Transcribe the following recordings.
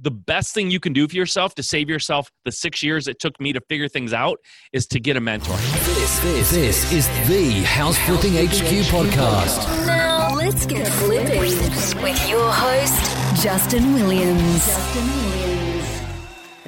the best thing you can do for yourself to save yourself the six years it took me to figure things out is to get a mentor. This, this, this is the House Flipping HQ podcast. Now let's get flipping with your host, Justin Williams. Justin Williams.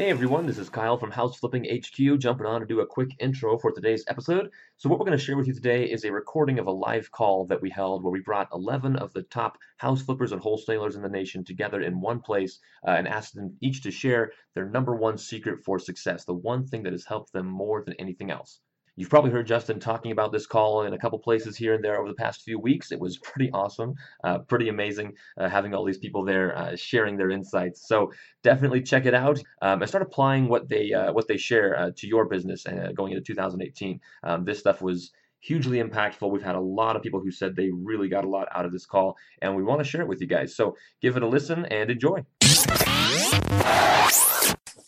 Hey everyone, this is Kyle from House Flipping HQ jumping on to do a quick intro for today's episode. So, what we're going to share with you today is a recording of a live call that we held where we brought 11 of the top house flippers and wholesalers in the nation together in one place uh, and asked them each to share their number one secret for success, the one thing that has helped them more than anything else. You've probably heard Justin talking about this call in a couple places here and there over the past few weeks. It was pretty awesome, uh, pretty amazing uh, having all these people there uh, sharing their insights. So definitely check it out um, and start applying what they uh, what they share uh, to your business uh, going into 2018. Um, this stuff was hugely impactful. We've had a lot of people who said they really got a lot out of this call, and we want to share it with you guys. So give it a listen and enjoy.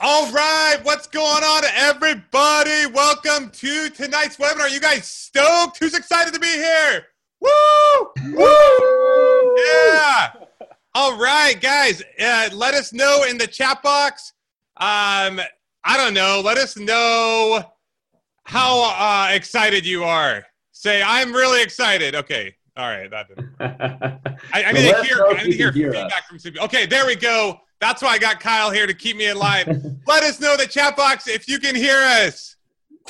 All right, what's going on, everybody? Welcome to tonight's webinar. You guys stoked? Who's excited to be here? Woo! Woo! Yeah. All right, guys. Uh, let us know in the chat box. Um, I don't know. Let us know how uh, excited you are. Say, I'm really excited. Okay. All right. That didn't. I, I need to hear. I need to hear, hear feedback us. from some. Okay, there we go. That's why I got Kyle here to keep me alive. Let us know the chat box if you can hear us.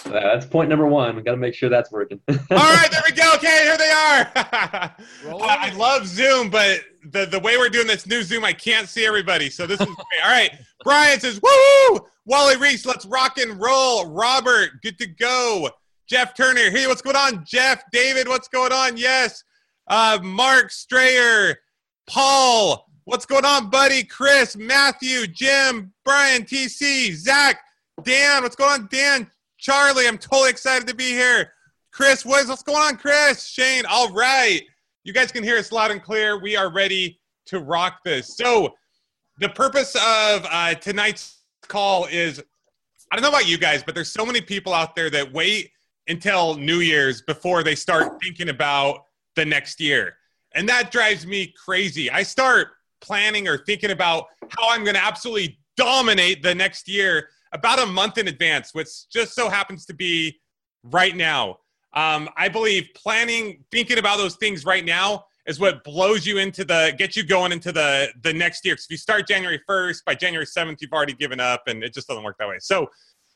Uh, that's point number one. We got to make sure that's working. All right, there we go. Okay, here they are. I love Zoom, but the, the way we're doing this new Zoom, I can't see everybody. So this is great. All right. Brian says, woo! Wally Reese, let's rock and roll. Robert, good to go. Jeff Turner, hey, what's going on? Jeff, David, what's going on? Yes. Uh, Mark Strayer, Paul, What's going on, buddy? Chris, Matthew, Jim, Brian, TC, Zach, Dan. What's going on, Dan? Charlie, I'm totally excited to be here. Chris Woods, what's going on, Chris? Shane, all right. You guys can hear us loud and clear. We are ready to rock this. So, the purpose of uh, tonight's call is I don't know about you guys, but there's so many people out there that wait until New Year's before they start thinking about the next year. And that drives me crazy. I start planning or thinking about how I'm going to absolutely dominate the next year about a month in advance, which just so happens to be right now. Um, I believe planning, thinking about those things right now is what blows you into the, gets you going into the the next year. Because if you start January 1st, by January 7th, you've already given up, and it just doesn't work that way. So,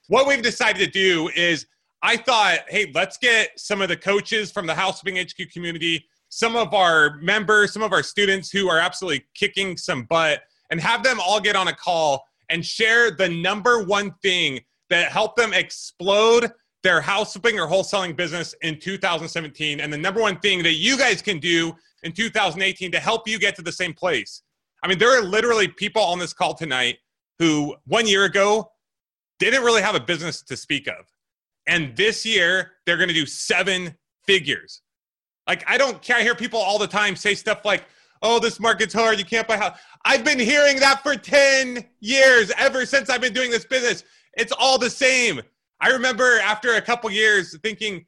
what we've decided to do is, I thought, hey, let's get some of the coaches from the House Flipping HQ community some of our members, some of our students who are absolutely kicking some butt, and have them all get on a call and share the number one thing that helped them explode their house flipping or wholesaling business in 2017 and the number one thing that you guys can do in 2018 to help you get to the same place. I mean, there are literally people on this call tonight who one year ago didn't really have a business to speak of. And this year, they're going to do seven figures. Like I don't care. I hear people all the time say stuff like, "Oh, this market's hard. You can't buy house." I've been hearing that for 10 years ever since I've been doing this business. It's all the same. I remember after a couple years thinking,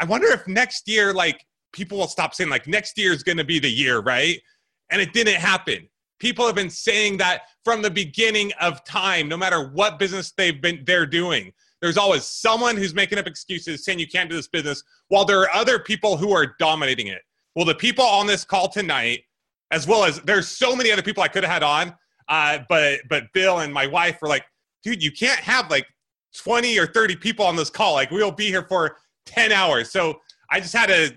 I wonder if next year like people will stop saying like next year is going to be the year, right? And it didn't happen. People have been saying that from the beginning of time, no matter what business they've been they're doing. There's always someone who's making up excuses saying you can't do this business while there are other people who are dominating it. Well, the people on this call tonight, as well as there's so many other people I could have had on, uh, but but Bill and my wife were like, dude, you can't have like 20 or 30 people on this call. Like we'll be here for 10 hours. So I just had to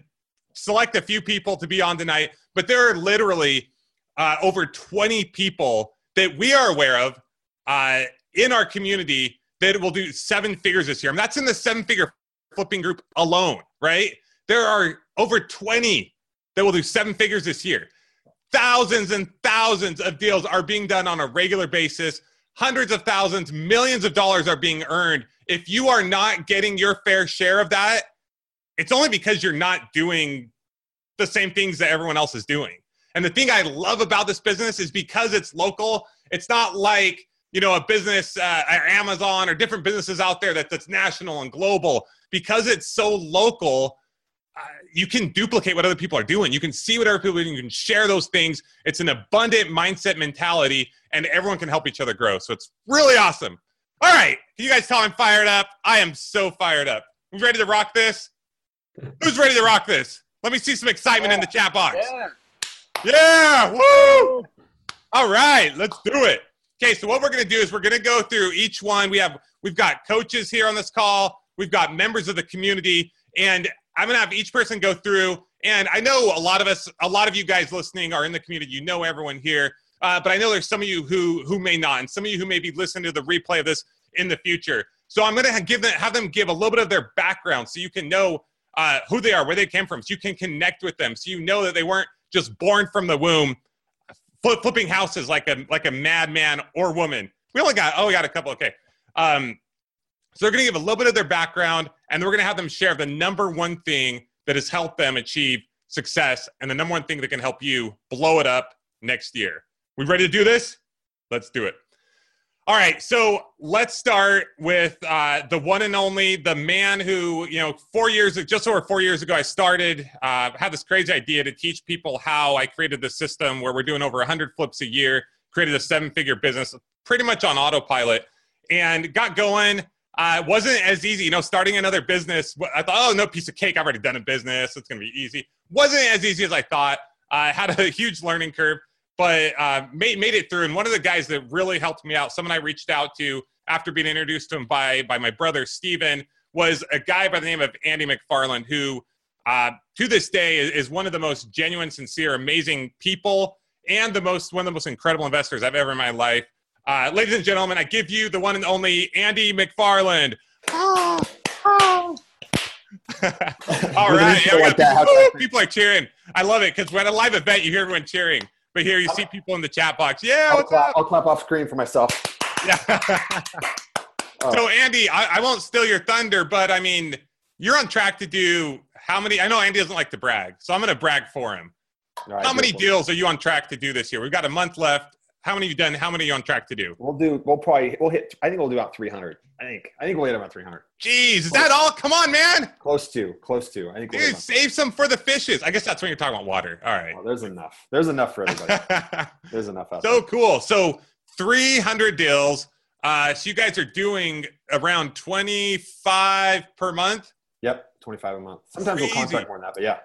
select a few people to be on tonight. But there are literally uh, over 20 people that we are aware of uh, in our community that will do seven figures this year. Mean, that's in the seven figure flipping group alone, right? There are over 20 that will do seven figures this year. Thousands and thousands of deals are being done on a regular basis. Hundreds of thousands, millions of dollars are being earned. If you are not getting your fair share of that, it's only because you're not doing the same things that everyone else is doing. And the thing I love about this business is because it's local, it's not like you know, a business, uh, Amazon or different businesses out there that, that's national and global, because it's so local, uh, you can duplicate what other people are doing. You can see what other people are doing. You can share those things. It's an abundant mindset mentality, and everyone can help each other grow. So it's really awesome. All right, can you guys tell I'm fired up? I am so fired up. We ready to rock this? Who's ready to rock this? Let me see some excitement in the chat box. Yeah. Yeah, woo! All right, let's do it. Okay, so what we're going to do is we're going to go through each one. We have we've got coaches here on this call. We've got members of the community, and I'm going to have each person go through. And I know a lot of us, a lot of you guys listening are in the community. You know everyone here, uh, but I know there's some of you who who may not, and some of you who may be listening to the replay of this in the future. So I'm going to give them have them give a little bit of their background, so you can know uh, who they are, where they came from, so you can connect with them, so you know that they weren't just born from the womb flip, flipping houses like a like a madman or woman. We only got oh we got a couple. Okay, um, so they're going to give a little bit of their background, and we're going to have them share the number one thing that has helped them achieve success, and the number one thing that can help you blow it up next year. We ready to do this? Let's do it. All right, so let's start with uh, the one and only, the man who, you know, four years, just over four years ago, I started, uh, had this crazy idea to teach people how I created the system where we're doing over 100 flips a year, created a seven figure business pretty much on autopilot, and got going. Uh, it wasn't as easy, you know, starting another business. I thought, oh, no piece of cake. I've already done a business. It's going to be easy. Wasn't as easy as I thought. I had a huge learning curve but uh, made, made it through. And one of the guys that really helped me out, someone I reached out to after being introduced to him by, by my brother, Steven, was a guy by the name of Andy McFarland, who uh, to this day is, is, one of the most genuine, sincere, amazing people and the most one of the most incredible investors I've ever in my life. Uh, ladies and gentlemen, I give you the one and only Andy McFarland. All right, like people, people are cheering. I love it because when at a live event, you hear everyone cheering. But here you see people in the chat box. Yeah, I'll, clap, I'll clap, off screen for myself. Yeah. oh. So Andy, I, I, won't steal your thunder, but I mean, you're on track to do how many? I know Andy doesn't like to brag, so I'm going to brag for him. Right, how many deals are you on track to do this year? We've got a month left. How many you done? How many are you on track to do? We'll do. We'll probably. We'll hit. I think we'll do about 300. I think. I think we'll hit about 300. Jeez, is that all? Come on, man. Close to. Close to. I think. Dude, we'll save some for the fishes. I guess that's when you're talking about water. All right. Well, there's enough. There's enough for everybody. there's enough. Out so there. cool. So 300 deals. Uh, so you guys are doing around 25 per month. Yep, 25 a month. Sometimes Crazy. we'll contract more than that, but yeah.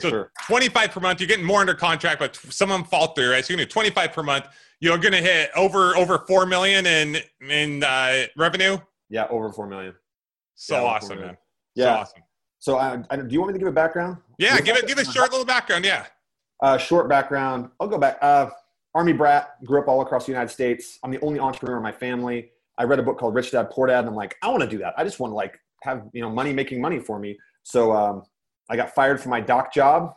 so sure. 25 per month. You're getting more under contract, but some of them fall through. Right? So you're going 25 per month. You're going to hit over over four million in in uh, revenue. Yeah, over four million. So yeah, awesome, man. Yeah. So awesome. So, I, I, do you want me to give a background? Yeah, give it. Give a short little background. Yeah. Uh, short background. I'll go back. Uh, Army brat. Grew up all across the United States. I'm the only entrepreneur in my family. I read a book called Rich Dad Poor Dad, and I'm like, I want to do that. I just want to like have you know money making money for me. So um, I got fired from my doc job,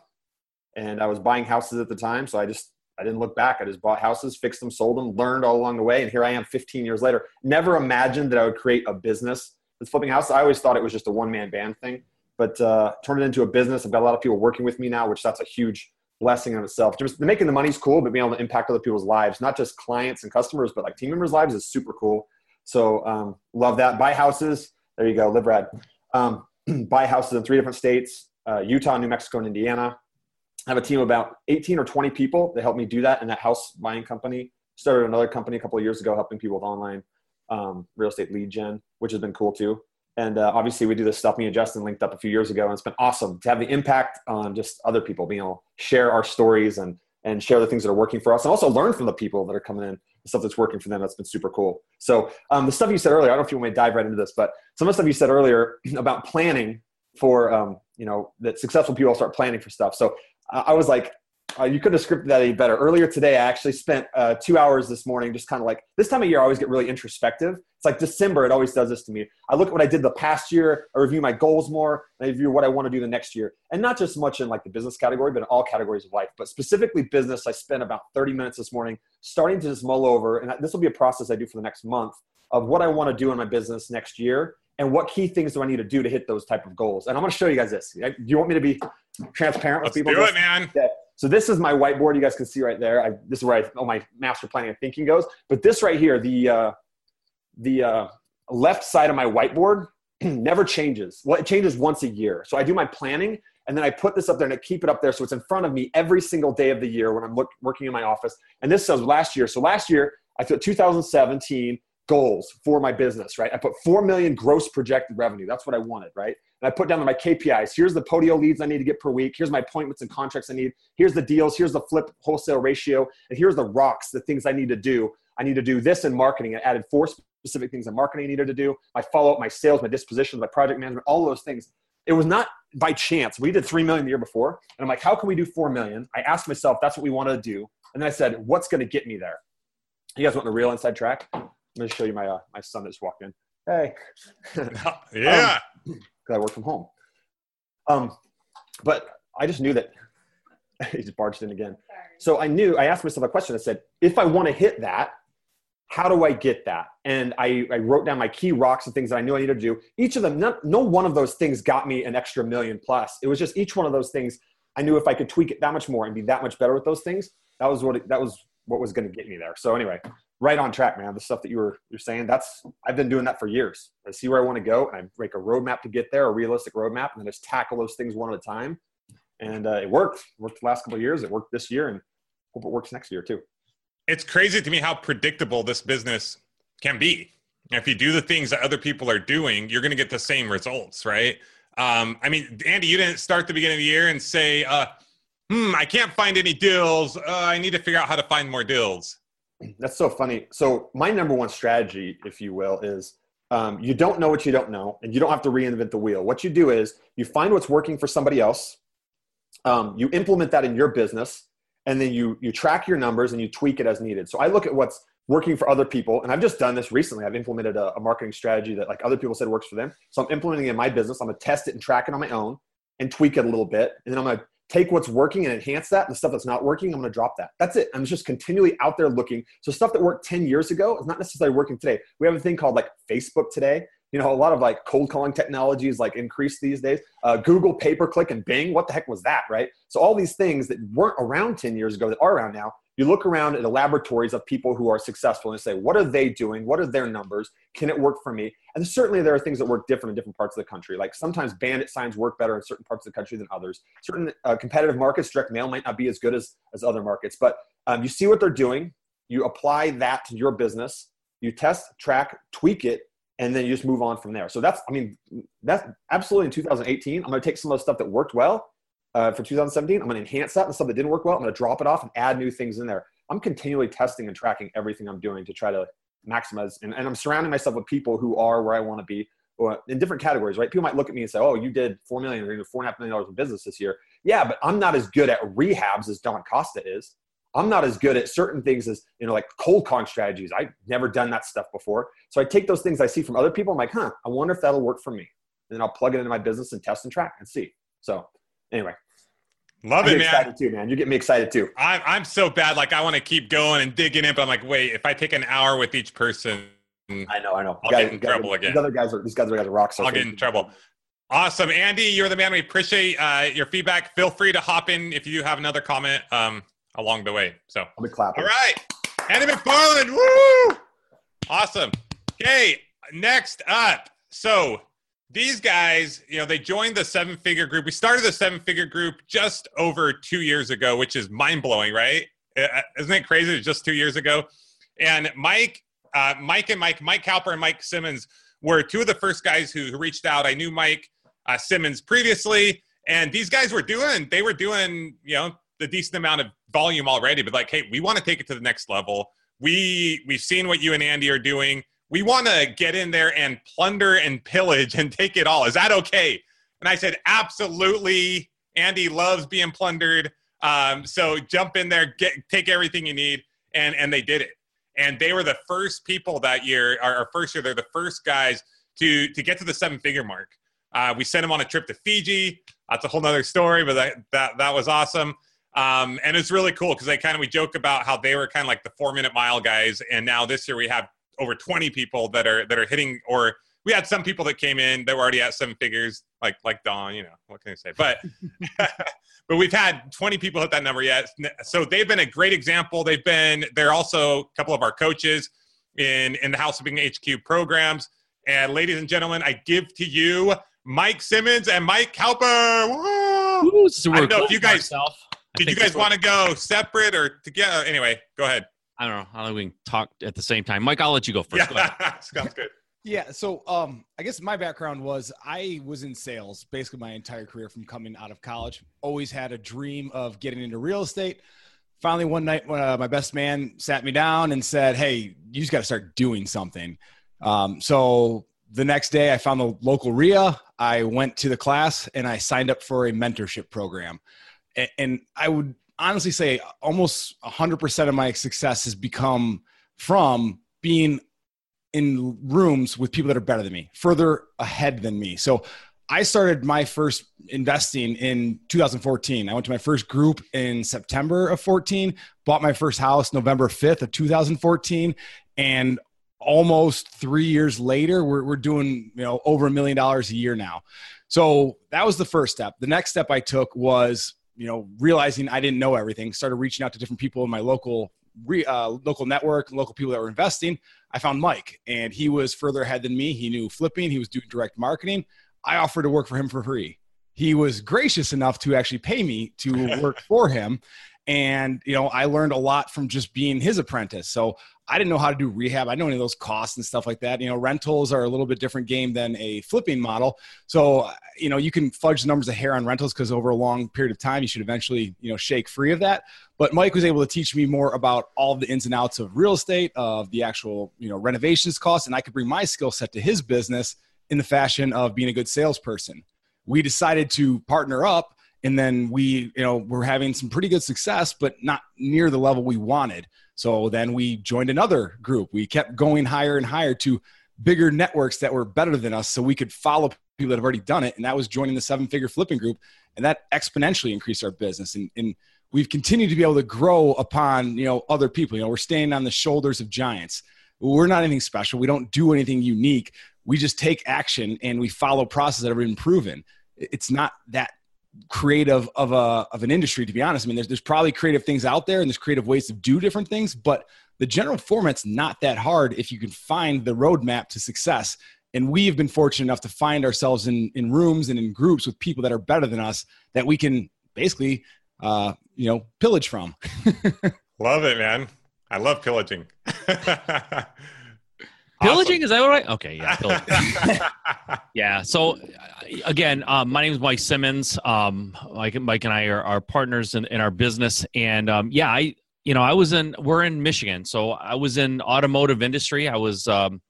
and I was buying houses at the time. So I just I didn't look back. I just bought houses, fixed them, sold them, learned all along the way, and here I am 15 years later. Never imagined that I would create a business that's flipping houses. I always thought it was just a one man band thing, but uh, turned it into a business. I've got a lot of people working with me now, which that's a huge blessing in itself. Just making the money's cool, but being able to impact other people's lives, not just clients and customers, but like team members' lives is super cool. So um, love that. Buy houses. There you go. Live rad. Um, buy houses in three different states: uh, Utah, New Mexico, and Indiana. I have a team of about 18 or 20 people that help me do that in that house buying company. Started another company a couple of years ago helping people with online um, real estate lead gen, which has been cool too. And uh, obviously, we do this stuff. Me and Justin linked up a few years ago, and it's been awesome to have the impact on just other people, being able to share our stories and and share the things that are working for us, and also learn from the people that are coming in, the stuff that's working for them. That's been super cool. So um, the stuff you said earlier, I don't know if you want me to dive right into this, but some of the stuff you said earlier about planning for um, you know that successful people start planning for stuff. So I was like, uh, you couldn't have scripted that any better. Earlier today, I actually spent uh, two hours this morning just kind of like this time of year, I always get really introspective. It's like December, it always does this to me. I look at what I did the past year, I review my goals more, I review what I want to do the next year. And not just much in like the business category, but in all categories of life. But specifically business, I spent about 30 minutes this morning starting to just mull over. And this will be a process I do for the next month of what I want to do in my business next year and what key things do I need to do to hit those type of goals. And I'm going to show you guys this. Do you want me to be transparent Let's with people? do it, man. Yeah. So this is my whiteboard. You guys can see right there. I, this is where I, all my master planning and thinking goes. But this right here, the uh, the uh, left side of my whiteboard never changes. Well, it changes once a year. So I do my planning, And then I put this up there and I keep it up there so it's in front of me every single day of the year when I'm look, working in my office. And this says last year. So last year, I put 2017 goals for my business, right? I put 4 million gross projected revenue. That's what I wanted, right? And I put down my KPIs. Here's the Podio leads I need to get per week. Here's my appointments and contracts I need. Here's the deals. Here's the flip wholesale ratio. And here's the rocks, the things I need to do. I need to do this in marketing. I added four specific things in marketing I needed to do. My follow up, my sales, my dispositions, my project management, all those things. It was not by chance. We did 3 million the year before. And I'm like, how can we do 4 million? I asked myself, that's what we want to do. And then I said, what's going to get me there? You guys want the real inside track? I'm going to show you my, uh, my son that walking in. Hey. yeah. Um, I work from home. Um, but I just knew that he just barged in again. So I knew, I asked myself a question. I said, if I want to hit that, how do I get that? And I, I, wrote down my key rocks and things that I knew I needed to do. Each of them, no, no one of those things got me an extra million plus. It was just each one of those things. I knew if I could tweak it that much more and be that much better with those things, that was what it, that was what was going to get me there. So anyway, right on track, man. The stuff that you were you're saying, that's I've been doing that for years. I see where I want to go, and I make a roadmap to get there, a realistic roadmap, and then just tackle those things one at a time. And uh, it worked. It worked the last couple of years. It worked this year, and hope it works next year too. It's crazy to me how predictable this business can be. If you do the things that other people are doing, you're going to get the same results, right? Um, I mean, Andy, you didn't start the beginning of the year and say, uh, "Hmm, I can't find any deals. Uh, I need to figure out how to find more deals." That's so funny. So my number one strategy, if you will, is um, you don't know what you don't know, and you don't have to reinvent the wheel. What you do is you find what's working for somebody else, um, you implement that in your business, and then you you track your numbers and you tweak it as needed. So I look at what's working for other people, and I've just done this recently. I've implemented a, a marketing strategy that like other people said works for them. So I'm implementing it in my business. I'm gonna test it and track it on my own and tweak it a little bit, and then I'm gonna take what's working and enhance that. And the stuff that's not working, I'm going to drop that. That's it. I'm just continually out there looking. So stuff that worked 10 years ago is not necessarily working today. We have a thing called like Facebook today. You know, a lot of like cold calling technologies like increased these days. Uh, Google pay per click and Bing. What the heck was that, right? So all these things that weren't around 10 years ago that are around now you look around at the laboratories of people who are successful and say, what are they doing? What are their numbers? Can it work for me? And certainly there are things that work different in different parts of the country. Like sometimes bandit signs work better in certain parts of the country than others. Certain uh, competitive markets, direct mail might not be as good as, as other markets. But um, you see what they're doing, you apply that to your business, you test, track, tweak it, and then you just move on from there. So that's, I mean, that's absolutely in 2018. I'm going to take some of the stuff that worked well uh, for 2017. I'm going to enhance that. and stuff that didn't work well, I'm going to drop it off and add new things in there. I'm continually testing and tracking everything I'm doing to try to maximize. And, and I'm surrounding myself with people who are where I want to be or in different categories, right? People might look at me and say, "Oh, you did four million or four and a half million dollars in business this year." Yeah, but I'm not as good at rehabs as Don Costa is. I'm not as good at certain things as you know, like cold calling strategies. I've never done that stuff before. So I take those things I see from other people. I'm like, huh, I wonder if that'll work for me. And then I'll plug it into my business and test and track and see. So anyway, Love I'm it, man. Excited too, man. You get me excited too. I'm I'm so bad. Like I want to keep going and digging in, but I'm like, wait, if I take an hour with each person, I know, I know. I'll guys, get in trouble guys, again. These other guys are these guys are guys are rock stars. I'll get in trouble. Awesome, Andy. You're the man. We appreciate uh, your feedback. Feel free to hop in if you have another comment um, along the way. So, I'll be clapping. all right, Andy McFarland. Woo! Awesome. Okay, next up. So these guys, you know, they joined the seven figure group. We started the seven figure group just over two years ago, which is mind blowing, right? Uh, Isn't it crazy? It's just two years ago. And Mike, uh, Mike and Mike, Mike Cowper and Mike Simmons were two of the first guys who, who reached out. I knew Mike uh, Simmons previously, and these guys were doing, they were doing, you know, the decent amount of volume already, but like, hey, we want to take it to the next level. We we've seen what you and Andy are doing we want to get in there and plunder and pillage and take it all. Is that okay? And I said, absolutely. Andy loves being plundered. Um, so jump in there, get take everything you need, and and they did it. And they were the first people that year, our, our first year, they're the first guys to to get to the seven figure mark. Uh, we sent them on a trip to Fiji. That's a whole nother story, but that that that was awesome. Um, and it's really cool because they kind of we joke about how they were kind of like the four minute mile guys, and now this year we have over 20 people that are that are hitting or we had some people that came in that were already at seven figures like like don you know what can i say but but we've had 20 people hit that number yet so they've been a great example they've been they're also a couple of our coaches in in the house of being hq programs and ladies and gentlemen i give to you Mike Simmons and Mike Halper. Woo! Ooh, so I don't know if you guys- ourselves. I Did you guys want to go separate or together? Anyway, go ahead. I don't know. I don't think we can talk at the same time. Mike, I'll let you go first. Go ahead. Yeah, sounds good. Yeah, so um, I guess my background was I was in sales basically my entire career from coming out of college. Always had a dream of getting into real estate. Finally, one night, when, uh, my best man sat me down and said, "Hey, you just got to start doing something." Um, so the next day, I found the local RIA. I went to the class and I signed up for a mentorship program. And I would honestly say almost 100% of my success has become from being in rooms with people that are better than me, further ahead than me. So I started my first investing in 2014. I went to my first group in September of 14, bought my first house November 5th of 2014, and almost three years later, we're, we're doing you know over a million dollars a year now. So that was the first step. The next step I took was you know realizing I didn't know everything. Started reaching out to different people in my local re, uh, local network, local people that were investing. I found Mike, and he was further ahead than me. He knew flipping. He was doing direct marketing. I offered to work for him for free. He was gracious enough to actually pay me to work for him. And, you know, I learned a lot from just being his apprentice. So I didn't know how to do rehab. I know any of those costs and stuff like that. You know, rentals are a little bit different game than a flipping model. So, you know, you can fudge the numbers of hair on rentals because over a long period of time, you should eventually, you know, shake free of that. But Mike was able to teach me more about all the ins and outs of real estate, of the actual, you know, renovations costs. And I could bring my skill set to his business in the fashion of being a good salesperson. We decided to partner up and then we, you know, we're having some pretty good success, but not near the level we wanted. So then we joined another group. We kept going higher and higher to bigger networks that were better than us so we could follow people that have already done it. And that was joining the seven figure flipping group. And that exponentially increased our business. And, and we've continued to be able to grow upon, you know, other people. You know, we're staying on the shoulders of giants. We're not anything special. We don't do anything unique. We just take action and we follow processes that have been proven. It's not that creative of a of an industry to be honest i mean there's, there's probably creative things out there and there's creative ways to do different things but the general format's not that hard if you can find the roadmap to success and we've been fortunate enough to find ourselves in in rooms and in groups with people that are better than us that we can basically uh you know pillage from Love it, man. I love pillaging. Pillaging is that right? Okay, yeah. Yeah. So uh, again, um, my name is Mike Simmons. Um, Mike, Mike and I are, are partners in, in our business, and um, yeah, I you know I was in we're in Michigan, so I was in automotive industry. I was um,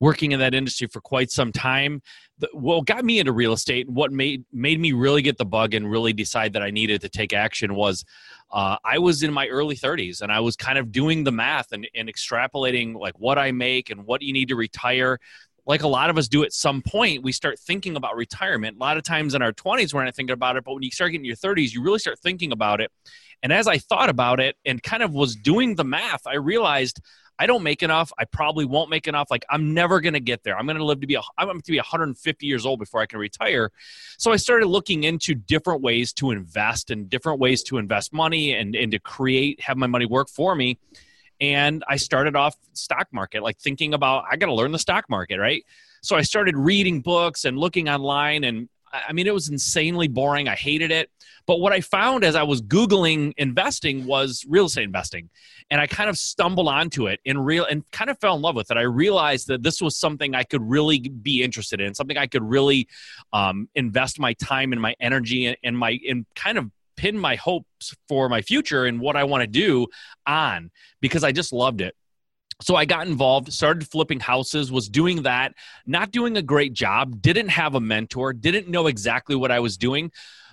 working in that industry for quite some time. The, what got me into real estate, what made made me really get the bug and really decide that I needed to take action was uh, I was in my early 30s and I was kind of doing the math and, and extrapolating like what I make and what you need to retire like a lot of us do at some point, we start thinking about retirement. A lot of times in our 20s, we're not thinking about it, but when you start getting your 30s, you really start thinking about it. And as I thought about it and kind of was doing the math, I realized I don't make enough. I probably won't make enough. Like I'm never going to get there. I'm going to live to be, a, I'm going to be 150 years old before I can retire. So I started looking into different ways to invest and different ways to invest money and, and to create, have my money work for me and I started off stock market, like thinking about I got to learn the stock market, right? So I started reading books and looking online, and I mean it was insanely boring. I hated it. But what I found as I was googling investing was real estate investing, and I kind of stumbled onto it in real and kind of fell in love with it. I realized that this was something I could really be interested in, something I could really um, invest my time and my energy and, and my and kind of pin my hopes for my future and what I want to do on because I just loved it. So I got involved, started flipping houses, was doing that, not doing a great job, didn't have a mentor, didn't know exactly what I was doing,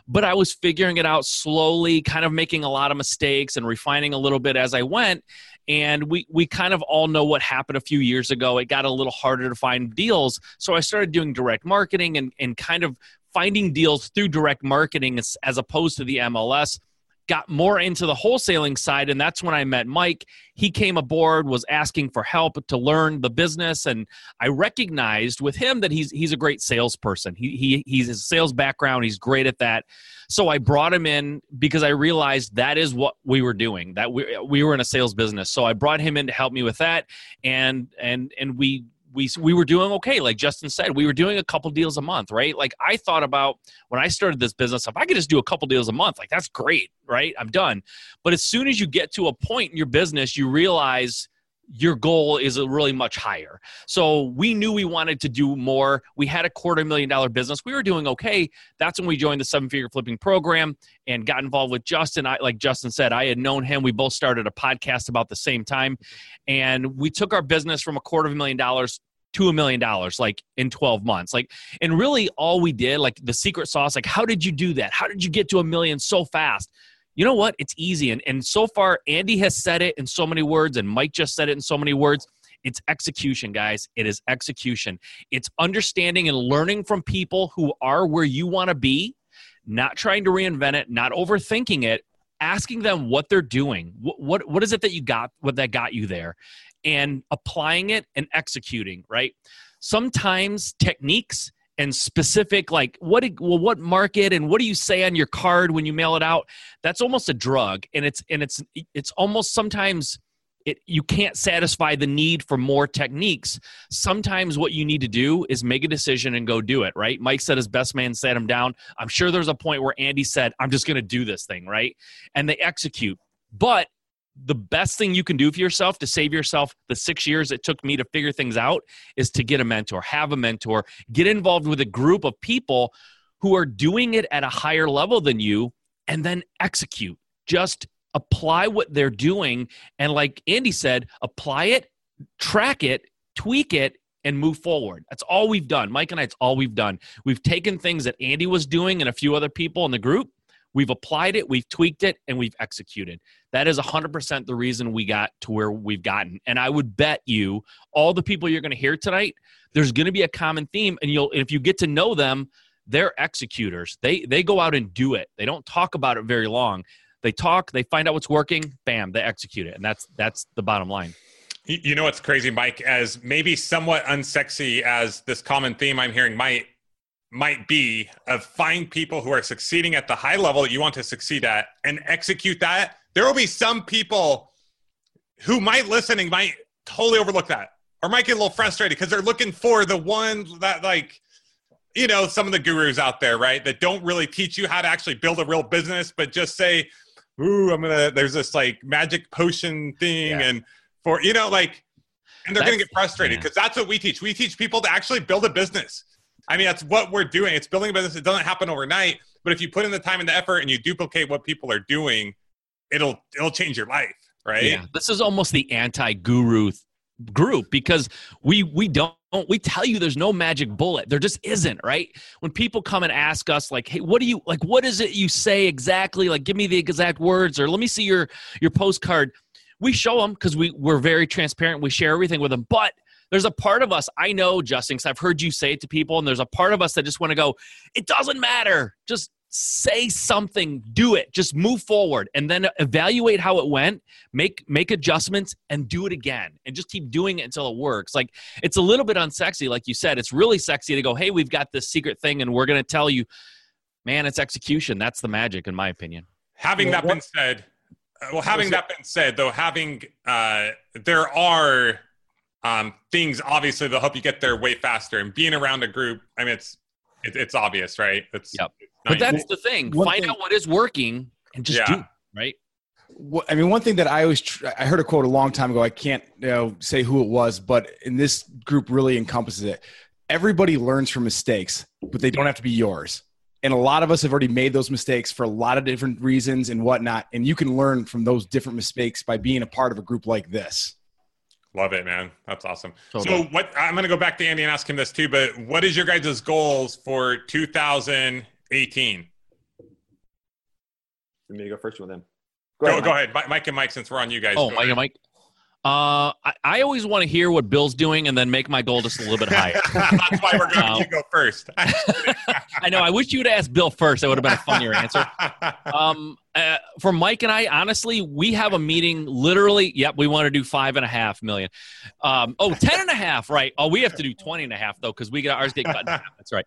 but I was figuring it out slowly, kind of making a lot of mistakes and refining a little bit as I went. And we, we kind of all know what happened a few years ago. It got a little harder to find deals. So I started doing direct marketing and, and kind of finding deals through direct marketing as, as opposed to the MLS got more into the wholesaling side and that's when i met mike. He came aboard was asking for help to learn the business and i recognized with him that he's he's a great salesperson. He, he he's a sales background. He's great at that. So i brought him in because i realized that is what we were doing that we, we were in a sales business. So i brought him in to help me with that and and and we we we were doing okay. Like Justin said, we were doing a couple deals a month, right? Like I thought about when I started this business, if I could just do a couple deals a month, like that's great, right? I'm done. But as soon as you get to a point in your business, you realize your goal is really much higher. So we knew we wanted to do more. We had a quarter million dollar business. We were doing okay. That's when we joined the seven figure flipping program and got involved with Justin. I, like Justin said, I had known him. We both started a podcast about the same time. And we took our business from a quarter of a million dollars to a million dollars like in 12 months like and really all we did like the secret sauce like how did you do that how did you get to a million so fast you know what? It's easy. And, and so far, Andy has said it in so many words, and Mike just said it in so many words. It's execution, guys. It is execution. It's understanding and learning from people who are where you want to be, not trying to reinvent it, not overthinking it, asking them what they're doing. What, what, what is it that you got, what that got you there, and applying it and executing, right? Sometimes techniques and specific like what well what market and what do you say on your card when you mail it out that's almost a drug and it's and it's it's almost sometimes it, you can't satisfy the need for more techniques. Sometimes what you need to do is make a decision and go do it, right? Mike said his best man sat him down. I'm sure there's a point where Andy said, I'm just going to do this thing, right? And they execute. But the best thing you can do for yourself to save yourself the six years it took me to figure things out is to get a mentor, have a mentor, get involved with a group of people who are doing it at a higher level than you, and then execute. Just apply what they're doing. And like Andy said, apply it, track it, tweak it, and move forward. That's all we've done. Mike and I, it's all we've done. We've taken things that Andy was doing and a few other people in the group We've applied it, we've tweaked it, and we've executed. That is 100% the reason we got to where we've gotten. And I would bet you, all the people you're going to hear tonight, there's going to be a common theme. And you'll, if you get to know them, they're executors. They they go out and do it. They don't talk about it very long. They talk, they find out what's working, bam, they execute it. And that's that's the bottom line. You know what's crazy, Mike? As maybe somewhat unsexy as this common theme I'm hearing might might be of find people who are succeeding at the high level that you want to succeed at and execute that there will be some people who might listening might totally overlook that or might get a little frustrated because they're looking for the one that like you know some of the gurus out there right that don't really teach you how to actually build a real business but just say ooh i'm gonna there's this like magic potion thing yeah. and for you know like and they're that's, gonna get frustrated because yeah. that's what we teach we teach people to actually build a business I mean, that's what we're doing. It's building a business. It doesn't happen overnight, but if you put in the time and the effort and you duplicate what people are doing, it'll it'll change your life, right? Yeah. This is almost the anti-guru group because we we don't we tell you there's no magic bullet there just isn't right when people come and ask us like hey what do you like what is it you say exactly like give me the exact words or let me see your your postcard we show them because we we're very transparent we share everything with them but there's a part of us, I know, Justin, because I've heard you say it to people, and there's a part of us that just want to go, it doesn't matter. Just say something, do it, just move forward, and then evaluate how it went, make make adjustments, and do it again, and just keep doing it until it works. Like it's a little bit unsexy, like you said. It's really sexy to go, hey, we've got this secret thing, and we're going to tell you, man, it's execution. That's the magic, in my opinion. Having that been said, uh, well, having that been said, though, having uh, there are um, things obviously they'll help you get there way faster. And being around a group, I mean, it's it, it's obvious, right? It's yep. It's but that's the thing. One Find thing, out what is working and just yeah. do right. I mean, one thing that I always tr- I heard a quote a long time ago. I can't you know, say who it was, but in this group really encompasses it. Everybody learns from mistakes, but they don't have to be yours. And a lot of us have already made those mistakes for a lot of different reasons and whatnot. And you can learn from those different mistakes by being a part of a group like this. Love it, man. That's awesome. Totally. So, what I'm going to go back to Andy and ask him this too. But what is your guys' goals for 2018? Let me go first with him. Go, go ahead, go ahead, Mike and Mike. Since we're on you guys. Oh, Mike and Mike. Uh, I, I, always want to hear what Bill's doing and then make my goal just a little bit higher. That's why we're going um, to go first. I know. I wish you'd ask Bill first. That would have been a funnier answer. Um, uh, for Mike and I, honestly, we have a meeting literally. Yep, we want to do five and a half million. Um, oh, ten and a half, right? Oh, we have to do 20 and a half, though, because we get ours get cut. That's right.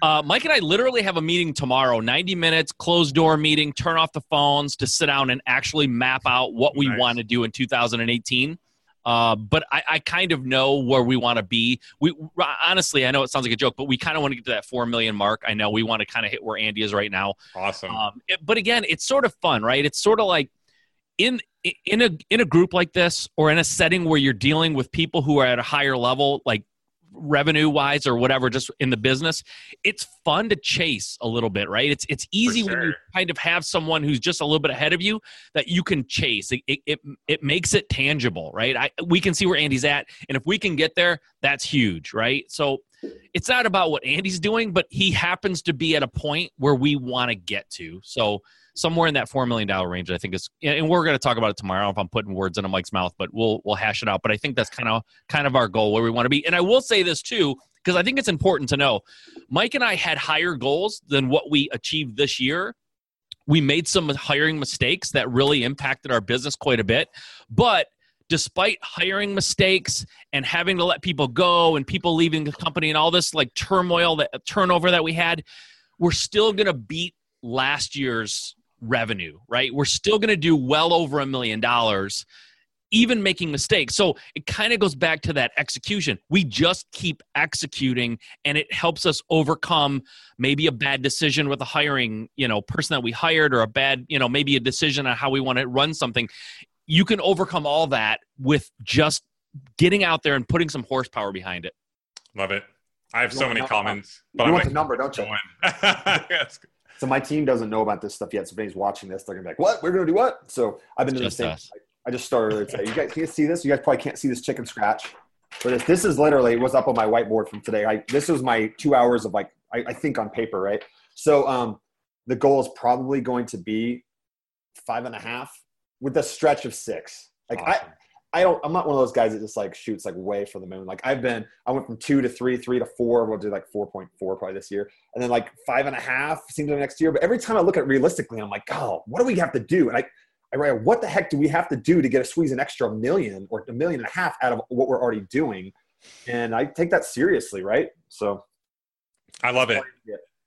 Uh, Mike and I literally have a meeting tomorrow, 90 minutes, closed door meeting, turn off the phones to sit down and actually map out what we nice. want to do in 2018. Uh, but I, I, kind of know where we want to be. We honestly, I know it sounds like a joke, but we kind of want to get to that four million mark. I know we want to kind of hit where Andy is right now. Awesome. Um, it, but again, it's sort of fun, right? It's sort of like in in a in a group like this or in a setting where you're dealing with people who are at a higher level, like revenue wise or whatever just in the business it's fun to chase a little bit right? It's it's easy sure. when you kind of have someone who's just a little bit ahead of you that you can chase. It it, it, it makes it tangible right? I, we can see where andy's at and if we can get there that's huge right? So it's not about what andy's doing but he happens to be at a point where we want to get to. So somewhere in that four million dollar range. I think is, and we're going to talk about it tomorrow. if I'm putting words in a Mike's mouth, but we'll we'll hash it out. But I think that's kind of kind of our goal where we want to be. And I will say this too, because I think it's important to know. Mike and I had higher goals than what we achieved this year. We made some hiring mistakes that really impacted our business quite a bit, but despite hiring mistakes and having to let people go and people leaving the company and all this like turmoil that turnover that we had we're still going to beat last year's revenue, right? We're still going to do well over a million dollars, even making mistakes. So it kind of goes back to that execution. We just keep executing and it helps us overcome maybe a bad decision with a hiring, you know, person that we hired or a bad, you know, maybe a decision on how we want to run something. You can overcome all that with just getting out there and putting some horsepower behind it. Love it. I have you so many comments. But you I'm want the number, don't you? yes. So my team doesn't know about this stuff yet. So if anybody's watching this, they're gonna be like, "What? We're gonna do what?" So I've been doing the same. I just started to say, "You guys can't see this. You guys probably can't see this chicken scratch." But this, this is literally what's up on my whiteboard from today. I, this was my two hours of like I, I think on paper, right? So um, the goal is probably going to be five and a half with a stretch of six. Like awesome. I, I don't. I'm not one of those guys that just like shoots like way for the moon. Like I've been. I went from two to three, three to four. We'll do like four point four probably this year, and then like five and a half seems like next year. But every time I look at it realistically, I'm like, oh, what do we have to do? And I, I write, what the heck do we have to do to get a squeeze an extra million or a million and a half out of what we're already doing? And I take that seriously, right? So, I love it.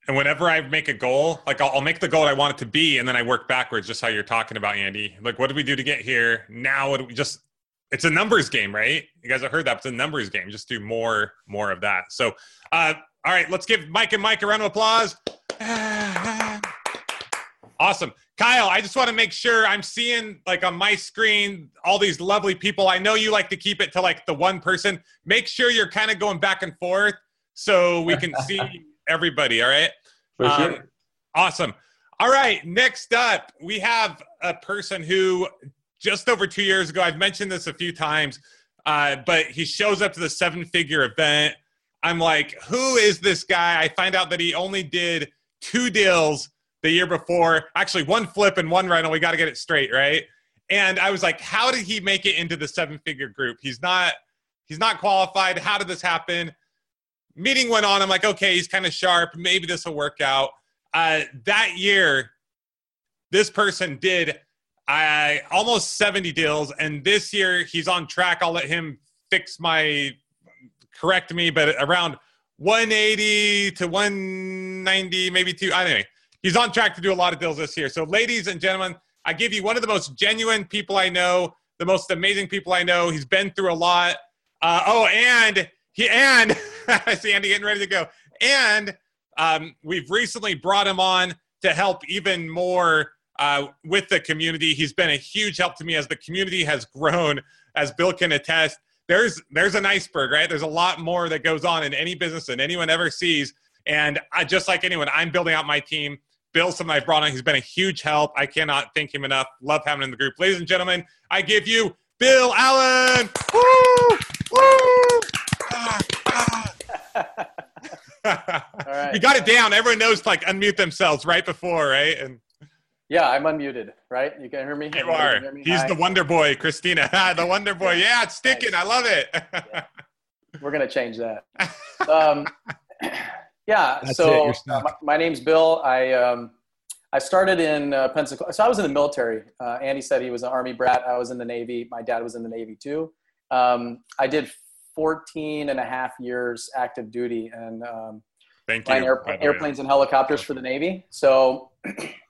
And whenever I make a goal, like I'll, I'll, make the goal I want it to be, and then I work backwards, just how you're talking about, Andy. Like, what did we do to get here? Now, what do we just it's a numbers game, right? You guys have heard that. It's a numbers game. Just do more, more of that. So, uh, all right, let's give Mike and Mike a round of applause. awesome. Kyle, I just want to make sure I'm seeing like on my screen all these lovely people. I know you like to keep it to like the one person. Make sure you're kind of going back and forth so we can see everybody. All right. For um, sure. Awesome. All right. Next up, we have a person who just over two years ago. I've mentioned this a few times, uh, but he shows up to the seven figure event. I'm like, who is this guy? I find out that he only did two deals the year before, actually, one flip and one rental. We got to get it straight, right? And I was like, how did he make it into the seven figure group? He's not. He's not qualified. How did this happen? Meeting went on. I'm like, okay, he's kind of sharp. Maybe this will work out. Uh, that year, this person did I almost 70 deals, and this year he's on track. I'll let him fix my correct me, but around 180 to 190, maybe two. Anyway, he's on track to do a lot of deals this year. So, ladies and gentlemen, I give you one of the most genuine people I know, the most amazing people I know. He's been through a lot. Uh, oh, and he and I see Andy getting ready to go. And um, we've recently brought him on to help even more uh, with the community. He's been a huge help to me as the community has grown, as Bill can attest. There's there's an iceberg, right? There's a lot more that goes on in any business than anyone ever sees. And I, just like anyone, I'm building out my team. Bill, someone I brought on, he's been a huge help. I cannot thank him enough. Love having him in the group. Ladies and gentlemen, I give you Bill Allen. Woo! Woo! Ah, ah. All right. you got it down. Everyone knows to like unmute themselves right before, right? And yeah, I'm unmuted, right? You can hear me? You are. Me? He's Hi. the Wonder Boy, Christina. the Wonder Boy. Yeah, it's sticking. Nice. I love it. yeah. We're going to change that. Um, yeah, That's so my, my, name's Bill. I, um, I started in uh, Pensacola. So I was in the military. Uh, Andy said he was an Army brat. I was in the Navy. My dad was in the Navy too. Um, I did 14 and a half years active duty and um, Thank you. Air, airplanes and helicopters for the Navy. So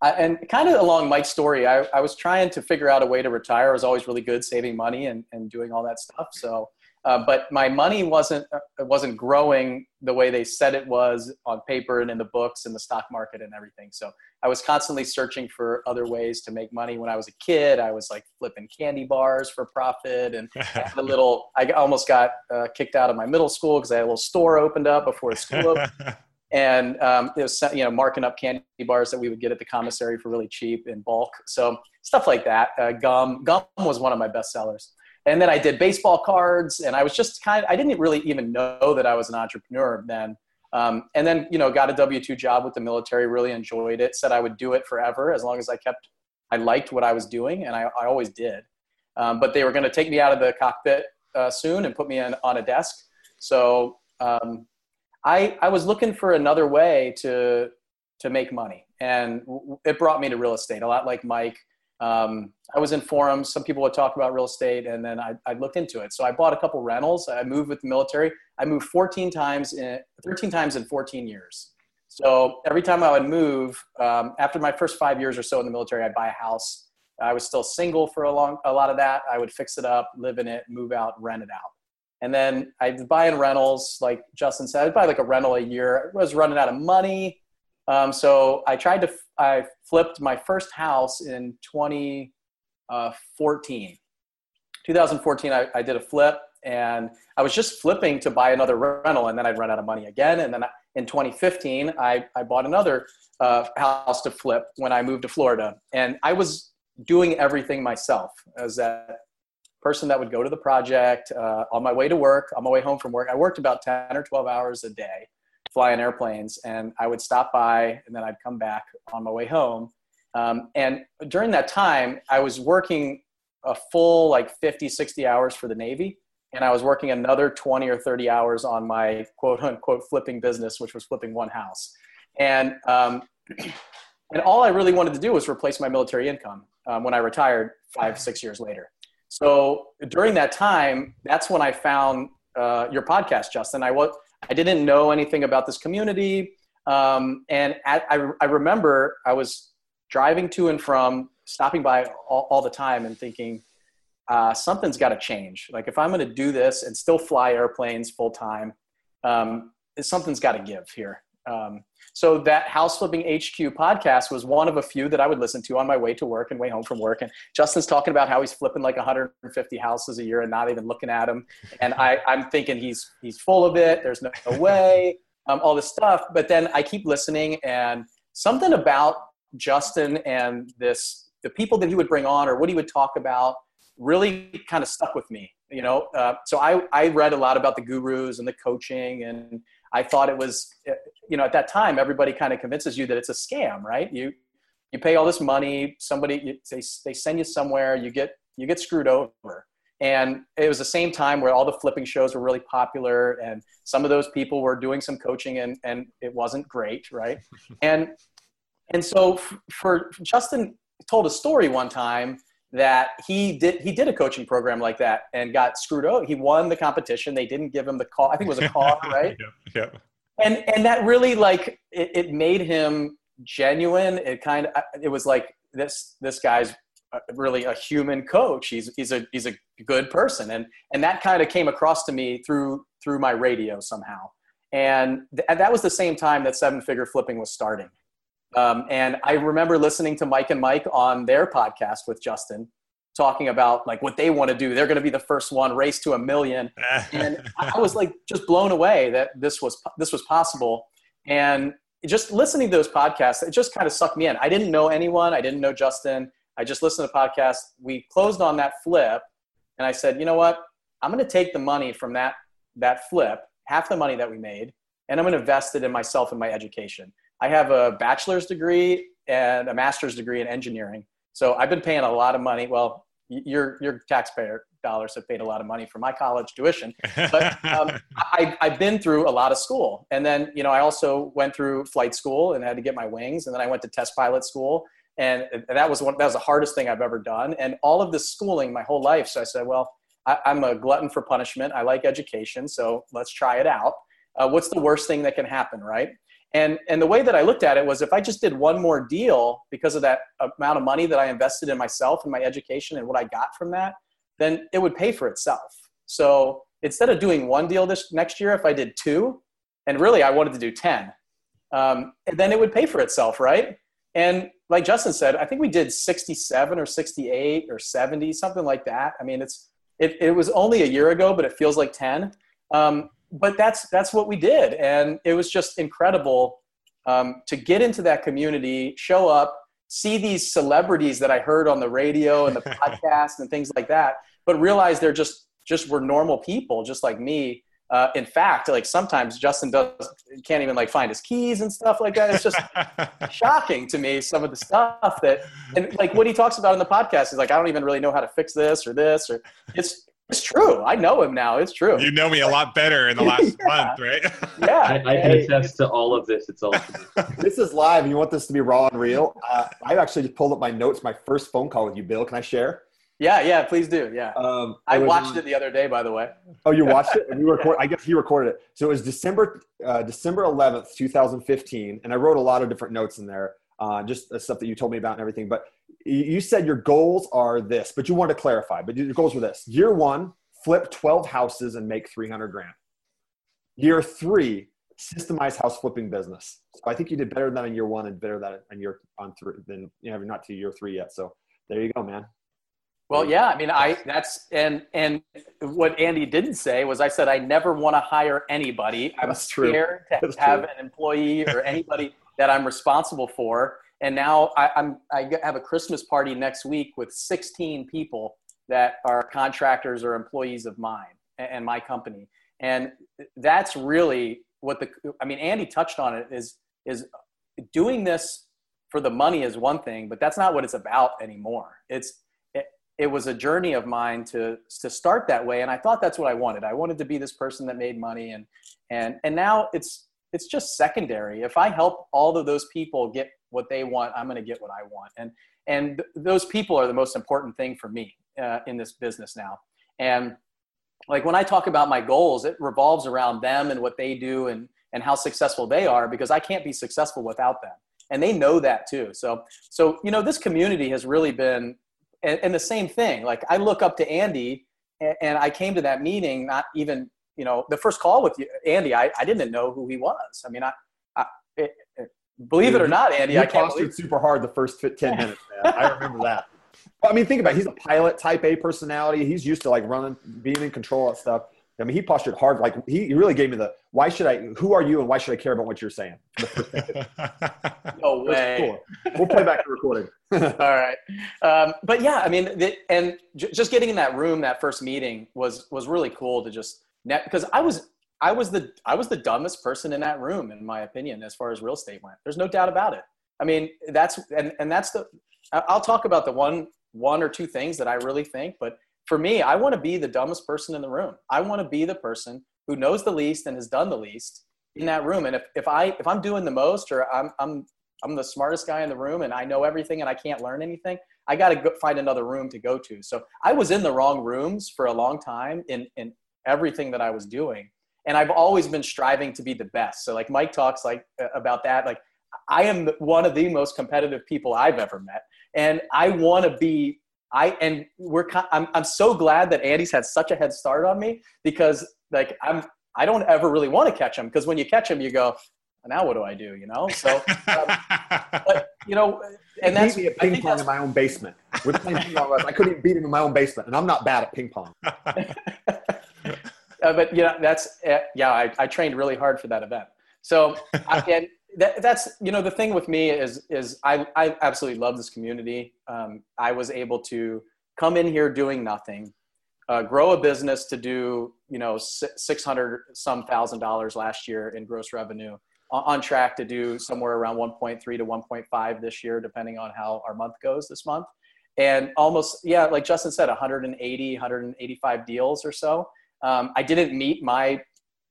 I, and kind of along Mike's story, I, I was trying to figure out a way to retire. I was always really good saving money and, and doing all that stuff. So uh, but my money wasn't uh, wasn't growing the way they said it was on paper and in the books and the stock market and everything. So I was constantly searching for other ways to make money. When I was a kid, I was like flipping candy bars for profit, and a little. I almost got uh, kicked out of my middle school because I had a little store opened up before school opened. And um, it was you know marking up candy bars that we would get at the commissary for really cheap in bulk. So stuff like that. Uh, gum gum was one of my best sellers and then I did baseball cards, and I was just kind of I didn't really even know that I was an entrepreneur then. Um, and then you know got a W two job with the military, really enjoyed it. Said I would do it forever as long as I kept I liked what I was doing, and I, I always did. Um, but they were going to take me out of the cockpit uh, soon and put me in on a desk. So um, I I was looking for another way to to make money, and it brought me to real estate. A lot like Mike, um, I was in forums. Some people would talk about real estate, and then I, I looked into it. So I bought a couple rentals. I moved with the military. I moved 14 times in 13 times in 14 years. So every time I would move, um, after my first five years or so in the military, I'd buy a house. I was still single for a long, a lot of that. I would fix it up, live in it, move out, rent it out. And then I'd buy in rentals, like Justin said, I'd buy like a rental a year. I was running out of money. Um, so I tried to, I flipped my first house in 2014. Uh, 2014, I, I, did a flip and I was just flipping to buy another rental and then I'd run out of money again. And then in 2015, I, I bought another uh, house to flip when I moved to Florida. And I was doing everything myself as that person that would go to the project uh, on my way to work, on my way home from work. I worked about 10 or 12 hours a day flying airplanes, and I would stop by and then I'd come back on my way home. Um, and during that time, I was working a full like 50, 60 hours for the Navy, and I was working another 20 or 30 hours on my quote unquote flipping business, which was flipping one house. And um, and all I really wanted to do was replace my military income um, when I retired five, six years later. So during that time, that's when I found uh, your podcast, Justin. I was I didn't know anything about this community. Um, and at, I, I remember I was driving to and from, stopping by all, all the time and thinking, uh, something's got to change. Like if I'm going to do this and still fly airplanes full time, um, something's got to give here. Um, so that House Flipping HQ podcast was one of a few that I would listen to on my way to work and way home from work. And Justin's talking about how he's flipping like 150 houses a year and not even looking at them. And I, I'm thinking he's he's full of it. There's no, way. Um, all this stuff. But then I keep listening, and something about Justin and this the people that he would bring on or what he would talk about really kind of stuck with me. You know, uh, so I I read a lot about the gurus and the coaching and I thought it was, uh, you know, at that time, everybody kind of convinces you that it's a scam, right? You, you pay all this money, somebody, you, they, they send you somewhere, you get, you get screwed over. And it was the same time where all the flipping shows were really popular and some of those people were doing some coaching and, and it wasn't great, right? and, and so for Justin told a story one time that he did he did a coaching program like that and got screwed out. He won the competition. They didn't give him the call. I think it was a call, right? yeah, yeah. And and that really like it, it made him genuine. It kind of it was like this this guy's really a human coach. He's he's a he's a good person, and and that kind of came across to me through through my radio somehow. And, th- and that was the same time that seven figure flipping was starting. Um, and I remember listening to Mike and Mike on their podcast with Justin talking about like what they want to do. They're going to be the first one, race to a million. and I was like just blown away that this was this was possible. And just listening to those podcasts, it just kind of sucked me in. I didn't know anyone. I didn't know Justin. I just listened to podcasts. We closed on that flip, and I said, you know what? I'm going to take the money from that that flip, half the money that we made, and I'm going to invest it in myself and my education. I have a bachelor's degree and a master's degree in engineering. So I've been paying a lot of money. Well, your your taxpayer dollars have paid a lot of money for my college tuition, but um, I, I've been through a lot of school, and then you know I also went through flight school and had to get my wings, and then I went to test pilot school, and that was one that was the hardest thing I've ever done, and all of this schooling my whole life. So I said, well, I, am a glutton for punishment. I like education, so let's try it out. Uh, what's the worst thing that can happen, right? And, and the way that I looked at it was if I just did one more deal because of that amount of money that I invested in myself and my education and what I got from that, then it would pay for itself. So instead of doing one deal this next year, if I did two, and really I wanted to do 10, um, then it would pay for itself, right? And like Justin said, I think we did 67 or 68 or 70, something like that. I mean, it's it, it was only a year ago, but it feels like 10. Um, but that's that's what we did, and it was just incredible um, to get into that community, show up, see these celebrities that I heard on the radio and the podcast and things like that, but realize they're just just were normal people, just like me, uh, in fact, like sometimes Justin does can't even like find his keys and stuff like that. It's just shocking to me some of the stuff that and like what he talks about in the podcast is like I don't even really know how to fix this or this or it's it's true. I know him now. It's true. You know me a lot better in the last yeah. month, right? yeah, I, I can attest to all of this. It's all. this is live, and you want this to be raw and real. Uh, I actually just pulled up my notes. My first phone call with you, Bill. Can I share? Yeah, yeah, please do. Yeah. Um, I watched it the other day, by the way. Oh, you watched it? And you record, I guess you recorded it. So it was December uh, December 11th, 2015. And I wrote a lot of different notes in there, uh, just the stuff that you told me about and everything. But you said your goals are this, but you want to clarify. But your goals were this year one, flip 12 houses and make 300 grand. Year three, systemize house flipping business. So I think you did better than in year one and better than in year on three, than, you know, not to year three yet. So there you go, man. Well, yeah, I mean, I that's and and what Andy didn't say was I said I never want to hire anybody. I'm that's scared true. to that's have true. an employee or anybody that I'm responsible for. And now I, I'm I have a Christmas party next week with 16 people that are contractors or employees of mine and my company, and that's really what the I mean. Andy touched on it is is doing this for the money is one thing, but that's not what it's about anymore. It's it was a journey of mine to to start that way and i thought that's what i wanted i wanted to be this person that made money and and and now it's it's just secondary if i help all of those people get what they want i'm going to get what i want. And and th- those people are the most important thing for me uh, in this business now. And like when i talk about my goals it revolves around them and what they do and and how successful they are because i can't be successful without them. And they know that too. So so you know this community has really been and, and the same thing. Like i look up to andy and, and, i came to that meeting not even you know the first call with you, andy I, I didn't know who he was. I mean i, I it, it, believe Dude, it or not andy i can't believe super hard the first 10 minutes man i remember that I mean, think about it. He's a pilot, type A personality. He's used to like running, being in control of stuff. I mean, he postured hard. Like he, really gave me the why should I? Who are you, and why should I care about what you're saying? no way. Cool. We'll play back the recording. All right, um, but yeah, I mean, the, and j- just getting in that room, that first meeting was was really cool to just net because I was I was the I was the dumbest person in that room, in my opinion, as far as real estate went. There's no doubt about it. I mean, that's and and that's the. I'll talk about the one one or two things that I really think, but for me, I want to be the dumbest person in the room. I want to be the person who knows the least and has done the least in that room. And if, if I if I'm doing the most or I'm I'm I'm the smartest guy in the room and I know everything and I can't learn anything, I got to find another room to go to. So I was in the wrong rooms for a long time in in everything that I was doing. And I've always been striving to be the best. So like Mike talks like about that like I am one of the most competitive people I've ever met. And I want to be I and we're I'm I'm so glad that Andy's had such a head start on me because like I'm I don't ever really want to catch him because when you catch him you go now what do I do? You know? So um, but you know and he that's beat me at ping pong in my own basement. We're playing ping pong I couldn't even beat him in my own basement and I'm not bad at ping pong uh, but you know that's uh, yeah I, I trained really hard for that event so I, and that, that's you know the thing with me is is I I absolutely love this community. Um, I was able to come in here doing nothing, uh, grow a business to do you know six hundred some thousand dollars last year in gross revenue, on track to do somewhere around 1.3 to 1.5 this year, depending on how our month goes this month, and almost yeah, like Justin said, 180 185 deals or so. Um, I didn't meet my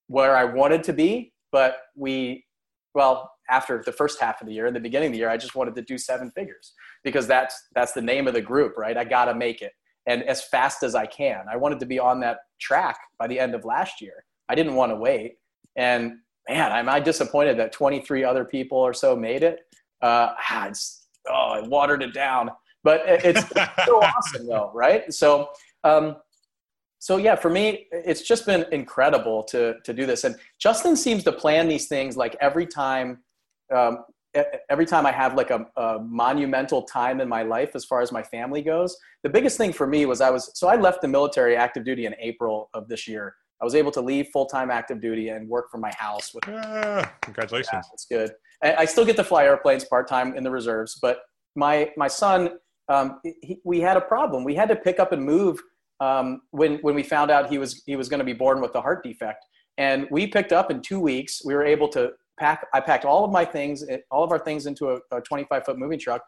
where I wanted to be, but we well, after the first half of the year, in the beginning of the year, I just wanted to do seven figures because that's that's the name of the group, right? I got to make it and as fast as I can. I wanted to be on that track by the end of last year. I didn't want to wait, and man, am I disappointed that 23 other people or so made it? Uh, ah, it's, oh, I watered it down. But it's so awesome, though, right? So, um, so yeah, for me, it's just been incredible to to do this. And Justin seems to plan these things like every time, um, every time I have like a, a, monumental time in my life as far as my family goes. The biggest thing for me was I was so I left the military active duty in April of this year. I was able to leave full time active duty and work from my house. With, ah, congratulations. Yeah, that's good. I still get to fly airplanes part time in the reserves, but my my son, um, he, we had a problem. We had to pick up and move um, when when we found out he was he was going to be born with a heart defect, and we picked up in two weeks. We were able to pack. I packed all of my things, all of our things, into a, a 25 foot moving truck,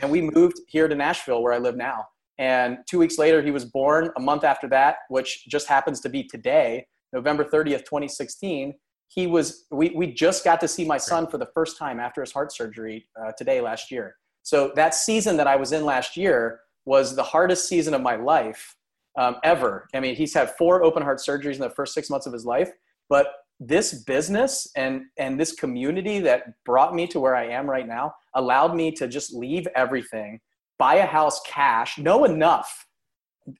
and we moved here to Nashville, where I live now. And two weeks later, he was born. A month after that, which just happens to be today, November 30th, 2016, he was. We we just got to see my son for the first time after his heart surgery uh, today last year. So that season that I was in last year was the hardest season of my life um, ever. I mean, he's had four open heart surgeries in the first six months of his life, but this business and and this community that brought me to where I am right now allowed me to just leave everything buy a house cash, know enough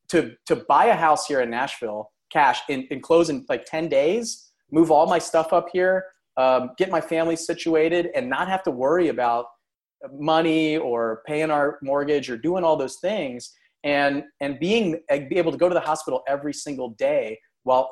to to buy a house here in Nashville cash in, in close in like 10 days, move all my stuff up here, um, get my family situated and not have to worry about money or paying our mortgage or doing all those things and and being be able to go to the hospital every single day while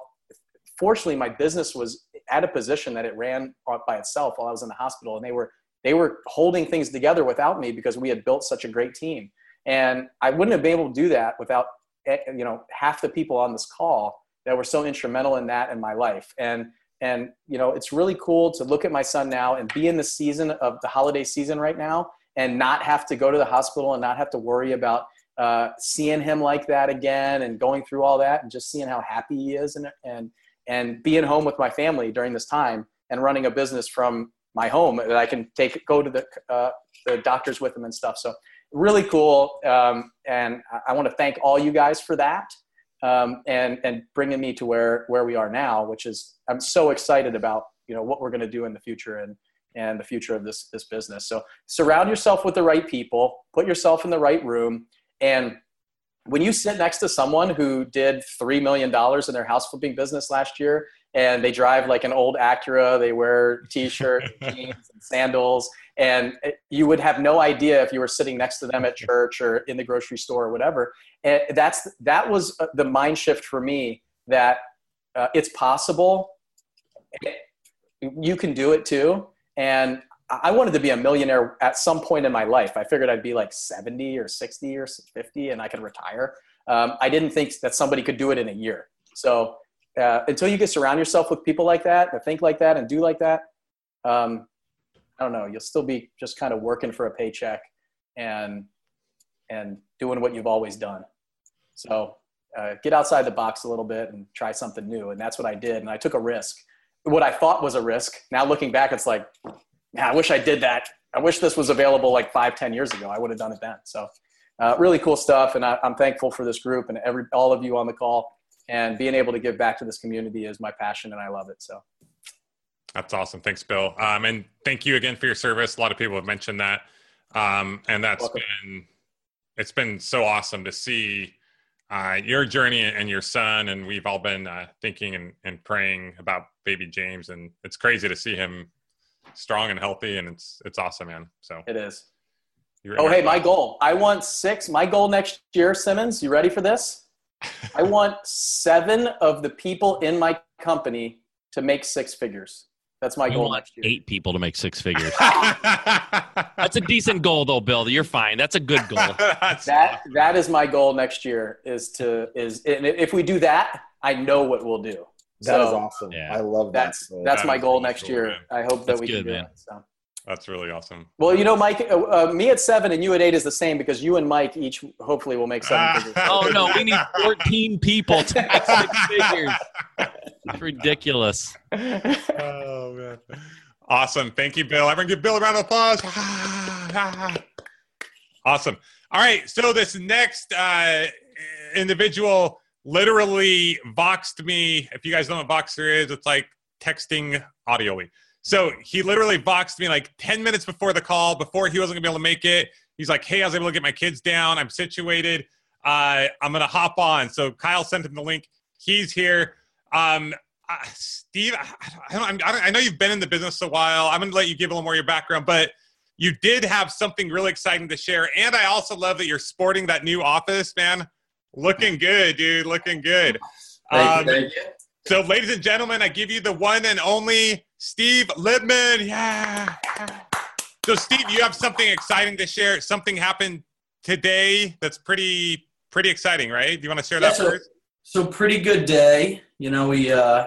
fortunately my business was at a position that it ran by itself while I was in the hospital and they were they were holding things together without me because we had built such a great team. And I wouldn't have been able to do that without eh, you know half the people on this call that were so instrumental in that in my life. And and you know it's really cool to look at my son now and be in the season of the holiday season right now and not have to go to the hospital and not have to worry about uh, seeing him like that again and going through all that and just seeing how happy he is and and and being home with my family during this time and running a business from my home that I can take go to the uh, the doctors with them and stuff. So really cool, um, and I, I want to thank all you guys for that um, and and bringing me to where where we are now, which is I'm so excited about you know what we're going to do in the future and and the future of this this business. So surround yourself with the right people, put yourself in the right room, and when you sit next to someone who did three million dollars in their house flipping business last year and they drive like an old Acura. They wear t-shirts, jeans, and sandals, and you would have no idea if you were sitting next to them at church or in the grocery store or whatever. And that's that was uh, the mind shift for me that uh, it's possible. You can do it too, and I wanted to be a millionaire at some point in my life. I figured I'd be like 70 or 60 or 50 and I could retire. Um, I didn't think that somebody could do it in a year. So uh, until you can surround yourself with people like that that think like that and do like that um, i don't know you'll still be just kind of working for a paycheck and and doing what you've always done so uh, get outside the box a little bit and try something new and that's what i did and i took a risk what i thought was a risk now looking back it's like man i wish i did that i wish this was available like five ten years ago i would have done it then so uh, really cool stuff and I, i'm thankful for this group and every all of you on the call and being able to give back to this community is my passion and I love it. So that's awesome. Thanks, Bill. Um, and thank you again for your service. A lot of people have mentioned that. Um, and that's Welcome. been, it's been so awesome to see uh, your journey and your son. And we've all been uh, thinking and, and praying about baby James. And it's crazy to see him strong and healthy. And it's, it's awesome, man. So it is. Oh, hey, my goal. I want six. My goal next year, Simmons. You ready for this? I want seven of the people in my company to make six figures. That's my goal next year. Eight people to make six figures. That's a decent goal, though, Bill. You're fine. That's a good goal. that that is my goal next year. Is to is if we do that, I know what we'll do. That so, is awesome. Yeah. I love that. That's that's that my goal next cool, year. Man. I hope that that's we good, can do man. it. So. That's really awesome. Well, you know, Mike, uh, uh, me at seven and you at eight is the same because you and Mike each hopefully will make seven figures. oh no, we need fourteen people to make six figures. It's ridiculous. Oh man, awesome! Thank you, Bill. Everyone, give Bill a round of applause. awesome. All right, so this next uh, individual literally voxed me. If you guys know what Voxer is, it's like texting audioly. So he literally voxed me like 10 minutes before the call, before he wasn't gonna be able to make it. He's like, "Hey, I was able to get my kids down. I'm situated. Uh, I'm gonna hop on." So Kyle sent him the link. He's here. Um, uh, Steve, I, I, I, I know you've been in the business a while. I'm gonna let you give a little more of your background, but you did have something really exciting to share. And I also love that you're sporting that new office, man. Looking good, dude. Looking good. Thank um, you, thank you. So, ladies and gentlemen, I give you the one and only Steve Libman. Yeah. So, Steve, you have something exciting to share. Something happened today that's pretty pretty exciting, right? Do you want to share yeah, that so, first? So, pretty good day. You know, we uh,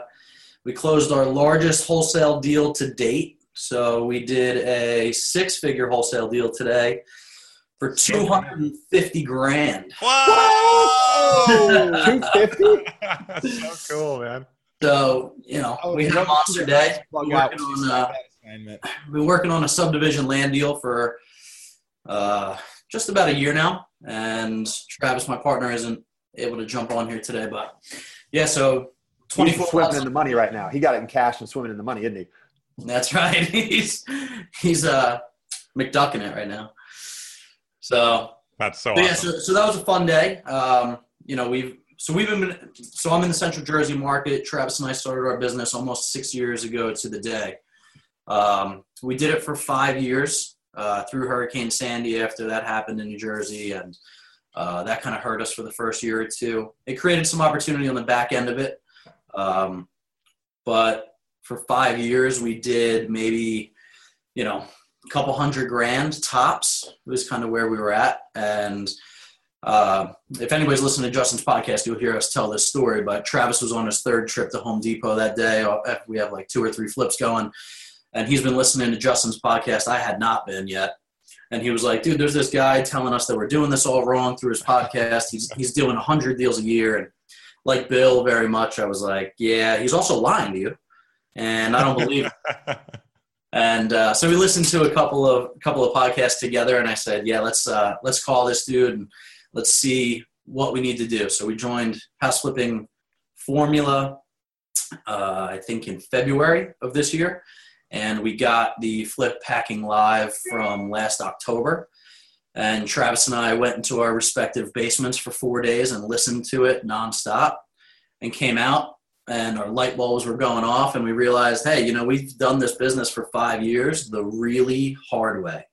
we closed our largest wholesale deal to date. So, we did a six-figure wholesale deal today for 250 grand. Whoa! 250? That's so cool, man. So, you know, oh, we had a monster day. We're working on, uh, been working on a subdivision land deal for uh, just about a year now. And Travis, my partner, isn't able to jump on here today. But yeah, so 24 He's swimming in the money right now. He got it in cash and swimming in the money, isn't he? That's right. he's he's uh McDucking it right now. So that's so. Awesome. Yeah, so, so that was a fun day. Um, you know, we've so we've been so I'm in the Central Jersey market. Travis and I started our business almost six years ago to the day. Um, we did it for five years uh, through Hurricane Sandy. After that happened in New Jersey, and uh, that kind of hurt us for the first year or two. It created some opportunity on the back end of it, um, but for five years we did maybe, you know, a couple hundred grand tops was kind of where we were at. And uh, if anybody's listening to Justin's podcast, you'll hear us tell this story. But Travis was on his third trip to Home Depot that day. Uh, we have like two or three flips going. And he's been listening to Justin's podcast. I had not been yet. And he was like, dude, there's this guy telling us that we're doing this all wrong through his podcast. He's, he's doing 100 deals a year. And like Bill very much, I was like, yeah, he's also lying to you. And I don't believe And uh, so we listened to a couple of couple of podcasts together, and I said, "Yeah, let's uh, let's call this dude and let's see what we need to do." So we joined House Flipping Formula, uh, I think in February of this year, and we got the Flip Hacking Live from last October. And Travis and I went into our respective basements for four days and listened to it nonstop, and came out and our light bulbs were going off and we realized hey you know we've done this business for five years the really hard way.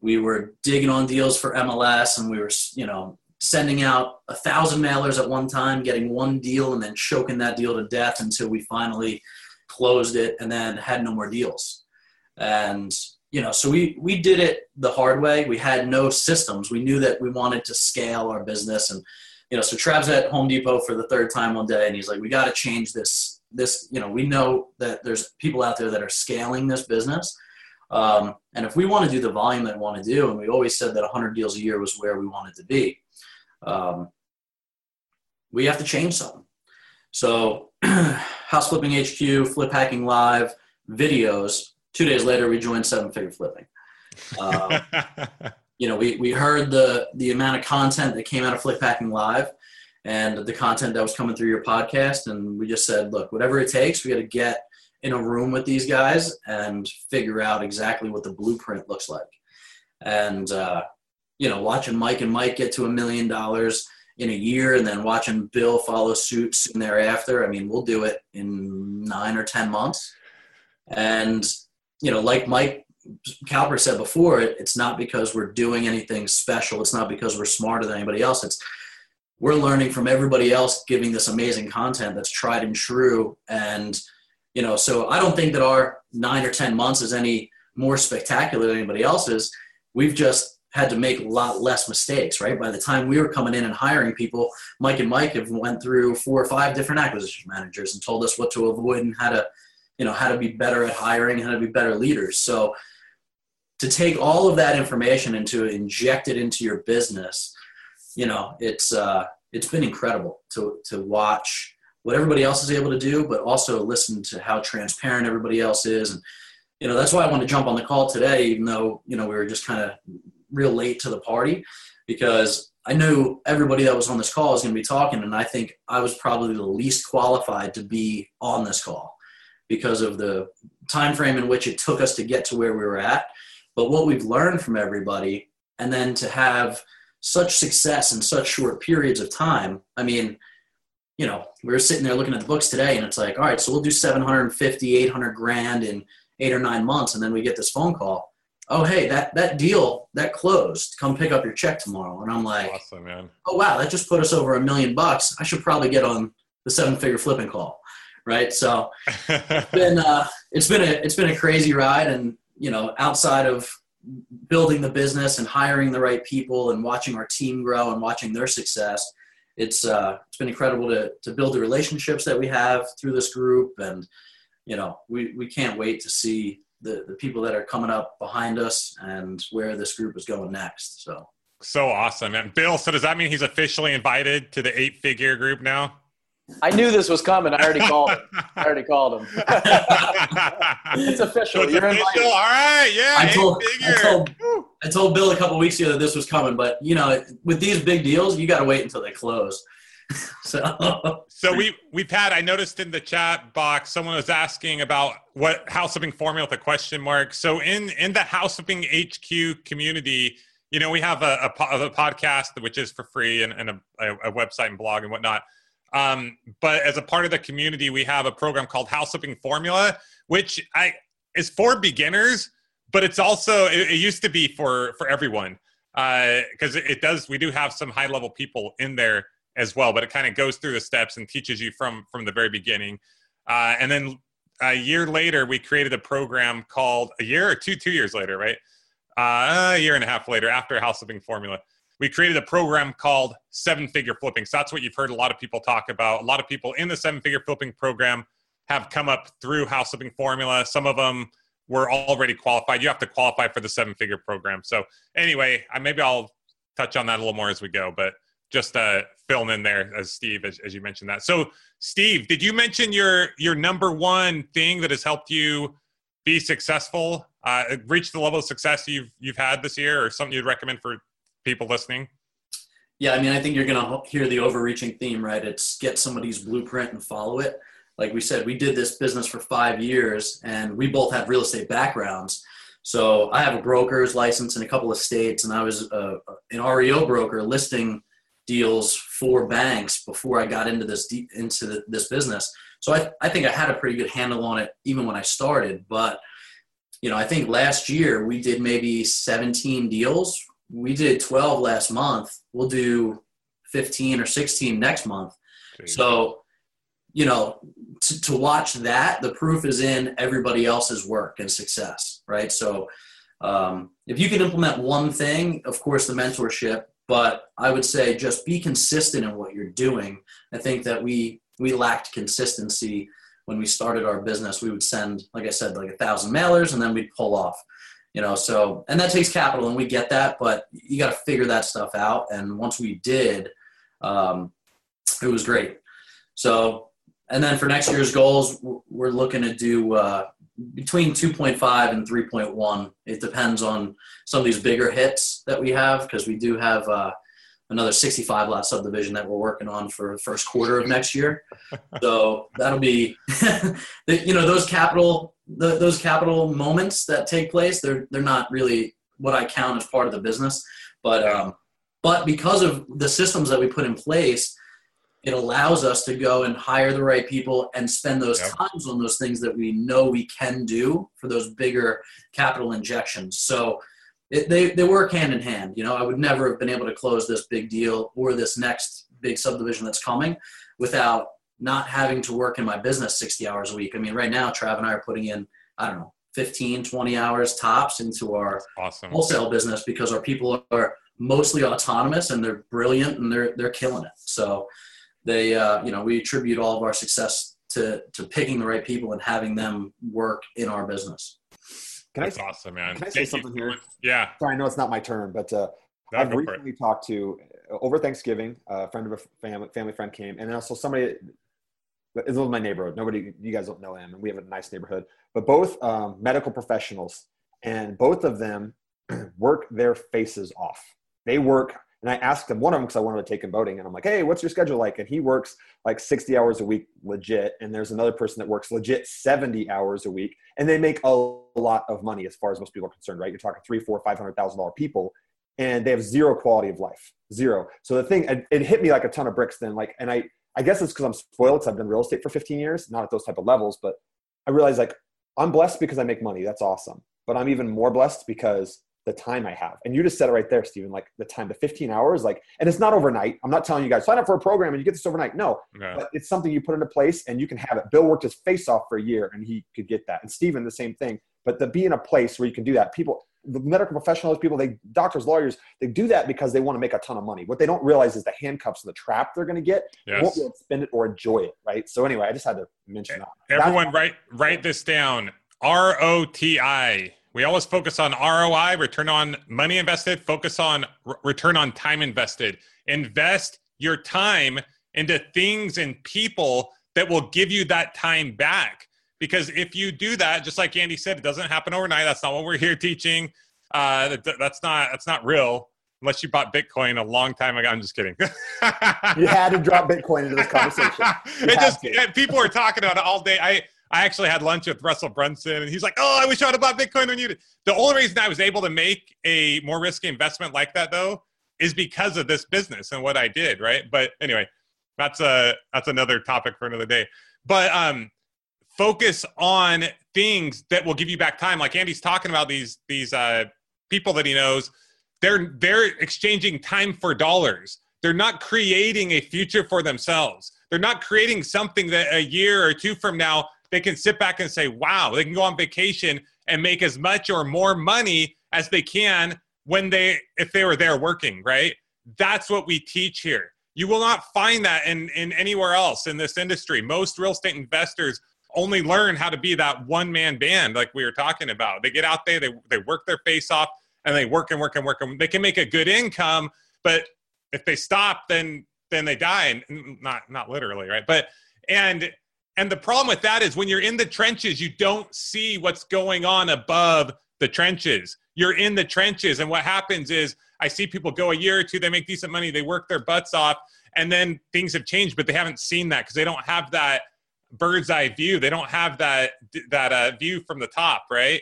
We were digging on deals for mls and we were you know sending out a thousand mailers at one time getting one deal and then choking that deal to death until we finally closed it and then had no more deals. And you know so we we did it the hard way. We had no systems. We knew that we wanted to scale our business and you know, so Trav's at Home Depot for the third time one day, and he's like, "We got to change this. This, you know, we know that there's people out there that are scaling this business, um, and if we want to do the volume that we want to do, and we always said that 100 deals a year was where we wanted to be, um, we have to change something. So, House Flipping HQ, Flip Hacking Live, videos. Two days later, we joined Seven Figure Flipping. Uh, you know, we, we heard the, the amount of content that came out of Flip Hacking Live and the content that was coming through your podcast. And we just said, look, whatever it takes, we got to get in a room with these guys and figure out exactly what the blueprint looks like. And, uh, you know, watching Mike and Mike get to a million dollars in a year and then watching Bill follow suit soon thereafter. I mean, we'll do it in nine or 10 months. And, you know, like Mike Cowper said before, it, it's not because we're doing anything special. It's not because we're smarter than anybody else. It's we're learning from everybody else giving this amazing content that's tried and true. And, you know, so I don't think that our nine or 10 months is any more spectacular than anybody else's. We've just had to make a lot less mistakes, right? By the time we were coming in and hiring people, Mike and Mike have went through four or five different acquisition managers and told us what to avoid and how to, you know, how to be better at hiring, how to be better leaders. So, to take all of that information and to inject it into your business, you know, it's uh, it's been incredible to to watch what everybody else is able to do, but also listen to how transparent everybody else is. And you know, that's why I want to jump on the call today, even though you know we were just kind of real late to the party, because I knew everybody that was on this call was going to be talking, and I think I was probably the least qualified to be on this call because of the time frame in which it took us to get to where we were at. But what we've learned from everybody, and then to have such success in such short periods of time. I mean, you know, we were sitting there looking at the books today, and it's like, all right, so we'll do 750, 800 grand in eight or nine months, and then we get this phone call. Oh, hey, that that deal that closed. Come pick up your check tomorrow. And I'm like, awesome, man. Oh wow, that just put us over a million bucks. I should probably get on the seven figure flipping call, right? So it's been uh, it's been a it's been a crazy ride, and you know, outside of building the business and hiring the right people and watching our team grow and watching their success, it's uh, it's been incredible to to build the relationships that we have through this group, and you know, we we can't wait to see the the people that are coming up behind us and where this group is going next. So. So awesome, and Bill. So does that mean he's officially invited to the eight-figure group now? I knew this was coming. I already called him. I already called him. it's official. It's You're official. Invited. All right. Yeah. I told, I told, I told Bill a couple weeks ago that this was coming, but you know, with these big deals, you got to wait until they close. so, so we we've had. I noticed in the chat box, someone was asking about what house flipping formula with a question mark. So in in the house flipping HQ community, you know, we have a, a, a podcast which is for free and, and a, a website and blog and whatnot. Um, but as a part of the community, we have a program called House Flipping Formula, which I is for beginners, but it's also it, it used to be for for everyone because uh, it, it does. We do have some high level people in there as well, but it kind of goes through the steps and teaches you from from the very beginning. Uh, and then a year later, we created a program called a year or two two years later, right? Uh, a year and a half later, after House Flipping Formula, we created a program called Seven Figure Flipping. So that's what you've heard a lot of people talk about. A lot of people in the Seven Figure Flipping program have come up through house flipping formula. Some of them were already qualified. You have to qualify for the seven figure program. So anyway, I, maybe I'll touch on that a little more as we go, but just uh, in there as Steve, as, as you mentioned that. So Steve, did you mention your, your number one thing that has helped you be successful, uh, reach the level of success you've, you've had this year or something you'd recommend for people listening? Yeah, I mean, I think you're going to hear the overreaching theme, right? It's get somebody's blueprint and follow it. Like we said, we did this business for five years and we both have real estate backgrounds. So I have a broker's license in a couple of states, and I was uh, an REO broker listing deals for banks before I got into this deep, into the, this business. So I, I think I had a pretty good handle on it even when I started. But you know, I think last year we did maybe 17 deals we did 12 last month. We'll do 15 or 16 next month. So, you know, to, to watch that, the proof is in everybody else's work and success, right? So, um, if you can implement one thing, of course, the mentorship, but I would say just be consistent in what you're doing. I think that we we lacked consistency when we started our business. We would send, like I said, like a thousand mailers, and then we'd pull off you know so and that takes capital and we get that but you got to figure that stuff out and once we did um, it was great so and then for next year's goals we're looking to do uh, between 2.5 and 3.1 it depends on some of these bigger hits that we have because we do have uh, another 65 lot subdivision that we're working on for the first quarter of next year. So that'll be, you know, those capital, the, those capital moments that take place, they're, they're not really what I count as part of the business, but, um, but because of the systems that we put in place, it allows us to go and hire the right people and spend those yep. times on those things that we know we can do for those bigger capital injections. So it, they, they work hand in hand. You know, I would never have been able to close this big deal or this next big subdivision that's coming without not having to work in my business 60 hours a week. I mean, right now, Trav and I are putting in, I don't know, 15, 20 hours tops into our awesome. wholesale business because our people are mostly autonomous and they're brilliant and they're, they're killing it. So they, uh, you know, we attribute all of our success to, to picking the right people and having them work in our business. Can That's I, awesome, man. Can I say Thank something here? Yeah. Sorry, I know it's not my turn, but uh, no, I've recently talked to uh, over Thanksgiving. A friend of a family family friend came, and also somebody is in my neighborhood. Nobody, you guys don't know him, and we have a nice neighborhood. But both um, medical professionals, and both of them work their faces off. They work And I asked him one of them because I wanted to take him boating, and I'm like, "Hey, what's your schedule like?" And he works like 60 hours a week legit, and there's another person that works legit 70 hours a week, and they make a lot of money as far as most people are concerned, right? You're talking three, four, five hundred thousand dollar people, and they have zero quality of life, zero. So the thing, it, it hit me like a ton of bricks. Then, like, and I, I guess it's because I'm spoiled. Because I've been real estate for 15 years, not at those type of levels, but I realize like I'm blessed because I make money. That's awesome. But I'm even more blessed because the time I have. And you just said it right there, Stephen, like the time, the 15 hours, like, and it's not overnight. I'm not telling you guys sign up for a program and you get this overnight. No, yeah. but it's something you put into place and you can have it. Bill worked his face off for a year and he could get that. And Stephen, the same thing. But to be in a place where you can do that, people, the medical professionals, people, they, doctors, lawyers, they do that because they want to make a ton of money. What they don't realize is the handcuffs and the trap they're going to get. Yes. They won't be able to spend it or enjoy it, right? So anyway, I just had to mention that. Everyone, That's- write write this down. R O T I we always focus on ROI, return on money invested, focus on r- return on time invested. Invest your time into things and people that will give you that time back. Because if you do that, just like Andy said, it doesn't happen overnight. That's not what we're here teaching. Uh, that, that's not that's not real unless you bought Bitcoin a long time ago. I'm just kidding. you had to drop Bitcoin into this conversation. it just people are talking about it all day. I I actually had lunch with Russell Brunson, and he's like, "Oh, I wish I would have bought Bitcoin when you did." The only reason I was able to make a more risky investment like that, though, is because of this business and what I did. Right. But anyway, that's a that's another topic for another day. But um, focus on things that will give you back time. Like Andy's talking about these these uh, people that he knows. They're they're exchanging time for dollars. They're not creating a future for themselves. They're not creating something that a year or two from now they can sit back and say, wow, they can go on vacation and make as much or more money as they can when they if they were there working, right? That's what we teach here. You will not find that in, in anywhere else in this industry. Most real estate investors only learn how to be that one man band, like we were talking about. They get out there, they, they work their face off, and they work and work and work. And they can make a good income, but if they stop, then then they die, and not not literally, right? But and and the problem with that is when you're in the trenches, you don't see what's going on above the trenches. You're in the trenches. And what happens is I see people go a year or two, they make decent money, they work their butts off, and then things have changed, but they haven't seen that because they don't have that bird's eye view. They don't have that that uh, view from the top, right?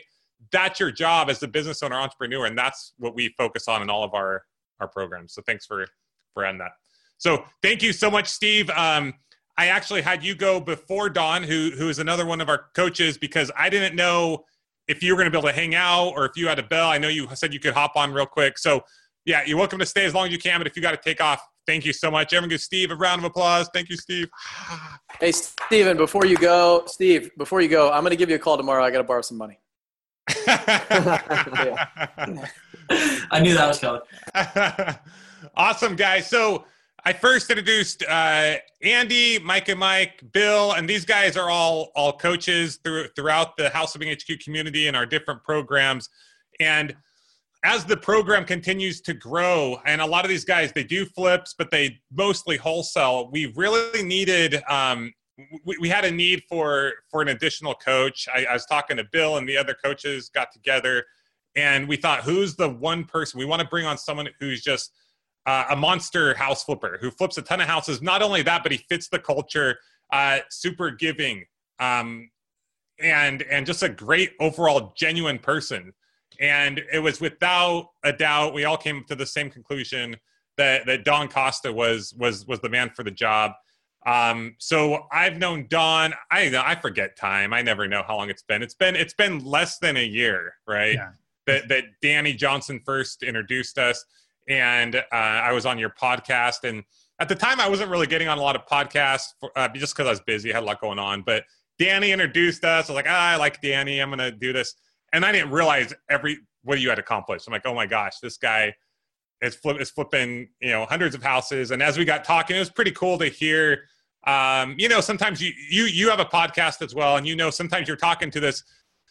That's your job as a business owner, entrepreneur, and that's what we focus on in all of our our programs. So thanks for for ending that. So thank you so much, Steve. Um, I actually had you go before Don, who who is another one of our coaches, because I didn't know if you were going to be able to hang out or if you had a bell. I know you said you could hop on real quick. So yeah, you're welcome to stay as long as you can. But if you got to take off, thank you so much. Everyone give Steve a round of applause. Thank you, Steve. hey, Steven, before you go, Steve, before you go, I'm going to give you a call tomorrow. I got to borrow some money. I knew that was coming. awesome, guys. So I first introduced uh, Andy, Mike and Mike, Bill, and these guys are all all coaches through, throughout the House of HQ community and our different programs. And as the program continues to grow, and a lot of these guys they do flips, but they mostly wholesale. We really needed. Um, we, we had a need for for an additional coach. I, I was talking to Bill, and the other coaches got together, and we thought, who's the one person we want to bring on? Someone who's just uh, a monster house flipper who flips a ton of houses. Not only that, but he fits the culture, uh, super giving, um, and and just a great overall genuine person. And it was without a doubt we all came to the same conclusion that that Don Costa was was was the man for the job. Um, so I've known Don. I I forget time. I never know how long it's been. It's been it's been less than a year, right? Yeah. That that Danny Johnson first introduced us and uh, I was on your podcast. And at the time, I wasn't really getting on a lot of podcasts for, uh, just because I was busy, I had a lot going on. But Danny introduced us. I was like, ah, I like Danny. I'm going to do this. And I didn't realize every what you had accomplished. I'm like, oh my gosh, this guy is, flip, is flipping, you know, hundreds of houses. And as we got talking, it was pretty cool to hear. Um, you know, sometimes you you you have a podcast as well, and you know, sometimes you're talking to this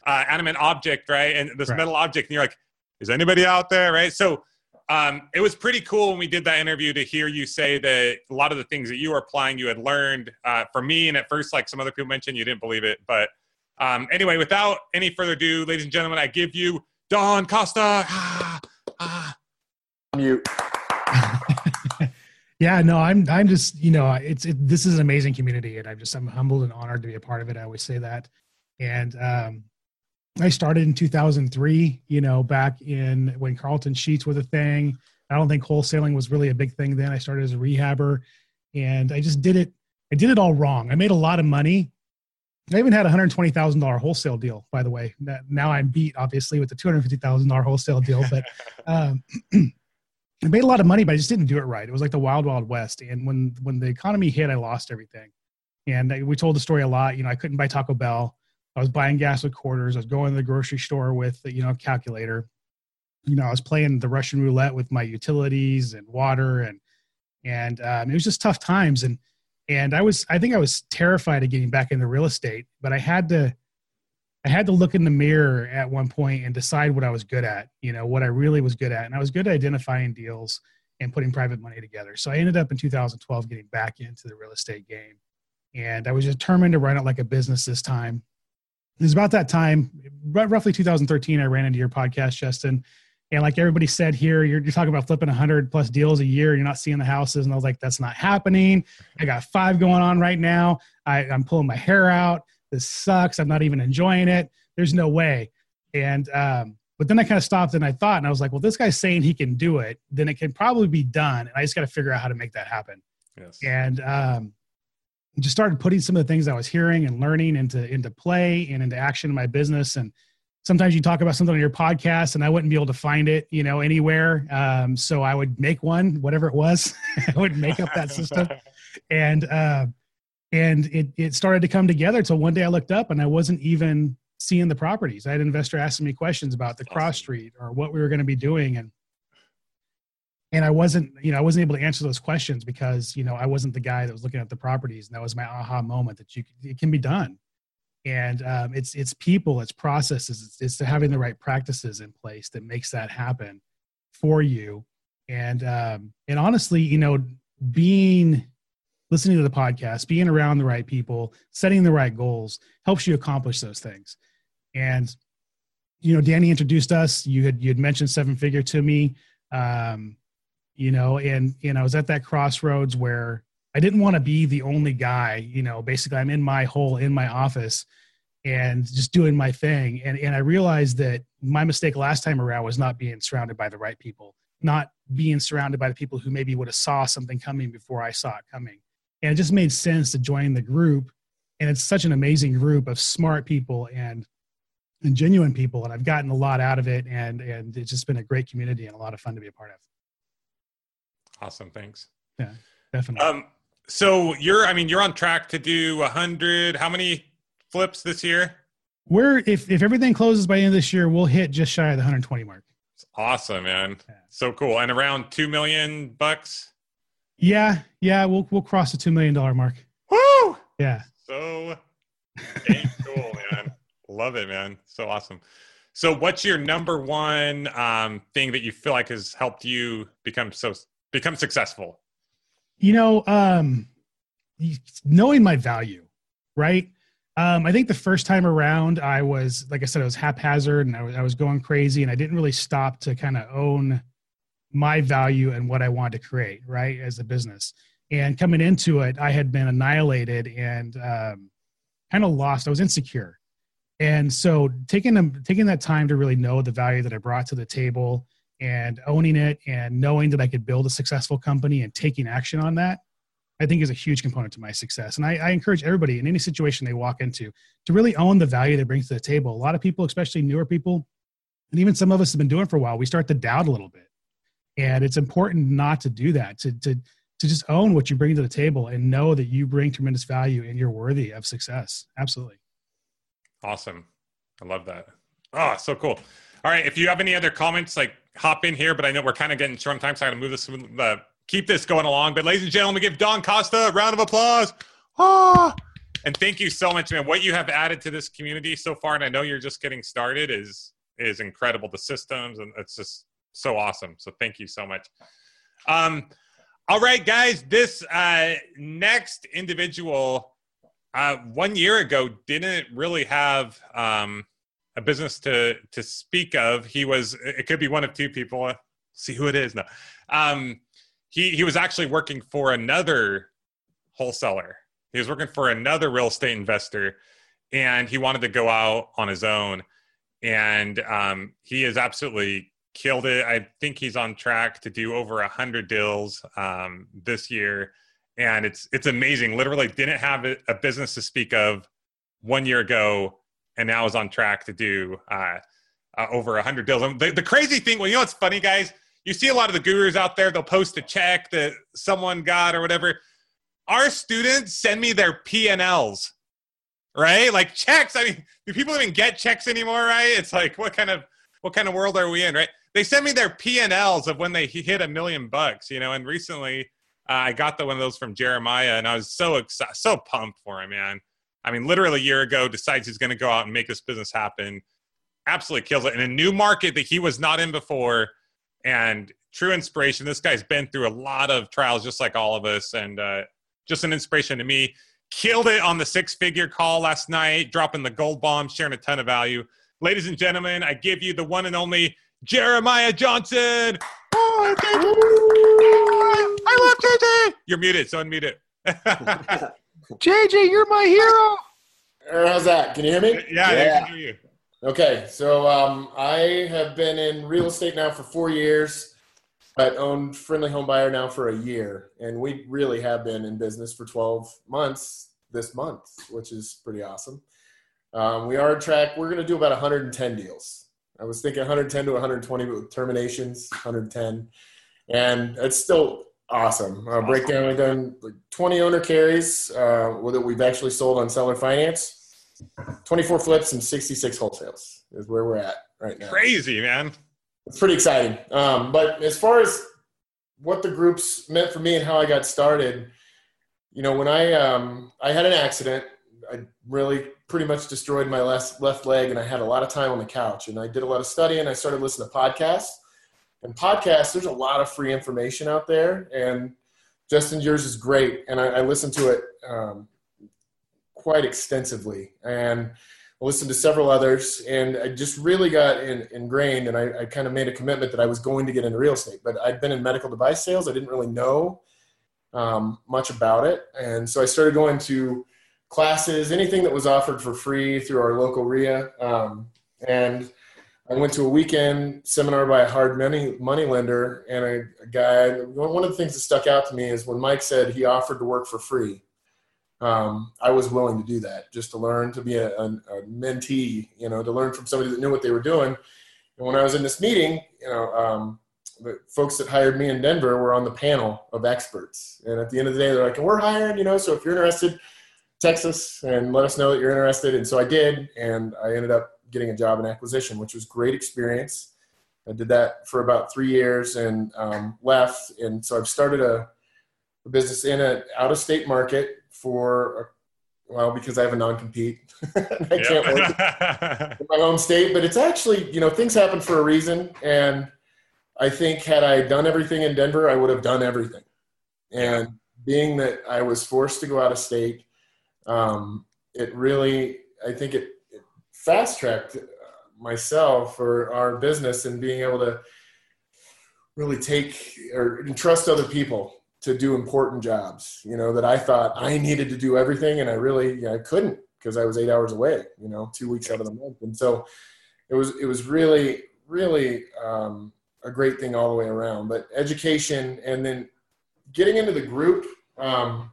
uh, animate object, right, and this right. metal object, and you're like, is anybody out there, right? So um, it was pretty cool when we did that interview to hear you say that a lot of the things that you were applying you had learned uh, from me and at first like some other people mentioned you didn't believe it but um, anyway without any further ado ladies and gentlemen i give you don costa ah, ah. mute Yeah, no, I'm I'm just you know it's it, this is an amazing community, and I'm just I'm humbled and honored to be a part of it. I always say that, and um, I started in 2003. You know, back in when Carleton Sheets was a thing. I don't think wholesaling was really a big thing then. I started as a rehabber, and I just did it. I did it all wrong. I made a lot of money. I even had a hundred twenty thousand dollar wholesale deal. By the way, now I'm beat obviously with the two hundred fifty thousand dollar wholesale deal, but. Um, I made a lot of money, but I just didn't do it right. It was like the wild, wild west. And when when the economy hit, I lost everything. And I, we told the story a lot. You know, I couldn't buy Taco Bell. I was buying gas with quarters. I was going to the grocery store with you know a calculator. You know, I was playing the Russian roulette with my utilities and water, and and um, it was just tough times. And and I was I think I was terrified of getting back into real estate, but I had to I had to look in the mirror at one point and decide what I was good at, you know, what I really was good at. And I was good at identifying deals and putting private money together. So I ended up in 2012 getting back into the real estate game. And I was determined to run it like a business this time. It was about that time, roughly 2013, I ran into your podcast, Justin. And like everybody said here, you're, you're talking about flipping 100 plus deals a year. You're not seeing the houses. And I was like, that's not happening. I got five going on right now. I, I'm pulling my hair out this sucks. I'm not even enjoying it. There's no way. And, um, but then I kind of stopped and I thought, and I was like, well, this guy's saying he can do it, then it can probably be done. And I just got to figure out how to make that happen. Yes. And, um, just started putting some of the things I was hearing and learning into, into play and into action in my business. And sometimes you talk about something on your podcast and I wouldn't be able to find it, you know, anywhere. Um, so I would make one, whatever it was, I would make up that system. And, uh, and it it started to come together until one day I looked up and I wasn't even seeing the properties. I had an investor asking me questions about the cross street or what we were going to be doing and and I wasn't, you know, I wasn't able to answer those questions because, you know, I wasn't the guy that was looking at the properties. And that was my aha moment that you it can be done. And um, it's it's people, it's processes, it's, it's having the right practices in place that makes that happen for you. And um, and honestly, you know, being listening to the podcast, being around the right people, setting the right goals helps you accomplish those things. And you know, Danny introduced us. You had you had mentioned seven figure to me, um, you know, and and I was at that crossroads where I didn't want to be the only guy. You know, basically, I'm in my hole in my office and just doing my thing. And and I realized that my mistake last time around was not being surrounded by the right people, not being surrounded by the people who maybe would have saw something coming before I saw it coming and it just made sense to join the group and it's such an amazing group of smart people and and genuine people and i've gotten a lot out of it and and it's just been a great community and a lot of fun to be a part of awesome thanks yeah definitely um so you're i mean you're on track to do 100 how many flips this year we're if if everything closes by the end of this year we'll hit just shy of the 120 mark it's awesome man yeah. so cool and around 2 million bucks yeah, yeah, we'll we'll cross the two million dollar mark. Woo! Yeah. So cool, man. Love it, man. So awesome. So, what's your number one um, thing that you feel like has helped you become so become successful? You know, um, knowing my value, right? Um, I think the first time around, I was like I said, I was haphazard and I was, I was going crazy, and I didn't really stop to kind of own my value and what I wanted to create, right, as a business. And coming into it, I had been annihilated and um, kind of lost. I was insecure, and so taking them, taking that time to really know the value that I brought to the table and owning it and knowing that I could build a successful company and taking action on that, I think is a huge component to my success. And I, I, encourage everybody in any situation they walk into to really own the value they bring to the table. A lot of people, especially newer people, and even some of us have been doing for a while, we start to doubt a little bit. And it's important not to do that to to to just own what you bring to the table and know that you bring tremendous value and you're worthy of success. Absolutely. Awesome. I love that. Oh so cool. All right if you have any other comments like hop in here but i know we're kind of getting short on time so i'm going to move this uh, keep this going along. But ladies and gentlemen give don costa a round of applause. Oh and thank you so much man. What you have added to this community so far and i know you're just getting started is is incredible. The systems and it's just so awesome. So thank you so much. Um, all right, guys, this uh, next individual uh, one year ago didn't really have um, a business to to speak of. He was it could be one of two people. See who it is now. Um, he he was actually working for another wholesaler. He was working for another real estate investor, and he wanted to go out on his own. And um, he has absolutely killed it. I think he's on track to do over a hundred deals um, this year, and it's it's amazing. Literally, didn't have a business to speak of one year ago, and now is on track to do uh, uh, over a hundred deals. And the, the crazy thing, well, you know what's funny, guys? You see a lot of the gurus out there. They'll post a check that someone got or whatever. Our students send me their P and Ls right? Like checks. I mean, do people even get checks anymore? Right? It's like what kind of what kind of world are we in? Right? They send me their P and Ls of when they hit a million bucks. You know, and recently uh, I got the one of those from Jeremiah, and I was so excited, so pumped for him, man. I mean, literally a year ago, decides he's going to go out and make this business happen. Absolutely kills it in a new market that he was not in before, and true inspiration. This guy's been through a lot of trials, just like all of us, and uh, just an inspiration to me killed it on the six figure call last night, dropping the gold bomb, sharing a ton of value. Ladies and gentlemen, I give you the one and only Jeremiah Johnson. Oh, I love JJ. You're muted, so unmute it. JJ, you're my hero. How's that? Can you hear me? Yeah, yeah. I can hear you. Okay, so um, I have been in real estate now for four years but owned Friendly Home Buyer now for a year, and we really have been in business for 12 months this month, which is pretty awesome. Um, we are on track. We're going to do about 110 deals. I was thinking 110 to 120, but with terminations, 110, and it's still awesome. Uh, breakdown: we've done like 20 owner carries uh, that we've actually sold on seller finance, 24 flips, and 66 wholesales is where we're at right now. Crazy, man it's pretty exciting. Um, but as far as what the groups meant for me and how I got started, you know, when I um, I had an accident, I really pretty much destroyed my left left leg, and I had a lot of time on the couch. And I did a lot of studying. I started listening to podcasts. And podcasts, there's a lot of free information out there, and Justin, yours is great, and I, I listened to it um, quite extensively. And I listened to several others, and I just really got in, ingrained. And I, I kind of made a commitment that I was going to get into real estate. But I'd been in medical device sales. I didn't really know um, much about it, and so I started going to classes, anything that was offered for free through our local REIA. Um, and I went to a weekend seminar by a hard money money lender, and a, a guy. One of the things that stuck out to me is when Mike said he offered to work for free um, I was willing to do that just to learn to be a, a, a, mentee, you know, to learn from somebody that knew what they were doing. And when I was in this meeting, you know, um, the folks that hired me in Denver were on the panel of experts. And at the end of the day, they're like, we're hired, you know, so if you're interested, text us and let us know that you're interested. And so I did, and I ended up getting a job in acquisition, which was great experience. I did that for about three years and um, left. And so I've started a, a business in an out of state market for well because I have a non-compete. I can't work in my home state, but it's actually you know things happen for a reason, and I think had I done everything in Denver, I would have done everything. And being that I was forced to go out of state, um, it really I think it fast tracked myself or our business and being able to really take or trust other people to do important jobs, you know, that I thought I needed to do everything and I really I couldn't because I was eight hours away, you know, two weeks out of the month. And so it was, it was really, really um, a great thing all the way around. But education and then getting into the group um,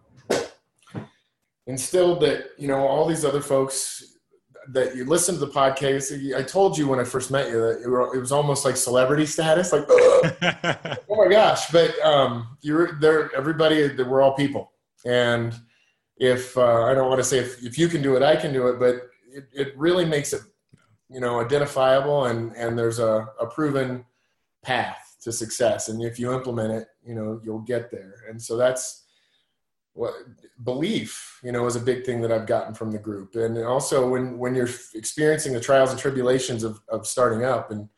instilled that, you know, all these other folks that you listen to the podcast. I told you when I first met you that it was almost like celebrity status, like oh my gosh. But um, you're there. Everybody, we're all people, and if uh, I don't want to say if, if you can do it, I can do it, but it, it really makes it you know identifiable and and there's a, a proven path to success and if you implement it you know you'll get there and so that's belief you know is a big thing that i've gotten from the group. And also when when you're experiencing the trials and tribulations of, of starting up and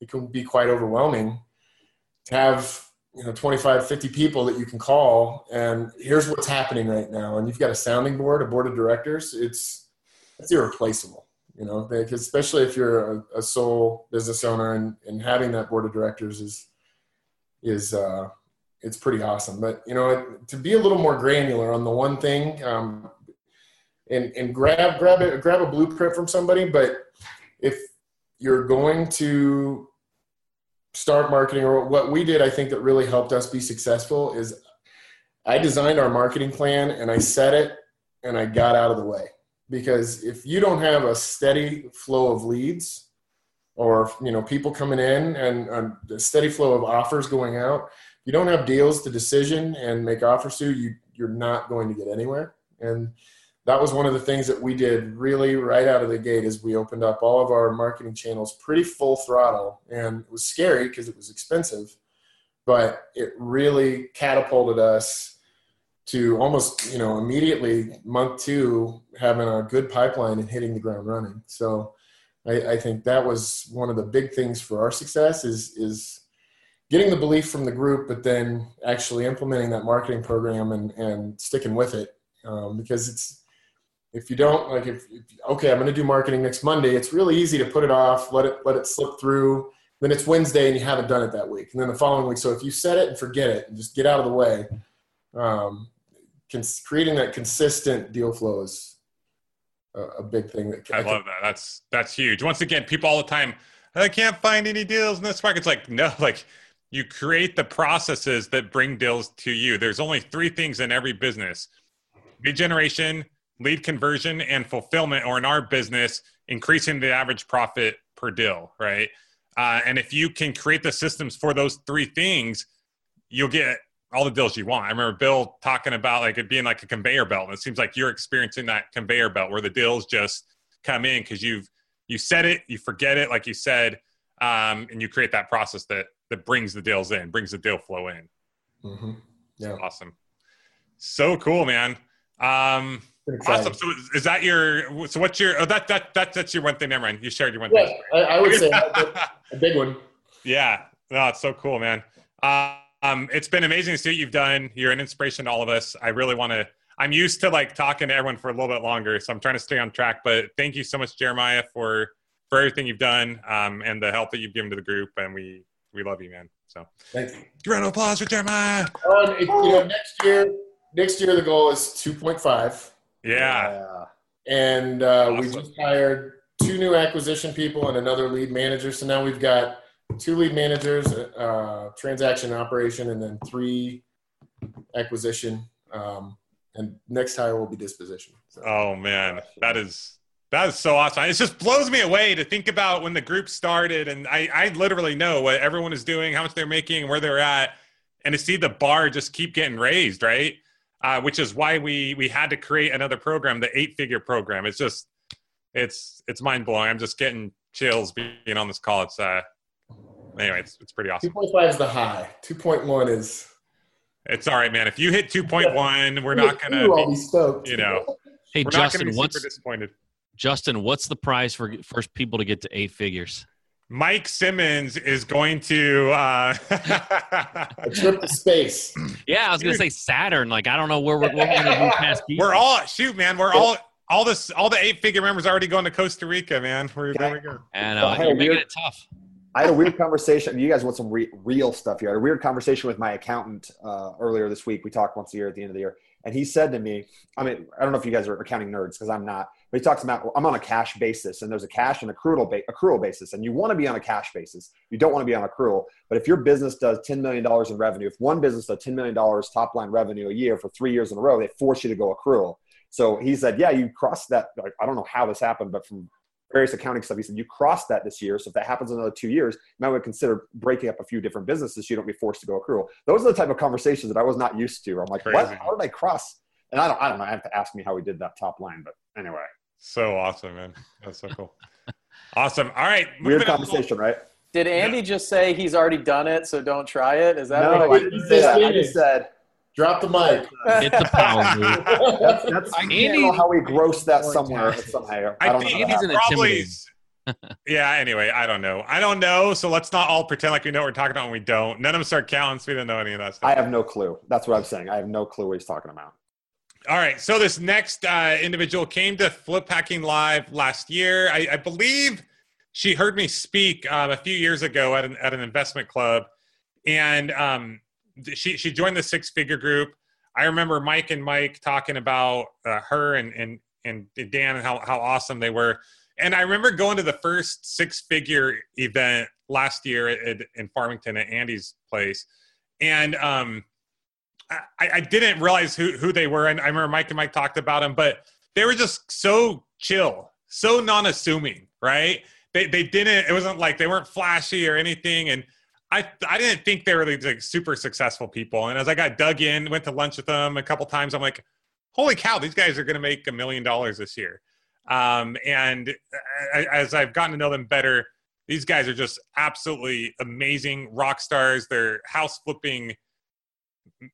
it can be quite overwhelming to have you know 25 50 people that you can call and here's what's happening right now. And you've got a sounding board a board of directors. It's it's irreplaceable you know especially if you're a, a sole business owner and, and having that board of directors is is uh it's pretty awesome. But you know, to be a little more granular on the one thing, um, and and grab grab a grab a blueprint from somebody. But if you're going to start marketing, or what we did, I think that really helped us be successful is I designed our marketing plan and I set it and I got out of the way because if you don't have a steady flow of leads or you know people coming in and a steady flow of offers going out you don't have deals to decision and make offers to you you're not going to get anywhere. And that was one of the things that we did really right out of the gate is we opened up all of our marketing channels pretty full throttle. And it was scary because it was expensive but it really catapulted us to almost you know immediately month two having a good pipeline and hitting the ground running. So I, I, think that was one of the big things for our success is is getting the belief from the group but then actually implementing that marketing program and and sticking with it um, because it's if you don't like if, if okay i'm going to do marketing next monday it's really easy to put it off let it let it slip through then it's wednesday and you haven't done it that week and then the following week so if you set it and forget it and just get out of the way um, cons- creating that consistent deal flow is a, a big thing. That I, I love that. That's that's huge. Once again, people all the time, I can't find any deals in this market. It's like no, like you create the processes that bring deals to you. There's only three things in every business: lead generation, lead conversion, and fulfillment. Or in our business, increasing the average profit per deal. Right. Uh, and if you can create the systems for those three things, you'll get all the deals you want. I remember Bill talking about like it being like a conveyor belt. And it seems like you're experiencing that conveyor belt where the deals just come in because you've you said it, you forget it, like you said, um, and you create that process that that brings the deals in, brings the deal flow in. Mm-hmm. Yeah, awesome. So cool, man. Um, awesome. So is that your? So what's your? Oh, that that that that's your one thing. Never mind. You shared your one yeah, thing. I, I would say a big one. Yeah. No, it's so cool, man. Um, it's been amazing to see what you've done. You're an inspiration to all of us. I really want to. I'm used to like talking to everyone for a little bit longer, so I'm trying to stay on track. But thank you so much, Jeremiah, for for everything you've done um, and the help that you've given to the group. And we we love you, man. So thank you. Round of applause for Jeremiah. Uh, you know, next year, next year the goal is 2.5. Yeah. and uh, awesome. we just hired two new acquisition people and another lead manager. So now we've got two lead managers, uh, transaction operation, and then three acquisition. Um, and next hire will be disposition. So, oh man, that is that is so awesome. It just blows me away to think about when the group started, and I, I literally know what everyone is doing, how much they're making, where they're at, and to see the bar just keep getting raised, right? Uh, which is why we we had to create another program, the eight figure program. It's just it's it's mind blowing. I'm just getting chills being on this call. It's uh anyway, it's, it's pretty awesome. 2.5 is the high. 2.1 is. It's all right, man. If you hit 2.1, we're not going to be stoked. You know, hey, we're Justin, what's disappointed? Justin, what's the prize for first people to get to eight figures? Mike Simmons is going to uh... a trip to space. Yeah, I was going to say Saturn. Like I don't know where we're, we're going to do past. We're all shoot, man. We're all all this all the eight figure members already going to Costa Rica, man. We're, there we go. And uh, you're making it tough. I had a weird conversation. You guys want some re- real stuff here? I had a weird conversation with my accountant uh, earlier this week. We talk once a year at the end of the year, and he said to me, "I mean, I don't know if you guys are accounting nerds because I'm not." But he talks about I'm on a cash basis, and there's a cash and accrual ba- accrual basis, and you want to be on a cash basis. You don't want to be on accrual. But if your business does ten million dollars in revenue, if one business does ten million dollars top line revenue a year for three years in a row, they force you to go accrual. So he said, "Yeah, you cross that." Like, I don't know how this happened, but from various accounting stuff. He said, you crossed that this year. So if that happens in another two years, you might want to consider breaking up a few different businesses so you don't be forced to go accrual. Those are the type of conversations that I was not used to. I'm like, Crazy. what? How did I cross? And I don't, I don't know. I have to ask me how we did that top line, but anyway. So awesome, man. That's so cool. awesome. All right. Weird conversation, right? Did Andy yeah. just say he's already done it, so don't try it? Is that no, what I didn't say that. I just said Drop the mic. It's a power that's, that's, I can't know how we grossed that somewhere somehow. I, I don't think know. Andy's an probably, yeah. Anyway, I don't know. I don't know. So let's not all pretend like we know what we're talking about when we don't. None of us are accountants. We don't know any of that stuff. I have no clue. That's what I'm saying. I have no clue what he's talking about. All right. So this next uh, individual came to Flip Hacking Live last year. I, I believe she heard me speak um, a few years ago at an, at an investment club, and um, she she joined the six figure group. I remember Mike and Mike talking about uh, her and and and Dan and how how awesome they were. And I remember going to the first six figure event last year at, in Farmington at Andy's place, and um, I, I didn't realize who who they were. And I remember Mike and Mike talked about them, but they were just so chill, so non-assuming, right? They they didn't. It wasn't like they weren't flashy or anything, and I I didn't think they were these like super successful people. And as I got dug in, went to lunch with them a couple times, I'm like, holy cow, these guys are going to make a million dollars this year. Um, and as I've gotten to know them better, these guys are just absolutely amazing rock stars. They're house flipping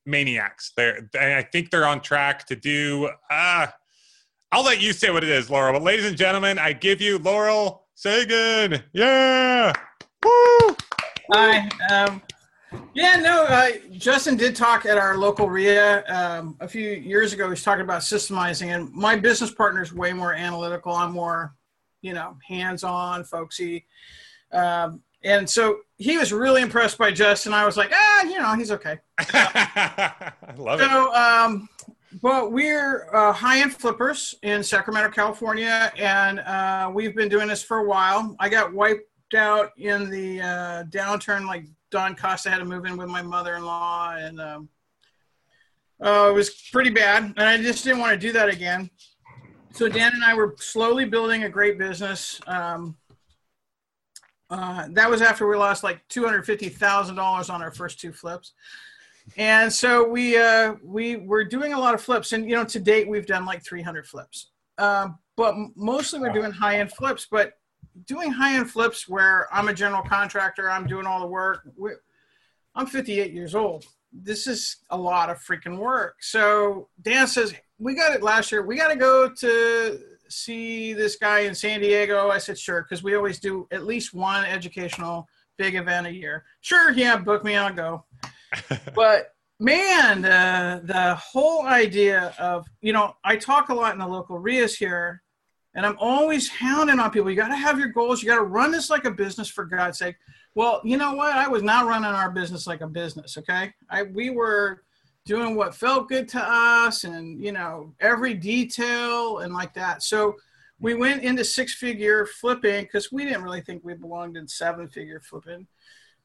maniacs. They're I think they're on track to do. Uh, I'll let you say what it is, Laurel. But ladies and gentlemen, I give you Laurel Sagan. Yeah. Woo! Hi. Um, yeah, no, uh, Justin did talk at our local REIA um, a few years ago. He was talking about systemizing, and my business partner is way more analytical. I'm more, you know, hands-on, folksy. Um, and so he was really impressed by Justin. I was like, ah, you know, he's okay. I love so, it. So, um, but we're uh, high-end flippers in Sacramento, California, and uh, we've been doing this for a while. I got wiped out in the uh, downturn, like Don Costa had to move in with my mother-in-law, and um, uh, it was pretty bad. And I just didn't want to do that again. So Dan and I were slowly building a great business. Um, uh, that was after we lost like two hundred fifty thousand dollars on our first two flips, and so we uh, we were doing a lot of flips. And you know, to date, we've done like three hundred flips. Uh, but mostly we're doing high end flips. But doing high end flips where I'm a general contractor, I'm doing all the work. I'm 58 years old. This is a lot of freaking work. So Dan says, We got it last year. We got to go to see this guy in San Diego. I said, Sure, because we always do at least one educational big event a year. Sure, yeah, book me, I'll go. but man, the, the whole idea of, you know, I talk a lot in the local REIAs here and I'm always hounding on people. You got to have your goals. You got to run this like a business, for God's sake. Well, you know what? I was not running our business like a business. Okay, I we were doing what felt good to us, and you know every detail and like that. So we went into six-figure flipping because we didn't really think we belonged in seven-figure flipping.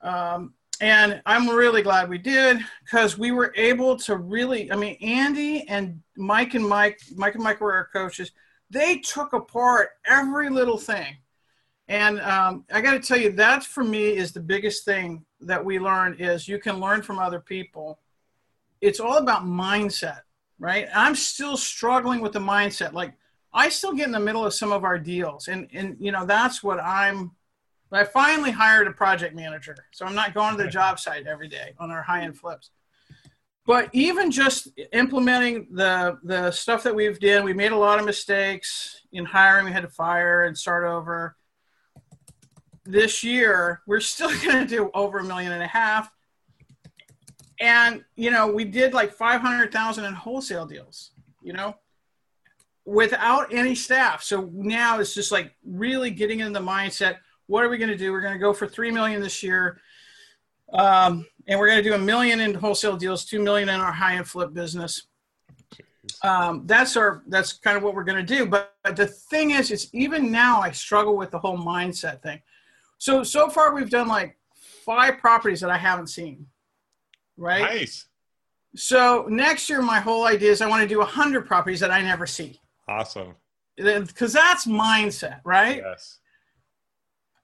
Um, and I'm really glad we did because we were able to really. I mean, Andy and Mike and Mike, Mike and Mike were our coaches they took apart every little thing. And um, I got to tell you, that for me is the biggest thing that we learn is you can learn from other people. It's all about mindset, right? I'm still struggling with the mindset. Like I still get in the middle of some of our deals, and and you know that's what I'm. I finally hired a project manager, so I'm not going to the job site every day on our high end flips but even just implementing the the stuff that we've done, we made a lot of mistakes in hiring. We had to fire and start over. This year, we're still going to do over a million and a half. And you know, we did like five hundred thousand in wholesale deals. You know, without any staff. So now it's just like really getting in the mindset. What are we going to do? We're going to go for three million this year. Um, and we're going to do a million in wholesale deals, two million in our high end flip business. Um, that's our that's kind of what we're going to do. But, but the thing is, it's even now I struggle with the whole mindset thing. So so far we've done like five properties that I haven't seen. Right. Nice. So next year, my whole idea is I want to do a hundred properties that I never see. Awesome. Because that's mindset, right? Yes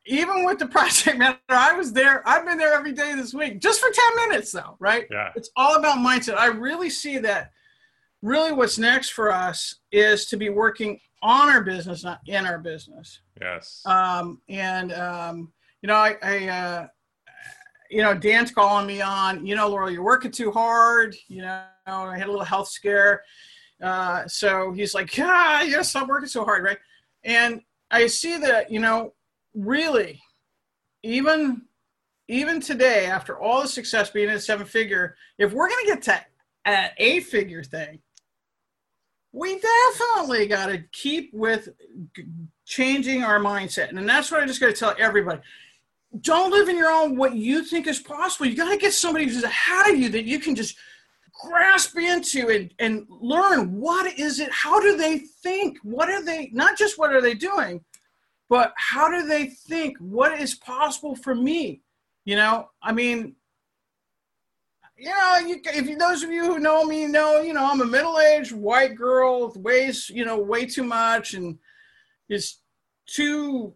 even with the project manager, I was there. I've been there every day this week, just for 10 minutes, though, right? Yeah. It's all about mindset. I really see that really what's next for us is to be working on our business, not in our business. Yes. Um, and, um, you know, I, I uh, you know, Dan's calling me on, you know, Laurel, you're working too hard. You know, I had a little health scare. Uh, so he's like, yeah, gotta stop working so hard, right? And I see that, you know, really, even even today, after all the success being in seven figure, if we're going to get to an eight figure thing, we definitely got to keep with changing our mindset. And that's what I just got to tell everybody. don't live in your own what you think is possible. You got to get somebody who's ahead of you that you can just grasp into and, and learn what is it how do they think what are they not just what are they doing but how do they think? What is possible for me? You know i mean you know you, if you, those of you who know me know you know i'm a middle-aged white girl weighs you know way too much and is too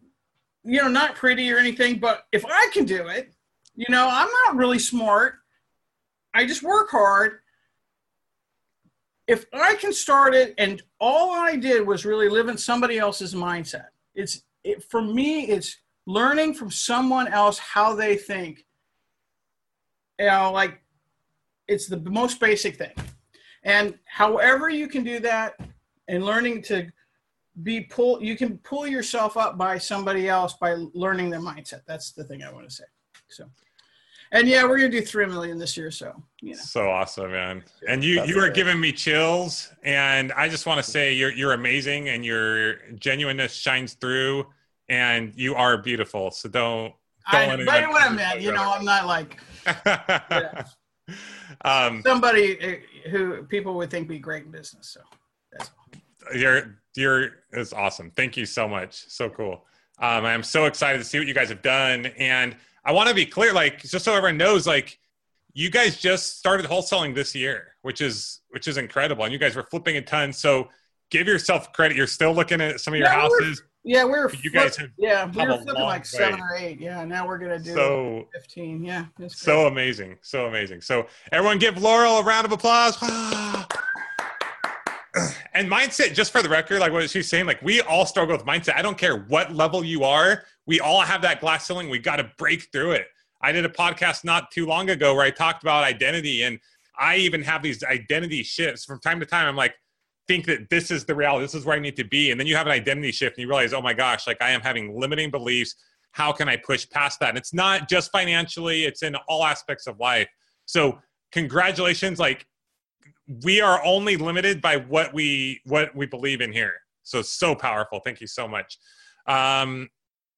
you know not pretty or anything. But if i can do it you know i'm not really smart. I just work hard. If I can start it and all I did was really live in somebody else's mindset, it's it, for me, it's learning from someone else how they think. You know, like it's the most basic thing. And however you can do that and learning to be pull you can pull yourself up by somebody else by learning their mindset. That's the thing I want to say. So and yeah, we're gonna do three million this year. So you know. So awesome, man! And you you are giving me chills, and I just want to say you're you're amazing, and your genuineness shines through, and you are beautiful. So don't. don't I, but what I meant, you know, I'm not like yeah. um, somebody eh, who people would think be great in business. So that's all. You're you're it's awesome. Thank you so much. So cool. Um, I'm so excited to see what you guys have done, and I want to be clear, like just so everyone knows, like you guys just started wholesaling this year, which is which is incredible, and you guys were flipping a ton. So give yourself credit. You're still looking at some of your yeah, houses. Yeah, we are You guys have yeah, we were flipping like seven or eight. Yeah, now we're gonna do so, fifteen. Yeah, so amazing, so amazing. So everyone, give Laurel a round of applause. and mindset, just for the record, like what she's saying, like we all struggle with mindset. I don't care what level you are we all have that glass ceiling. We got to break through it. I did a podcast not too long ago where I talked about identity, and I even have these identity shifts from time to time. I'm like, think that this is the reality, this is where I need to be. And then you have an identity shift and you realize, oh my gosh, like I am having limiting beliefs. How can I push past that? And it's not just financially, it's in all aspects of life. So, congratulations. Like, we are only limited by what we what we believe in here. So so powerful. Thank you so much. Um,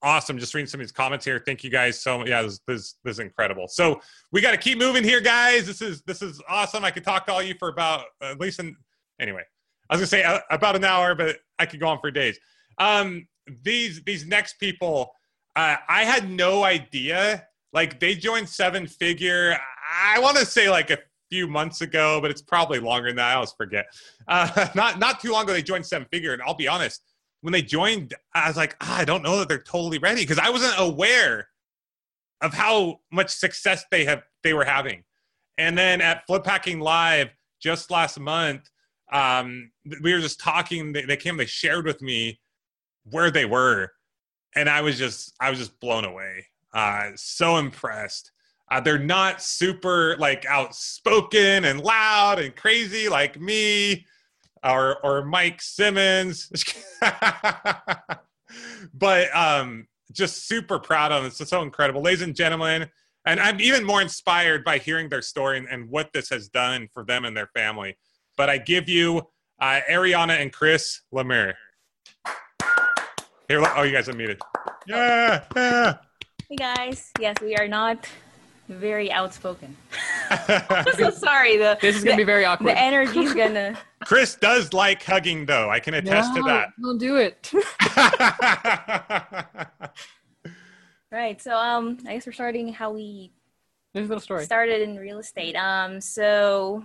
awesome. Just reading some of these comments here. Thank you guys so much. Yeah, this, this, this is incredible. So we got to keep moving here, guys. This is this is awesome. I could talk to all you for about at least an anyway. I was gonna say uh, about an hour, but I could go on for days. Um, these these next people, uh, I had no idea. Like they joined Seven Figure. I want to say like a few months ago, but it's probably longer than that. I always forget. Uh, not not too long ago, they joined Seven Figure, and I'll be honest when they joined, I was like, ah, I don't know that they're totally ready because I wasn't aware of how much success they have they were having. And then at Flip Hacking Live just last month, um, we were just talking. They, they came, they shared with me where they were, and I was just I was just blown away. Uh, so impressed. Uh, they're not super like outspoken and loud and crazy like me or or Mike Simmons. but um, just super proud of them. It's so incredible, ladies and gentlemen. And I'm even more inspired by hearing their story and, and what this has done for them and their family. But I give you uh, Ariana and Chris Lemire. Here, oh, you guys are muted. Yeah, yeah. Hey guys. Yes, we are not very outspoken. I'm so sorry. The, this is gonna be very awkward. The energy's gonna. Chris does like hugging, though. I can attest no, to that. Don't do it. right. So, um, I guess we're starting how we. There's a little story. Started in real estate. Um, so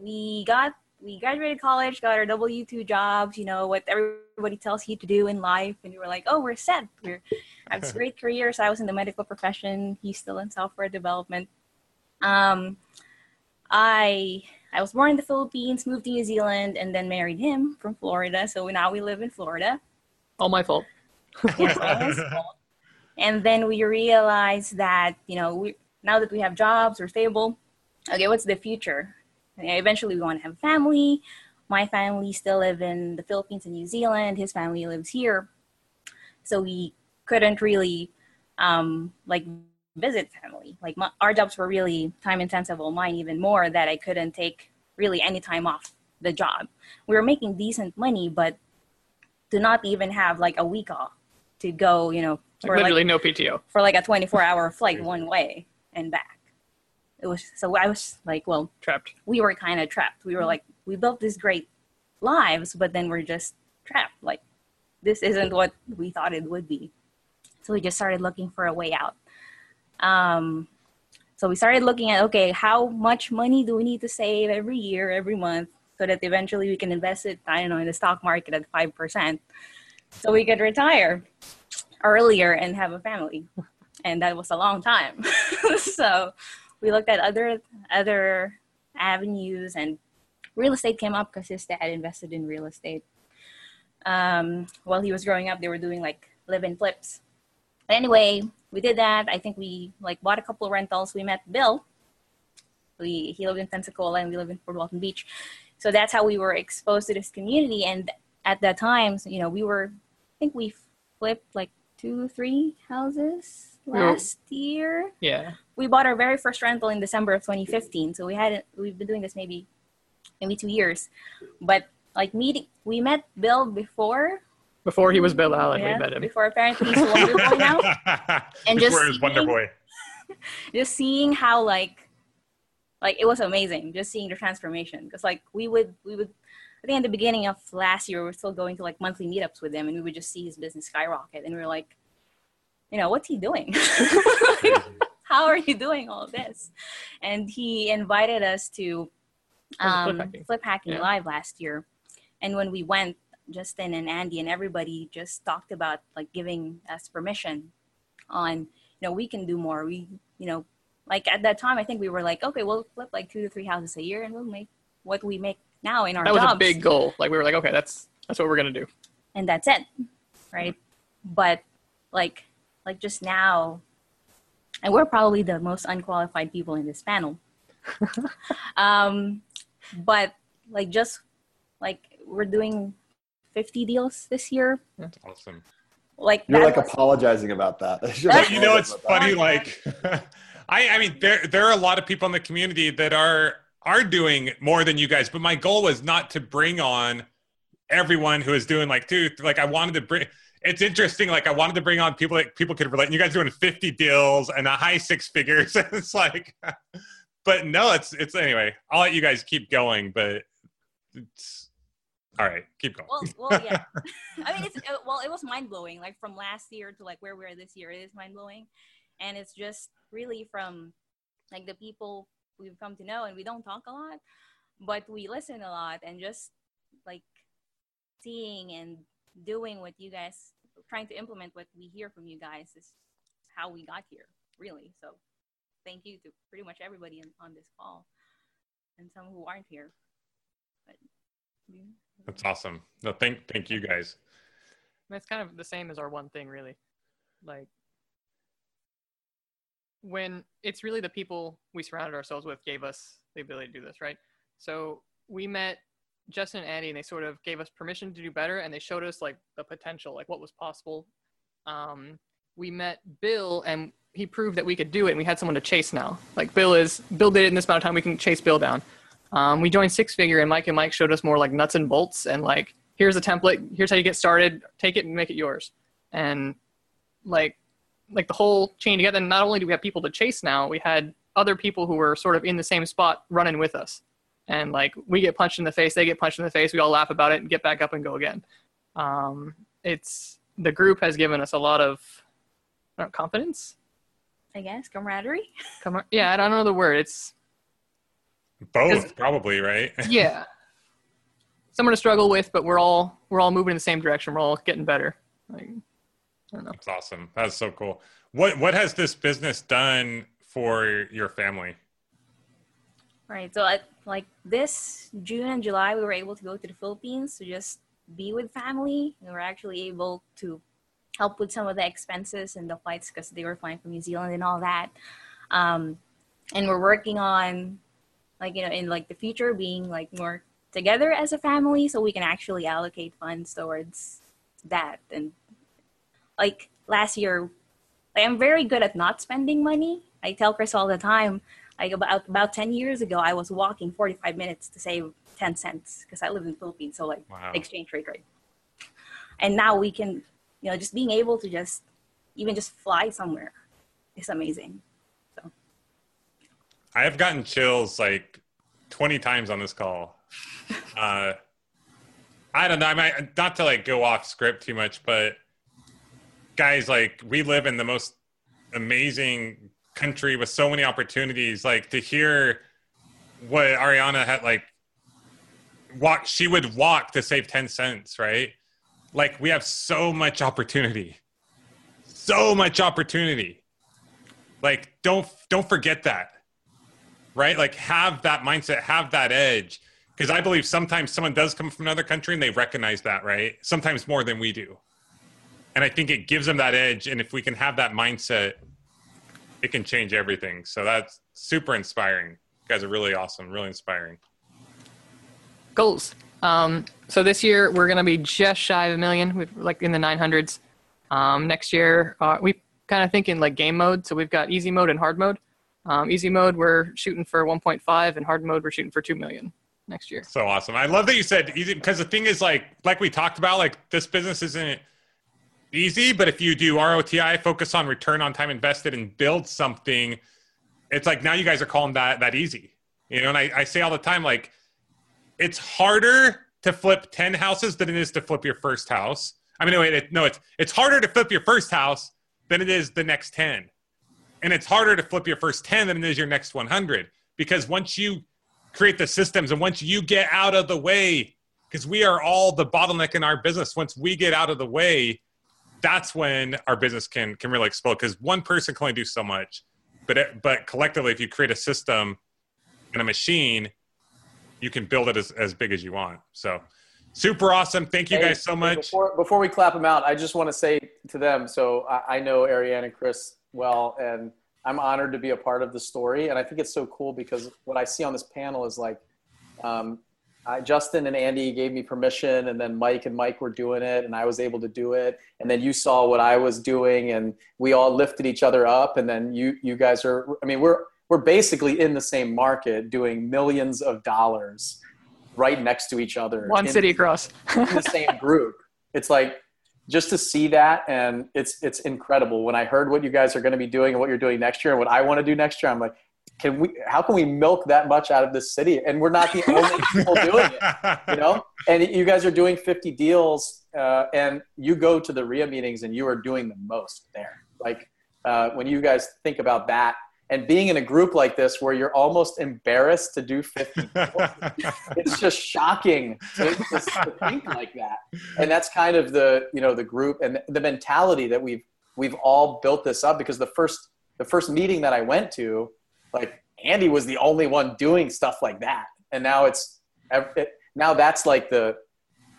we got we graduated college, got our W two jobs. You know what everybody tells you to do in life, and we were like, oh, we're set. We're I have this great career. So I was in the medical profession. He's still in software development. Um, I I was born in the Philippines, moved to New Zealand, and then married him from Florida. So now we live in Florida. All my fault. yes, fault. And then we realized that you know we now that we have jobs, we're stable. Okay, what's the future? Eventually, we want to have a family. My family still live in the Philippines and New Zealand. His family lives here. So we couldn't really um, like visit family. Like my, our jobs were really time intensive. Well, mine even more that I couldn't take really any time off the job. We were making decent money, but to not even have like a week off to go, you know, like literally like, no PTO for like a 24 hour flight one way and back. It was so I was like, well, trapped. We were kind of trapped. We were like, we built these great lives, but then we're just trapped. Like, this isn't what we thought it would be. So we just started looking for a way out. Um, so we started looking at okay, how much money do we need to save every year, every month, so that eventually we can invest it, I don't know, in the stock market at five percent, so we could retire earlier and have a family. And that was a long time. so we looked at other other avenues and real estate came up because his dad invested in real estate. Um, while he was growing up, they were doing like live-in flips. But anyway, we did that. I think we like bought a couple of rentals. We met Bill. We he lived in Pensacola and we lived in Fort Walton Beach. So that's how we were exposed to this community. And at that time, you know, we were I think we flipped like two, three houses last year. Yeah. We bought our very first rental in December of 2015. So we hadn't we've been doing this maybe maybe two years. But like meeting we met Bill before before he was Bill Allen, yeah, we met him. Before apparently he's Wonder Boy now. and before just he was Wonder Boy. Just seeing how like like it was amazing just seeing the transformation because like we would we would I think at the beginning of last year we were still going to like monthly meetups with him and we would just see his business skyrocket and we were like you know what's he doing like, how are you doing all this and he invited us to um, flip hacking, flip hacking yeah. live last year and when we went Justin and Andy and everybody just talked about like giving us permission on, you know, we can do more. We, you know, like at that time, I think we were like, okay, we'll flip like two to three houses a year and we'll make what we make now in our That was jobs. a big goal. Like we were like, okay, that's, that's what we're going to do. And that's it. Right. But like, like just now, and we're probably the most unqualified people in this panel. um, but like just like we're doing 50 deals this year. That's awesome. Like you're like was... apologizing about that. you know, it's funny. Like, I, I mean, there there are a lot of people in the community that are are doing more than you guys. But my goal was not to bring on everyone who is doing like, dude, like I wanted to bring. It's interesting. Like I wanted to bring on people that people could relate. And you guys doing 50 deals and a high six figures. it's like, but no, it's it's anyway. I'll let you guys keep going, but it's all right, keep going. Well, well yeah. I mean, it's uh, well, it was mind blowing. Like from last year to like where we are this year, it is mind blowing, and it's just really from like the people we've come to know, and we don't talk a lot, but we listen a lot, and just like seeing and doing what you guys trying to implement what we hear from you guys is how we got here, really. So, thank you to pretty much everybody on this call, and some who aren't here. But, yeah. That's awesome. No, thank thank you guys. I mean, it's kind of the same as our one thing, really. Like when it's really the people we surrounded ourselves with gave us the ability to do this, right? So we met Justin and Andy, and they sort of gave us permission to do better, and they showed us like the potential, like what was possible. Um, we met Bill, and he proved that we could do it, and we had someone to chase now. Like Bill is, Bill did it in this amount of time. We can chase Bill down. Um, we joined Six Figure, and Mike and Mike showed us more like nuts and bolts and like here's a template, here's how you get started, take it and make it yours. And like like the whole chain together. And not only do we have people to chase now, we had other people who were sort of in the same spot running with us. And like we get punched in the face, they get punched in the face. We all laugh about it and get back up and go again. Um, it's the group has given us a lot of know, confidence. I guess camaraderie. Come yeah, I don't know the word. It's both, probably, right? yeah. Someone to struggle with, but we're all we're all moving in the same direction. We're all getting better. Like, I don't know. That's awesome. That's so cool. What what has this business done for your family? Right. So, like this June and July, we were able to go to the Philippines to just be with family. We were actually able to help with some of the expenses and the flights because they were flying from New Zealand and all that. Um, and we're working on like you know in like the future being like more together as a family so we can actually allocate funds towards that and like last year i'm very good at not spending money i tell chris all the time like about about 10 years ago i was walking 45 minutes to save 10 cents because i live in the philippines so like wow. exchange rate right and now we can you know, just being able to just even just fly somewhere is amazing. So I have gotten chills like 20 times on this call. Uh, I don't know. I might not to like go off script too much, but guys, like we live in the most amazing country with so many opportunities. Like to hear what Ariana had like walk, she would walk to save 10 cents, right? Like we have so much opportunity, so much opportunity. Like don't don't forget that, right? Like have that mindset, have that edge because I believe sometimes someone does come from another country and they recognize that, right? Sometimes more than we do. And I think it gives them that edge. And if we can have that mindset, it can change everything. So that's super inspiring. You guys are really awesome, really inspiring. Goals. Um, so this year we're going to be just shy of a million, we've, like in the 900s. Um, next year, uh, we kind of thinking like game mode. So we've got easy mode and hard mode. Um, easy mode, we're shooting for 1.5, and hard mode, we're shooting for 2 million next year. So awesome. I love that you said easy because the thing is like like we talked about, like this business isn't easy, but if you do ROTI, focus on return on time invested and build something, it's like now you guys are calling that that easy. You know, and I, I say all the time, like it's harder to flip 10 houses than it is to flip your first house. I mean, no, wait, no, it's it's harder to flip your first house than it is the next 10. And it's harder to flip your first 10 than it is your next 100 because once you create the systems. And once you get out of the way, because we are all the bottleneck in our business, once we get out of the way, that's when our business can can really explode. Because one person can only do so much, but it, but collectively, if you create a system and a machine, you can build it as, as big as you want. So super awesome. Thank you hey, guys so much. Before, before we clap them out, I just want to say to them. So I, I know Ariane and Chris well, and I'm honored to be a part of the story. And I think it's so cool because what I see on this panel is like, um, I, Justin and Andy gave me permission, and then Mike and Mike were doing it, and I was able to do it. And then you saw what I was doing, and we all lifted each other up. And then you, you guys are, I mean, we're, we're basically in the same market doing millions of dollars right next to each other. One in, city across. in the same group. It's like, just to see that and it's it's incredible when i heard what you guys are going to be doing and what you're doing next year and what i want to do next year i'm like can we how can we milk that much out of this city? And we're not the only people doing it you know? And you guys are doing 50 deals uh, and you go to the REIA meetings and you are doing the most there. Like uh, when you guys think about that and being in a group like this where you're almost embarrassed to do 50 it's just shocking to, to, to, think like that. And that's kind of the you know the group and the mentality that we've we've all built this up because the first the first meeting that i went to like andy was the only one doing stuff like that. And now it's now that's like the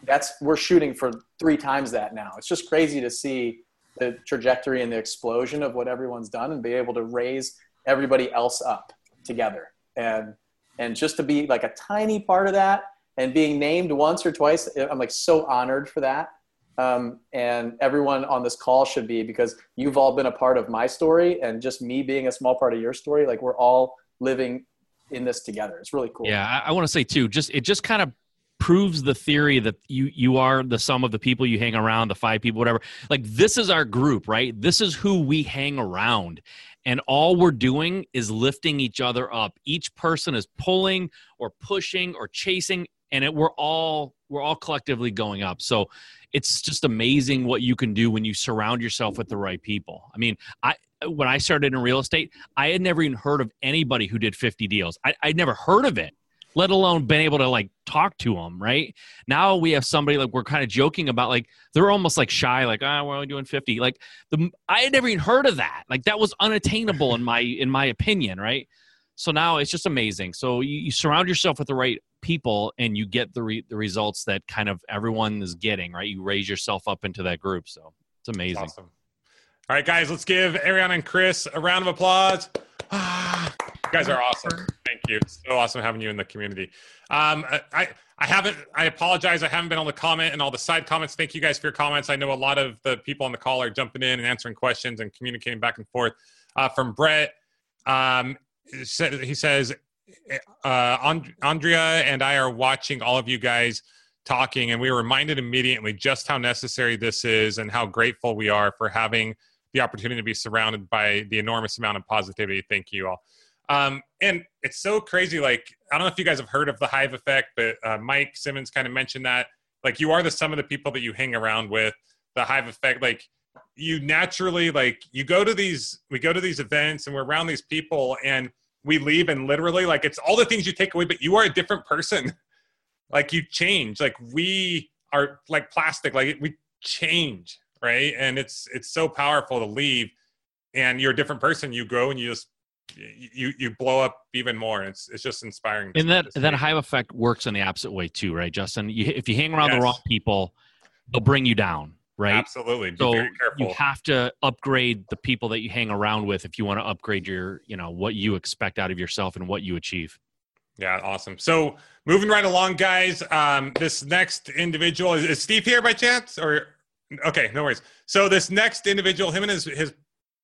that's we're shooting for three times that now. It's just crazy to see the trajectory and the explosion of what everyone's done and be able to raise everybody else up together. And and just to be like a tiny part of that and being named once or twice i'm like so honored for that um, and everyone on this call should be because you've all been a part of my story and just me being a small part of your story like we're all living in this together. It's really cool. Yeah i, I want to say too just it just kind of proves the theory that you you are the sum of the people you hang around the five people whatever. Like this is our group right? This is who we hang around. And all we're doing is lifting each other up. Each person is pulling or pushing or chasing and it, we're all we're all collectively going up. So it's just amazing what you can do when you surround yourself with the right people. I mean i when i started in real estate i had never even heard of anybody who did 50 deals. I, i'd never heard of it let alone been able to like talk to them right? Now we have somebody like we're kind of joking about like they're almost like shy like ah we're only doing 50 like the i had never even heard of that. Like that was unattainable in my in my opinion right? So now it's just amazing. So you, you surround yourself with the right people and you get the re, the results that kind of everyone is getting right you raise yourself up into that group so it's amazing awesome. all right guys let's give ariana and chris a round of applause you guys are awesome. Thank you. It's so awesome having you in the community. Um, I, I haven't, I apologize. I haven't been on the comment and all the side comments. Thank you guys for your comments. I know a lot of the people on the call are jumping in and answering questions and communicating back and forth. Uh, from Brett, um, he says, uh, Andrea and I are watching all of you guys talking, and we were reminded immediately just how necessary this is and how grateful we are for having the opportunity to be surrounded by the enormous amount of positivity. Thank you all. Um, and it's so crazy. Like, I don't know if you guys have heard of the hive effect, but uh, Mike Simmons kind of mentioned that. Like, you are the sum of the people that you hang around with. The hive effect, like, you naturally like you go to these we go to these events and we're around these people and we leave and literally like it's all the things you take away but you are a different person. Like you change. Like we are like plastic. Like we change right? And it's it's so powerful to leave and you're a different person. You grow and you just you you blow up even more. It's it's just inspiring and that that hive effect works in the opposite way too right justin? You, if you hang around yes. the wrong people they'll bring you down right? Absolutely Be so you have to upgrade the people that you hang around with if you want to upgrade your you know what you expect out of yourself and what you achieve. Yeah awesome. So moving right along guys um this next individual is, is steve here by chance? Or okay no worries. So this next individual him and his his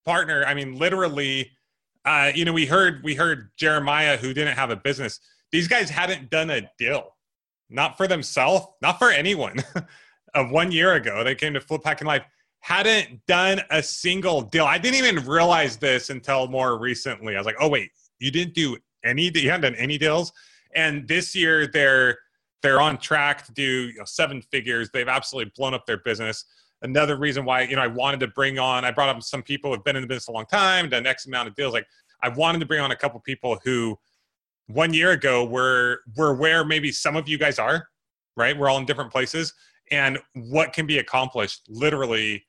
partner i mean literally uh, you know, we heard we heard Jeremiah who didn't have a business. These guys hadn't done a deal, not for themselves, not for anyone. of one year ago, they came to Flip Hacking Live hadn't done a single deal. I didn't even realize this until more recently. I was like, oh wait, you didn't do any? You hadn't done any deals. And this year, they're they're on track to do you know, seven figures. They've absolutely blown up their business another reason why you know I wanted to bring on. I brought up some people who've been in the business a long time, done X amount of deals. Like I wanted to bring on a couple people who one year ago were were where maybe some of you guys are. Right, we're all in different places, and what can be accomplished literally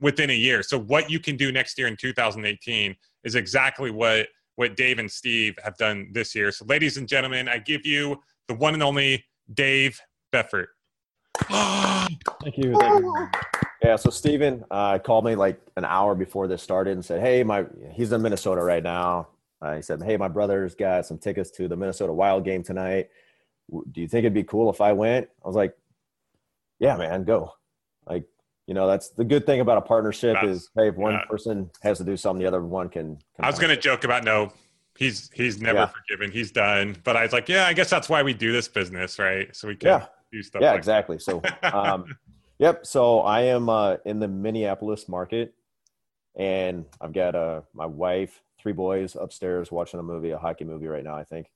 within a year. So what you can do next year in 2018 is exactly what what Dave and Steve have done this year. So ladies and gentlemen, I give you the one and only Dave Beffert. Thank you. Thank you. Yeah, so Steven uh, called me like an hour before this started and said, "Hey, my he's in Minnesota right now." Uh, he said, "Hey, my brother's got some tickets to the Minnesota Wild game tonight. Do you think it'd be cool if I went?" I was like, "Yeah, man, go." Like, you know, that's the good thing about a partnership is, hey, if one person has to do something, the other one can. can I was going to joke about no, he's he's never yeah. forgiven, he's done. But I was like, yeah, I guess that's why we do this business, right? So we can. Yeah do stuff. Yeah, like exactly. So, um, yep. So I am uh, in the Minneapolis market, and I've got uh, my wife, three boys upstairs watching a movie, a hockey movie right now, I think.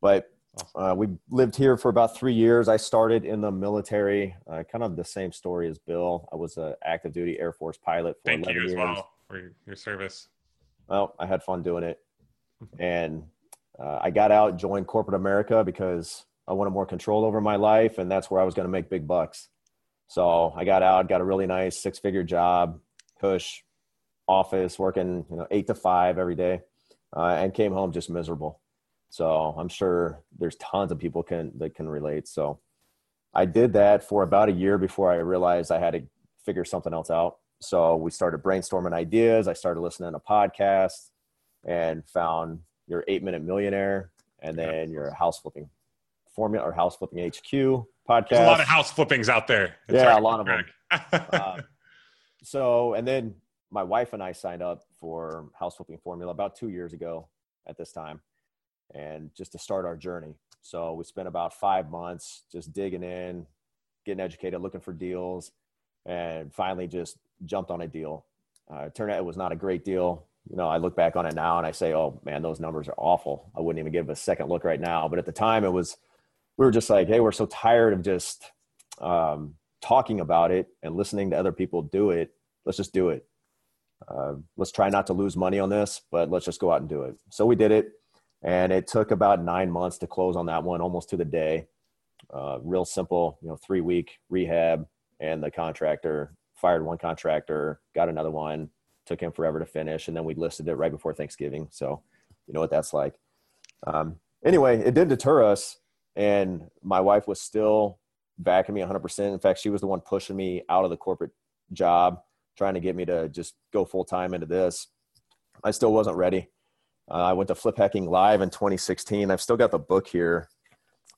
But uh, we lived here for about three years. I started in the military, uh, kind of the same story as Bill. I was an active duty Air Force pilot for Thank 11 you as years. well for your service. Well, I had fun doing it. And uh, I got out, joined corporate America because I wanted more control over my life, and that's where I was going to make big bucks. So I got out, got a really nice six figure job, push office, working you know eight to five every day, uh, and came home just miserable. So I'm sure there's tons of people can that can relate. So I did that for about a year before I realized I had to figure something else out. So we started brainstorming ideas. I started listening to podcasts and found your eight minute millionaire and then your house flipping Formula or House Flipping HQ podcast. There's a lot of house flippings out there. It's yeah, a lot of them. uh, so, and then my wife and I signed up for House Flipping Formula about two years ago at this time, and just to start our journey. So we spent about five months just digging in, getting educated, looking for deals, and finally just jumped on a deal. Uh, it turned out it was not a great deal. You know, I look back on it now and I say, "Oh man, those numbers are awful." I wouldn't even give a second look right now. But at the time, it was we were just like, hey, we're so tired of just um, talking about it and listening to other people do it. Let's just do it. Uh, let's try not to lose money on this, but let's just go out and do it. So we did it, and it took about nine months to close on that one, almost to the day. Uh, real simple, you know, three week rehab, and the contractor fired one contractor, got another one, took him forever to finish, and then we listed it right before Thanksgiving. So, you know what that's like. Um, anyway, it did deter us and my wife was still backing me 100%. In fact, she was the one pushing me out of the corporate job, trying to get me to just go full time into this. I still wasn't ready. Uh, I went to Flip Hacking Live in 2016. I've still got the book here.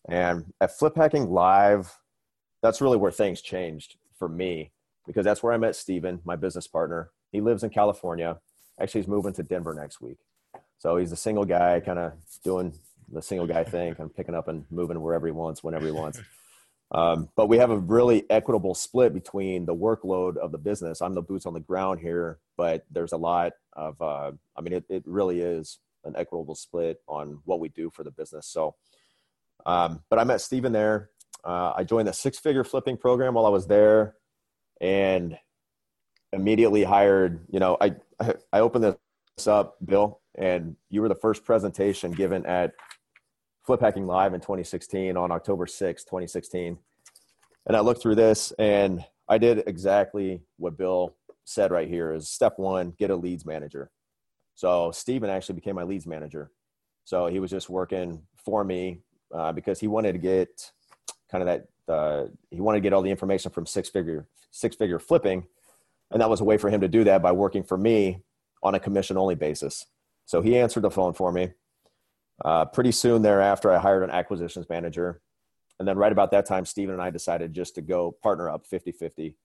And at Flip Hacking Live, that's really where things changed for me because that's where I met Steven, my business partner. He lives in California. Actually, he's moving to Denver next week. So he's a single guy, kind of doing the single guy thing, kind of picking up and moving wherever he wants, whenever he wants. Um, but we have a really equitable split between the workload of the business. I'm the boots on the ground here, but there's a lot of, uh, I mean, it, it really is an equitable split on what we do for the business. So, um, but I met Steven there. Uh, I joined the six figure flipping program while I was there and immediately hired, you know, I, I opened this up, Bill, and you were the first presentation given at Flip Hacking Live in 2016 on October 6, 2016. And I looked through this and I did exactly what Bill said right here is step one, get a leads manager. So Steven actually became my leads manager. So he was just working for me uh, because he wanted to get kind of that, uh, he wanted to get all the information from six figure, six figure flipping. And that was a way for him to do that by working for me on a commission only basis. So he answered the phone for me. Uh, pretty soon thereafter, I hired an acquisitions manager. And then right about that time, Steven and I decided just to go partner up 50 50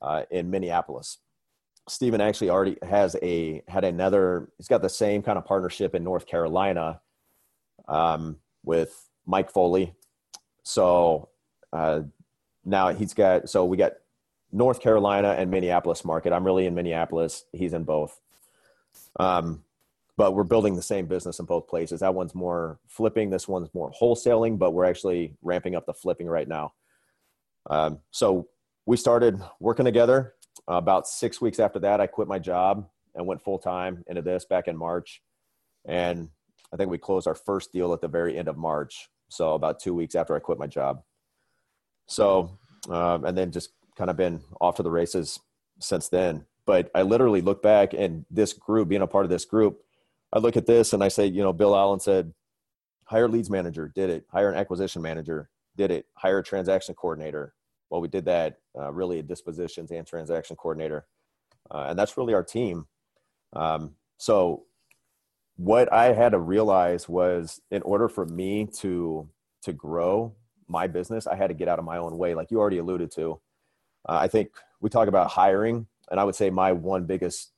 uh, in Minneapolis. Steven actually already has a had another. He's got the same kind of partnership in North Carolina um, with Mike Foley. So uh, now he's got. So we got North Carolina and Minneapolis market. I'm really in Minneapolis. He's in both. Um, but we're building the same business in both places. That one's more flipping. This one's more wholesaling, but we're actually ramping up the flipping right now. Um, so we started working together uh, about six weeks after that, I quit my job and went full time into this back in March. And I think we closed our first deal at the very end of March. So about two weeks after I quit my job. So, um, and then just kind of been off to the races since then. But I literally look back and this group, being a part of this group, I look at this and I say, you know, Bill Allen said, hire leads manager, did it. Hire an acquisition manager, did it. Hire a transaction coordinator, well, we did that uh, really at dispositions and transaction coordinator. Uh, and that's really our team. Um, so what I had to realize was in order for me to, to grow my business, I had to get out of my own way. Like you already alluded to, uh, I think we talk about hiring and I would say my one biggest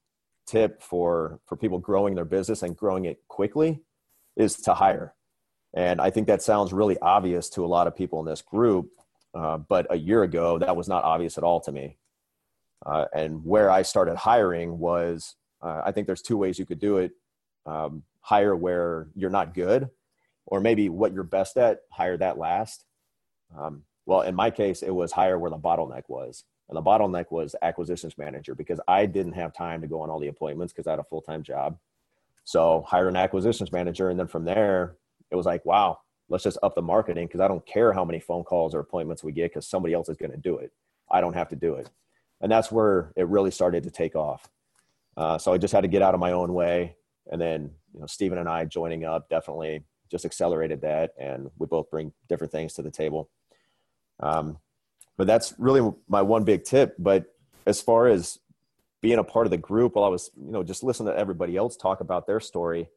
tip for, for people growing their business and growing it quickly is to hire. And I think that sounds really obvious to a lot of people in this group. Uh, but a year ago, that was not obvious at all to me. Uh, and where I started hiring was uh, I think there's two ways you could do it um, hire where you're not good, or maybe what you're best at, hire that last. Um, well, in my case, it was hire where the bottleneck was. And the bottleneck was acquisitions manager because I didn't have time to go on all the appointments because I had a full time job. So hire an acquisitions manager. And then from there, it was like, wow, let's just up the marketing because I don't care how many phone calls or appointments we get because somebody else is going to do it. I don't have to do it. And that's where it really started to take off. Uh, so I just had to get out of my own way. And then, you know, Steven and I joining up definitely just accelerated that. And we both bring different things to the table. Um, but that's really my one big tip. But as far as being a part of the group, while I was, you know, just listening to everybody else talk about their story,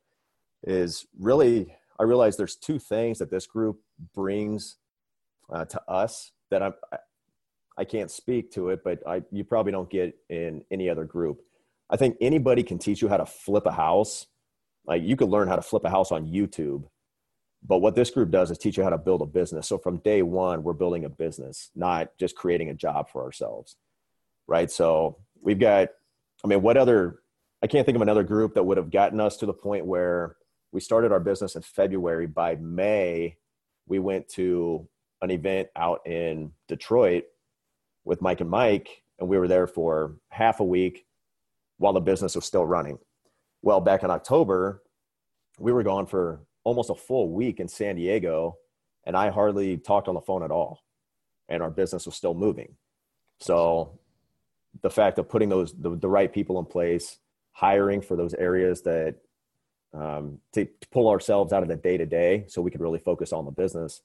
is really I realized there's two things that this group brings uh, to us that I'm, I can't speak to it, but I, you probably don't get in any other group. I think anybody can teach you how to flip a house. Like you could learn how to flip a house on YouTube, but what this group does is teach you how to build a business. So from day one, we're building a business, not just creating a job for ourselves. Right. So we've got, I mean, what other, I can't think of another group that would have gotten us to the point where we started our business in February. By May, we went to an event out in Detroit with Mike and Mike, and we were there for half a week while the business was still running. Well, back in October, we were gone for almost a full week in San Diego, and I hardly talked on the phone at all, and our business was still moving. So, the fact of putting those the, the right people in place, hiring for those areas that um, to, to, pull ourselves out of the day to day so we could really focus on the business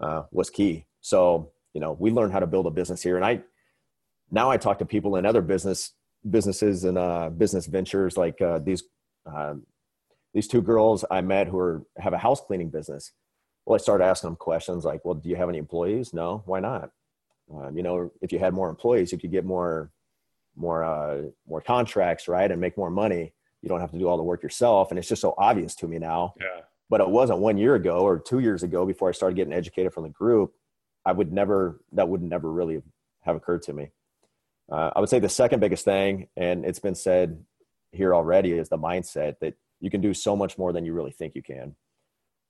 uh, was key. So, you know, we learned how to build a business here. And I, now I talk to people in other business businesses and uh, business ventures like uh, these, um, these two girls I met who are, have a house cleaning business. Well, I started asking them questions like, well, do you have any employees? No, why not? Um, you know, if you had more employees, you could get more, more, uh, more contracts, right. And make more money you don't have to do all the work yourself and it's just so obvious to me now yeah but it wasn't one year ago or two years ago before i started getting educated from the group I would never, that would never really have occurred to me. Uh, I would say the second biggest thing, and it's been said here already, is the mindset that you can do so much more than you really think you can.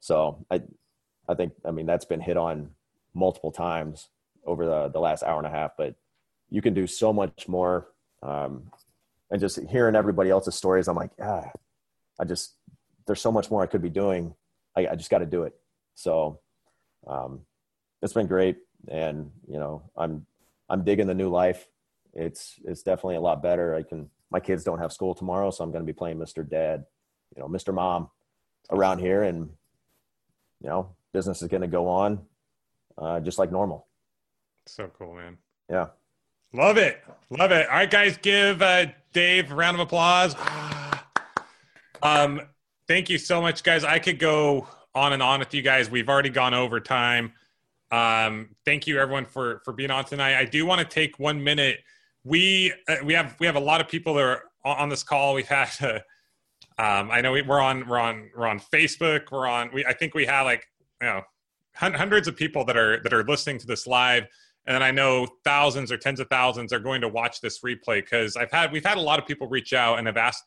So I, I think, I mean, that's been hit on multiple times over the, the last hour and a half, but you can do so much more. Um, and just hearing everybody else's stories, I'm like, ah, I just, there's so much more I could be doing. I, I just got to do it. So um, it's been great. And, you know, I'm, I'm digging the new life. It's, it's definitely a lot better. I can, my kids don't have school tomorrow, so I'm going to be playing Mr. Dad, you know, Mr. Mom around here. And, you know, business is going to go on uh, just like normal. So cool, man. Yeah. Love it. Love it. All right, guys, give uh, Dave a round of applause. um, thank you so much, guys. I could go on and on with you guys. We've already gone over time. Um, thank you, everyone, for for being on tonight. I do want to take one minute. We uh, we have we have a lot of people that are on this call. We've had. Uh, um, I know we, we're on we're on we're on Facebook. We're on. We I think we have like you know hundreds of people that are that are listening to this live and then I know thousands or tens of thousands are going to watch this replay because I've had we've had a lot of people reach out and have asked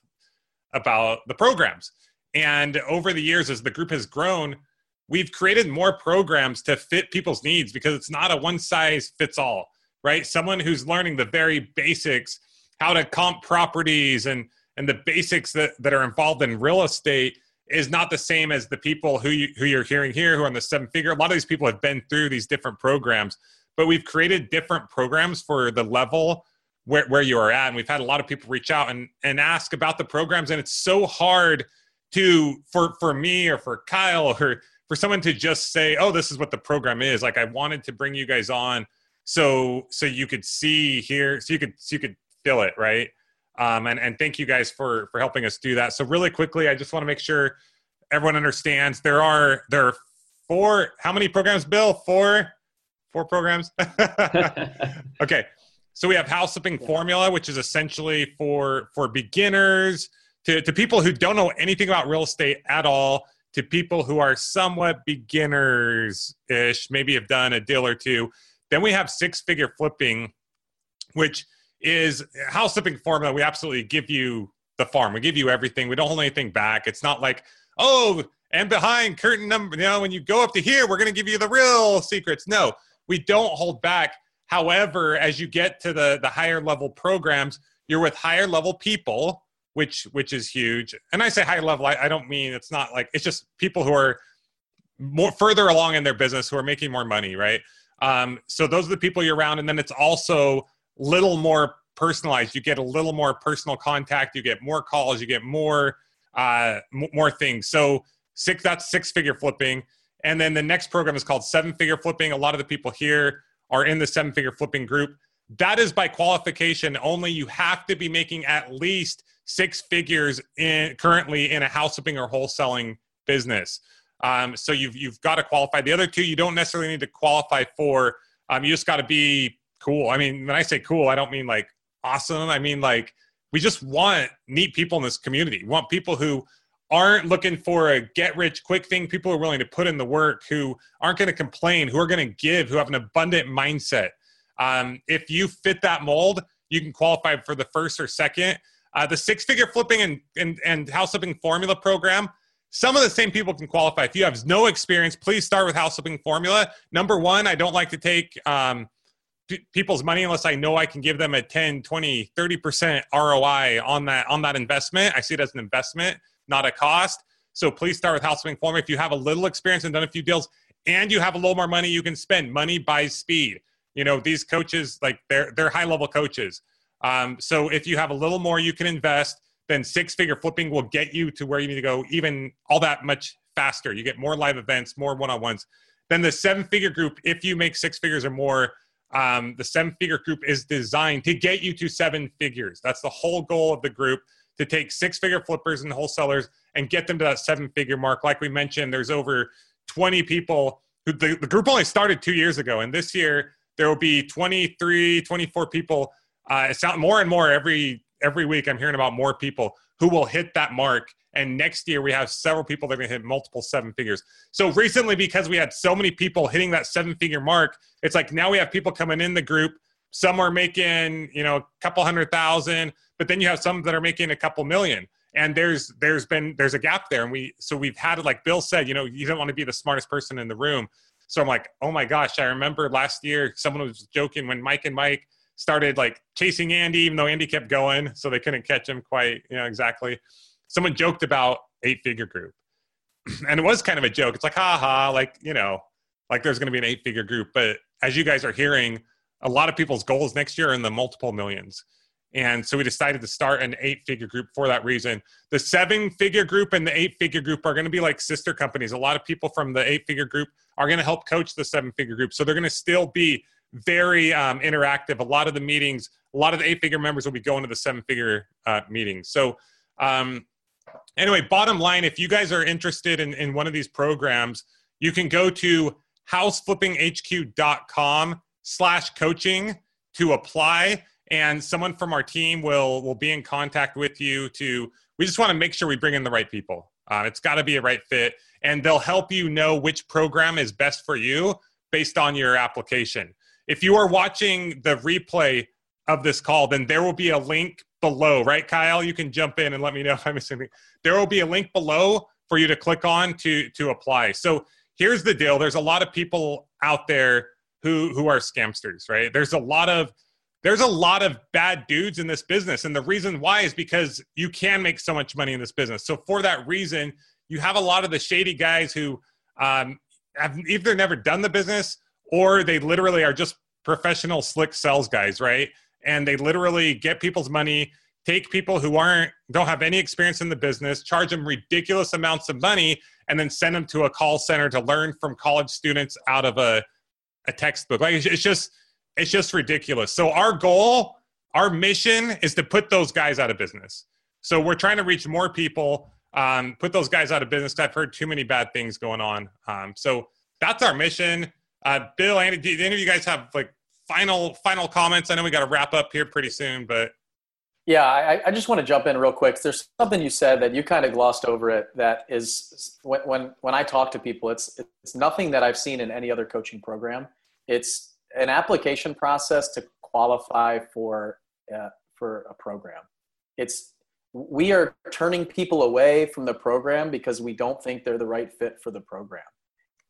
about the programs. And over the years, as the group has grown, we've created more programs to fit people's needs because it's not a one size fits all, right? Someone who's learning the very basics, how to comp properties and and the basics that, that are involved in real estate is not the same as the people who you, who you're hearing here who are on the seven figure. A lot of these people have been through these different programs, but we've created different programs for the level where, where you are at. And we've had a lot of people reach out and, and ask about the programs. And it's so hard to, for, for me or for Kyle or for someone to just say, oh, this is what the program is. Like I wanted to bring you guys on so, so you could see here, so you could, so you could feel it. Right. Um, and, and thank you guys for, for helping us do that. So really quickly, I just want to make sure everyone understands there are, there are four, how many programs, Bill? Four, four programs. okay. So we have house flipping formula, which is essentially for, for beginners to, to people who don't know anything about real estate at all, to people who are somewhat beginners ish, maybe have done a deal or two. Then we have six figure flipping, which is house flipping formula. We absolutely give you the farm. We give you everything. We don't hold anything back. It's not like, oh, and behind curtain number, you know, when you go up to here, we're going to give you the real secrets. No, we don't hold back. However, as you get to the the higher level programs, you're with higher level people, which which is huge. And I say higher level, I, I don't mean it's not like it's just people who are more further along in their business who are making more money, right? Um, so those are the people you're around, and then it's also little more personalized. You get a little more personal contact. You get more calls. You get more uh, m- more things. So six that's six figure flipping. And then the next program is called Seven Figure Flipping. A lot of the people here are in the Seven Figure Flipping group. That is by qualification only. You have to be making at least six figures in currently in a house flipping or wholesaling business. Um, so you've you've got to qualify. The other two you don't necessarily need to qualify for. Um, you just got to be cool. I mean, when I say cool, I don't mean like awesome. I mean like we just want neat people in this community. We want people who aren't looking for a get rich quick thing. People are willing to put in the work, who aren't going to complain, who are going to give, who have an abundant mindset. Um, if you fit that mold, you can qualify for the first or second. Uh, the six figure flipping and, and, and house flipping formula program, some of the same people can qualify. If you have no experience, please start with house flipping formula. Number one, I don't like to take um, people's money unless I know I can give them a 10, 20, 30% ROI on that, on that investment. I see it as an investment not a cost. So please start with house flipping formula. If you have a little experience and done a few deals and you have a little more money you can spend, money buys speed. You know, these coaches, like they're, they're high level coaches. Um, so if you have a little more you can invest, then six figure flipping will get you to where you need to go even all that much faster. You get more live events, more one on ones. Then the seven figure group, if you make six figures or more, um, the seven figure group is designed to get you to seven figures. That's the whole goal of the group to take six figure flippers and wholesalers and get them to that seven figure mark. Like we mentioned, there's over 20 people who the, the group only started two years ago. And this year, there will be 23, 24 people. Uh, it's not more and more every every week I'm hearing about more people who will hit that mark. And next year we have several people that are going to hit multiple seven figures. So recently, because we had so many people hitting that seven figure mark, it's like now we have people coming in the group. Some are making, you know, a couple hundred thousand, but then you have some that are making a couple million and there's there's been there's a gap there and we so we've had like bill said you know you don't want to be the smartest person in the room so i'm like oh my gosh i remember last year someone was joking when mike and mike started like chasing andy even though andy kept going so they couldn't catch him quite you know exactly someone joked about eight figure group and it was kind of a joke it's like ha ha like you know like there's going to be an eight figure group but as you guys are hearing a lot of people's goals next year are in the multiple millions and so we decided to start an eight figure group for that reason. The seven figure group and the eight figure group are going to be like sister companies. A lot of people from the eight figure group are going to help coach the seven figure group. So they're going to still be very um, interactive. A lot of the meetings, a lot of the eight figure members will be going to the seven figure uh, meetings. So, um, anyway, bottom line if you guys are interested in, in one of these programs, you can go to houseflippinghq.com slash coaching to apply and someone from our team will will be in contact with you to we just want to make sure we bring in the right people uh, it's got to be a right fit and they'll help you know which program is best for you based on your application if you are watching the replay of this call then there will be a link below right kyle? You can jump in and let me know if i'm missing there will be a link below for you to click on to to apply. So here's the deal. There's a lot of people out there who who are scamsters right? There's a lot of there's a lot of bad dudes in this business. And the reason why is because you can make so much money in this business. So, for that reason, you have a lot of the shady guys who um, have either never done the business or they literally are just professional slick sales guys, right? And they literally get people's money, take people who aren't don't have any experience in the business, charge them ridiculous amounts of money, and then send them to a call center to learn from college students out of a a textbook. Like it's just it's just ridiculous. So our goal, our mission is to put those guys out of business. So we're trying to reach more people, um, put those guys out of business. I've heard too many bad things going on. Um, so that's our mission. Uh, Bill, Andy, do any of you guys have like final final comments? I know we got to wrap up here pretty soon, but yeah, I, I, just want to jump in real quick. There's something you said that you kind of glossed over it. That is when when when I talk to people, it's it's nothing that I've seen in any other coaching program. It's an application process to qualify for uh, for a program. It's we are turning people away from the program because we don't think they're the right fit for the program.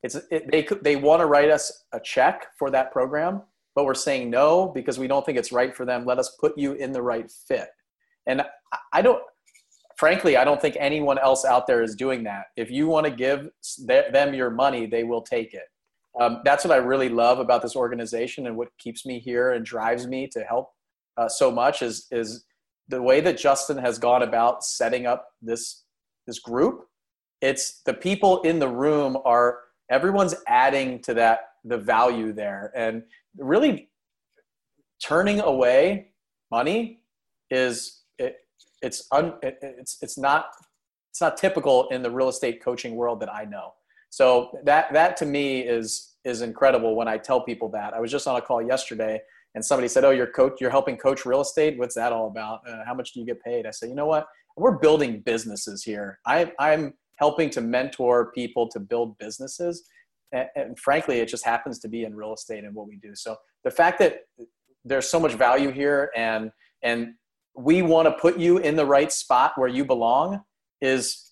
It's it, they they want to write us a check for that program, but we're saying no because we don't think it's right for them. Let us put you in the right fit. And I don't frankly, I don't think anyone else out there is doing that. If you want to give them your money, they will take it um, that's what I really love about this organization and what keeps me here and drives me to help uh, so much is is the way that Justin has gone about setting up this this group. It's the people in the room are everyone's adding to that the value there and really turning away money is it, it's un, it, it's it's not it's not typical in the real estate coaching world that I know. So that that to me is is incredible when I tell people that. I was just on a call yesterday and somebody said, "Oh, you're coach, you're helping coach real estate. What's that all about? Uh, how much do you get paid?" I said, "You know what? We're building businesses here. I, I'm helping to mentor people to build businesses, and, and frankly, it just happens to be in real estate and what we do. So the fact that there's so much value here, and and we want to put you in the right spot where you belong is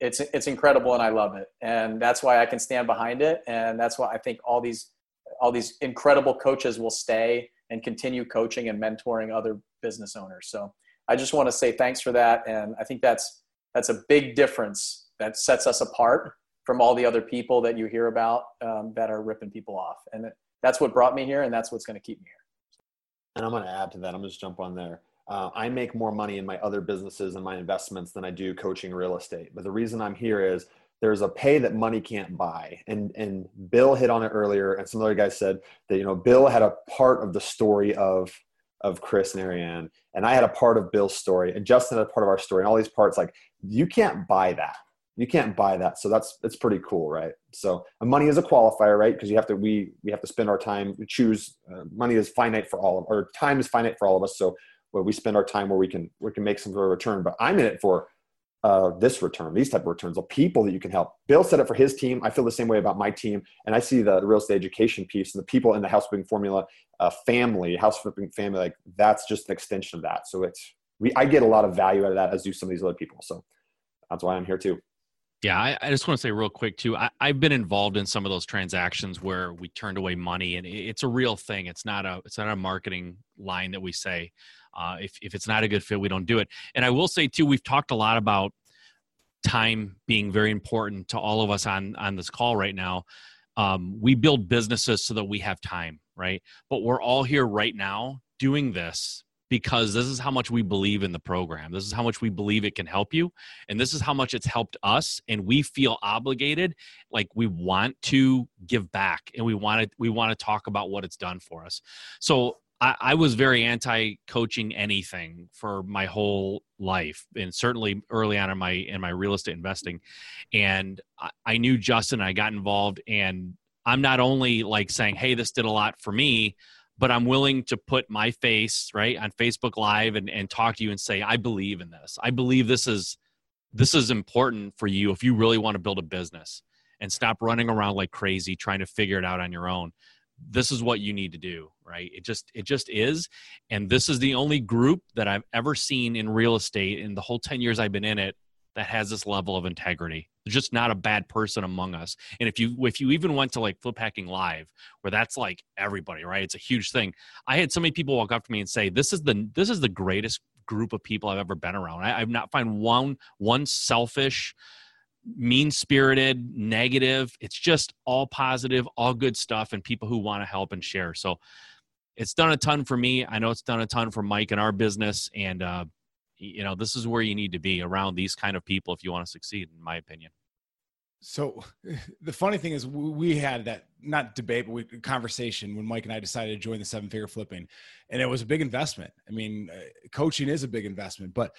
it's it's incredible and I love it. And that's why I can stand behind it. And that's why I think all these all these incredible coaches will stay and continue coaching and mentoring other business owners. So I just want to say thanks for that. And I think that's that's a big difference that sets us apart from all the other people that you hear about um, that are ripping people off. And that's what brought me here, and that's what's going to keep me here. And I'm going to add to that. I'm going to just jump on there uh, I make more money in my other businesses and my investments than I do coaching real estate. But the reason I'm here is there's a pay that money can't buy. And and Bill hit on it earlier, and some other guys said that you know Bill had a part of the story of of Chris and Ariane, and I had a part of Bill's story, and Justin had a part of our story, and all these parts. Like you can't buy that. You can't buy that. So that's that's pretty cool, right? So money is a qualifier, right? Because you have to we we have to spend our time. Choose uh, money is finite for all of, or time is finite for all of us. So where we spend our time where we can we can make some sort of return. But I'm in it for uh, this return, these type of returns, the people that you can help. Bill set it for his team. I feel the same way about my team, and I see the, the real estate education piece and the people in the house flipping formula uh, family, house flipping family. Like that's just an extension of that. So it's we I get a lot of value out of that as do some of these other people. So that's why I'm here too. Yeah, I, I, just want to say real quick too. I, have been involved in some of those transactions where we turned away money, and it's a real thing. It's not a it's not a marketing line that we say. Uh, if if it's not a good fit, we don't do it. And I will say too, we've talked a lot about time being very important to all of us on on this call right now. Um, we build businesses so that we have time, right? But we're all here right now doing this because this is how much we believe in the program. This is how much we believe it can help you. And this is how much it's helped us. And we feel obligated, like we want to give back and we want to, we want to talk about what it's done for us. So I, I was very anti coaching anything for my whole life and certainly early on in my in my real estate investing. And I, I knew Justin, I got involved and I'm not only like saying, Hey, this did a lot for me but I'm willing to put my face right on Facebook Live and, and talk to you and say, I believe in this. I believe this is this is important for you if you really want to build a business and stop running around like crazy trying to figure it out on your own. This is what you need to do, right? It just it just is. And this is the only group that I've ever seen in real estate in the whole 10 years I've been in it that has this level of integrity. Just not a bad person among us. And if you if you even went to like Flip Hacking Live, where that's like everybody, right? It's a huge thing. I had so many people walk up to me and say, "This is the this is the greatest group of people I've ever been around. I, I've not find one one selfish." mean spirited, negative. It's just all positive, all good stuff, and people who want to help and share. So it's done a ton for me. I know it's done a ton for Mike and our business. And uh, you know this is where you need to be around these kind of people if you want to succeed in my opinion. So the funny thing is we had that not debate but we, conversation when mike and i decided to join the seven figure flipping and it was a big investment. I mean uh, coaching is a big investment but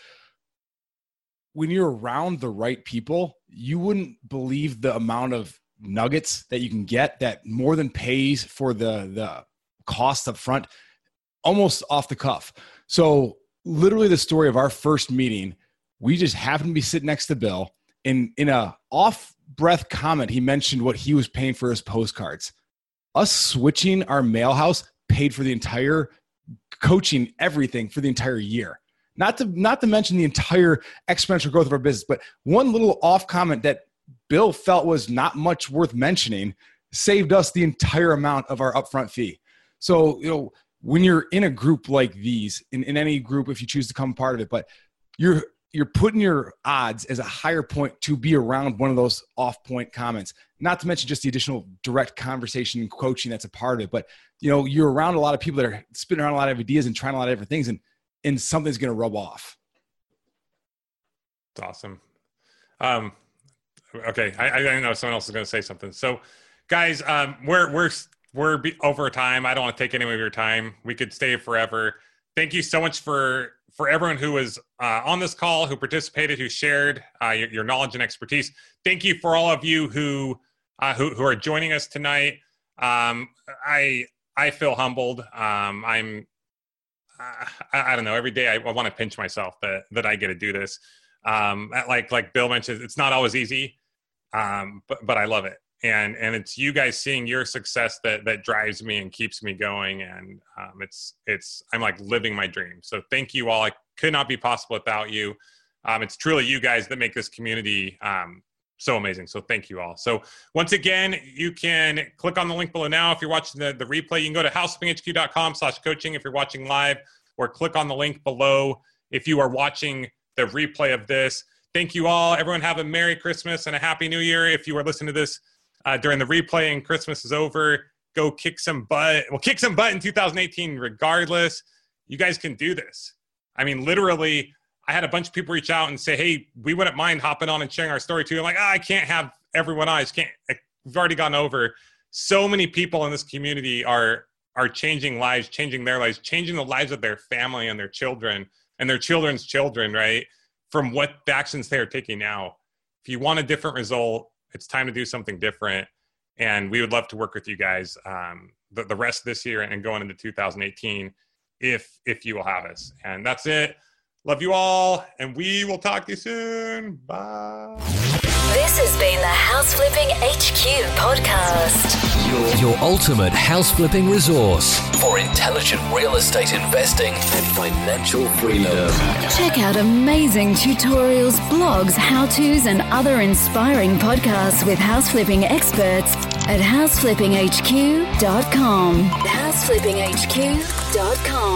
when you're around the right people you wouldn't believe the amount of nuggets that you can get that more than pays for the the cost up front almost off the cuff. So literally the story of our first meeting. We just happened to be sitting next to Bill. In in a off breath comment, he mentioned what he was paying for his postcards. Us switching our mail house paid for the entire coaching, everything for the entire year. Not to not to mention the entire exponential growth of our business, but one little off comment that Bill felt was not much worth mentioning saved us the entire amount of our upfront fee. So, you know, when you're in a group like these, in, in any group, if you choose to come part of it, but you're you're putting your odds as a higher point to be around one of those off point comments. Not to mention just the additional direct conversation and coaching that's a part of it but you know you're around a lot of people that are spinning around a lot of ideas and trying a lot of different things and and something's going to rub off. It's awesome. Um okay i i know someone else is going to say something. So guys um we're we're we're over time. I don't want to take any of your time. We could stay forever. Thank you so much for for everyone who was uh, on this call, who participated, who shared uh, your, your, knowledge and expertise. Thank you for all of you who uh, who, who are joining us tonight. Um, I I feel humbled. Um, I'm I, I, don't know. Every day I, I want to pinch myself that that I get to do this. Um, like like Bill mentioned, it's not always easy, um, but but I love it and and it's you guys seeing your success that that drives me and keeps me going and um, it's it's i'm like living my dream. So thank you all. It could not be possible without you. Um, it's truly you guys that make this community um, so amazing. So thank you all. So once again you can click on the link below now. If you're watching the, the replay you can go to houseflippinghq.com slash coaching if you're watching live or click on the link below if you are watching the replay of this. Thank you all. Everyone have a merry christmas and a happy new year if you are listening to this uh, during the replay and Christmas is over. Go kick some butt. Well, kick some butt in 2018, regardless. You guys can do this. I mean, literally, I had a bunch of people reach out and say, "Hey, we wouldn't mind hopping on and sharing our story too." I'm like, oh, I can't have everyone on. I just can't. We've already gone over. So many people in this community are are changing lives, changing their lives, changing the lives of their family and their children and their children's children, right? From what the actions they are taking now. If you want a different result, it's time to do something different. And we would love to work with you guys um, the, the rest of this year and going into 2018. if if you will have us. And that's it. Love you all, and we will talk to you soon. Bye. This has been the House Flipping HQ podcast. Your, your ultimate house flipping resource for intelligent real estate investing and financial freedom. Check out amazing tutorials, blogs, how to's, and other inspiring podcasts with house flipping experts at houseflippinghq.com. Houseflippinghq.com.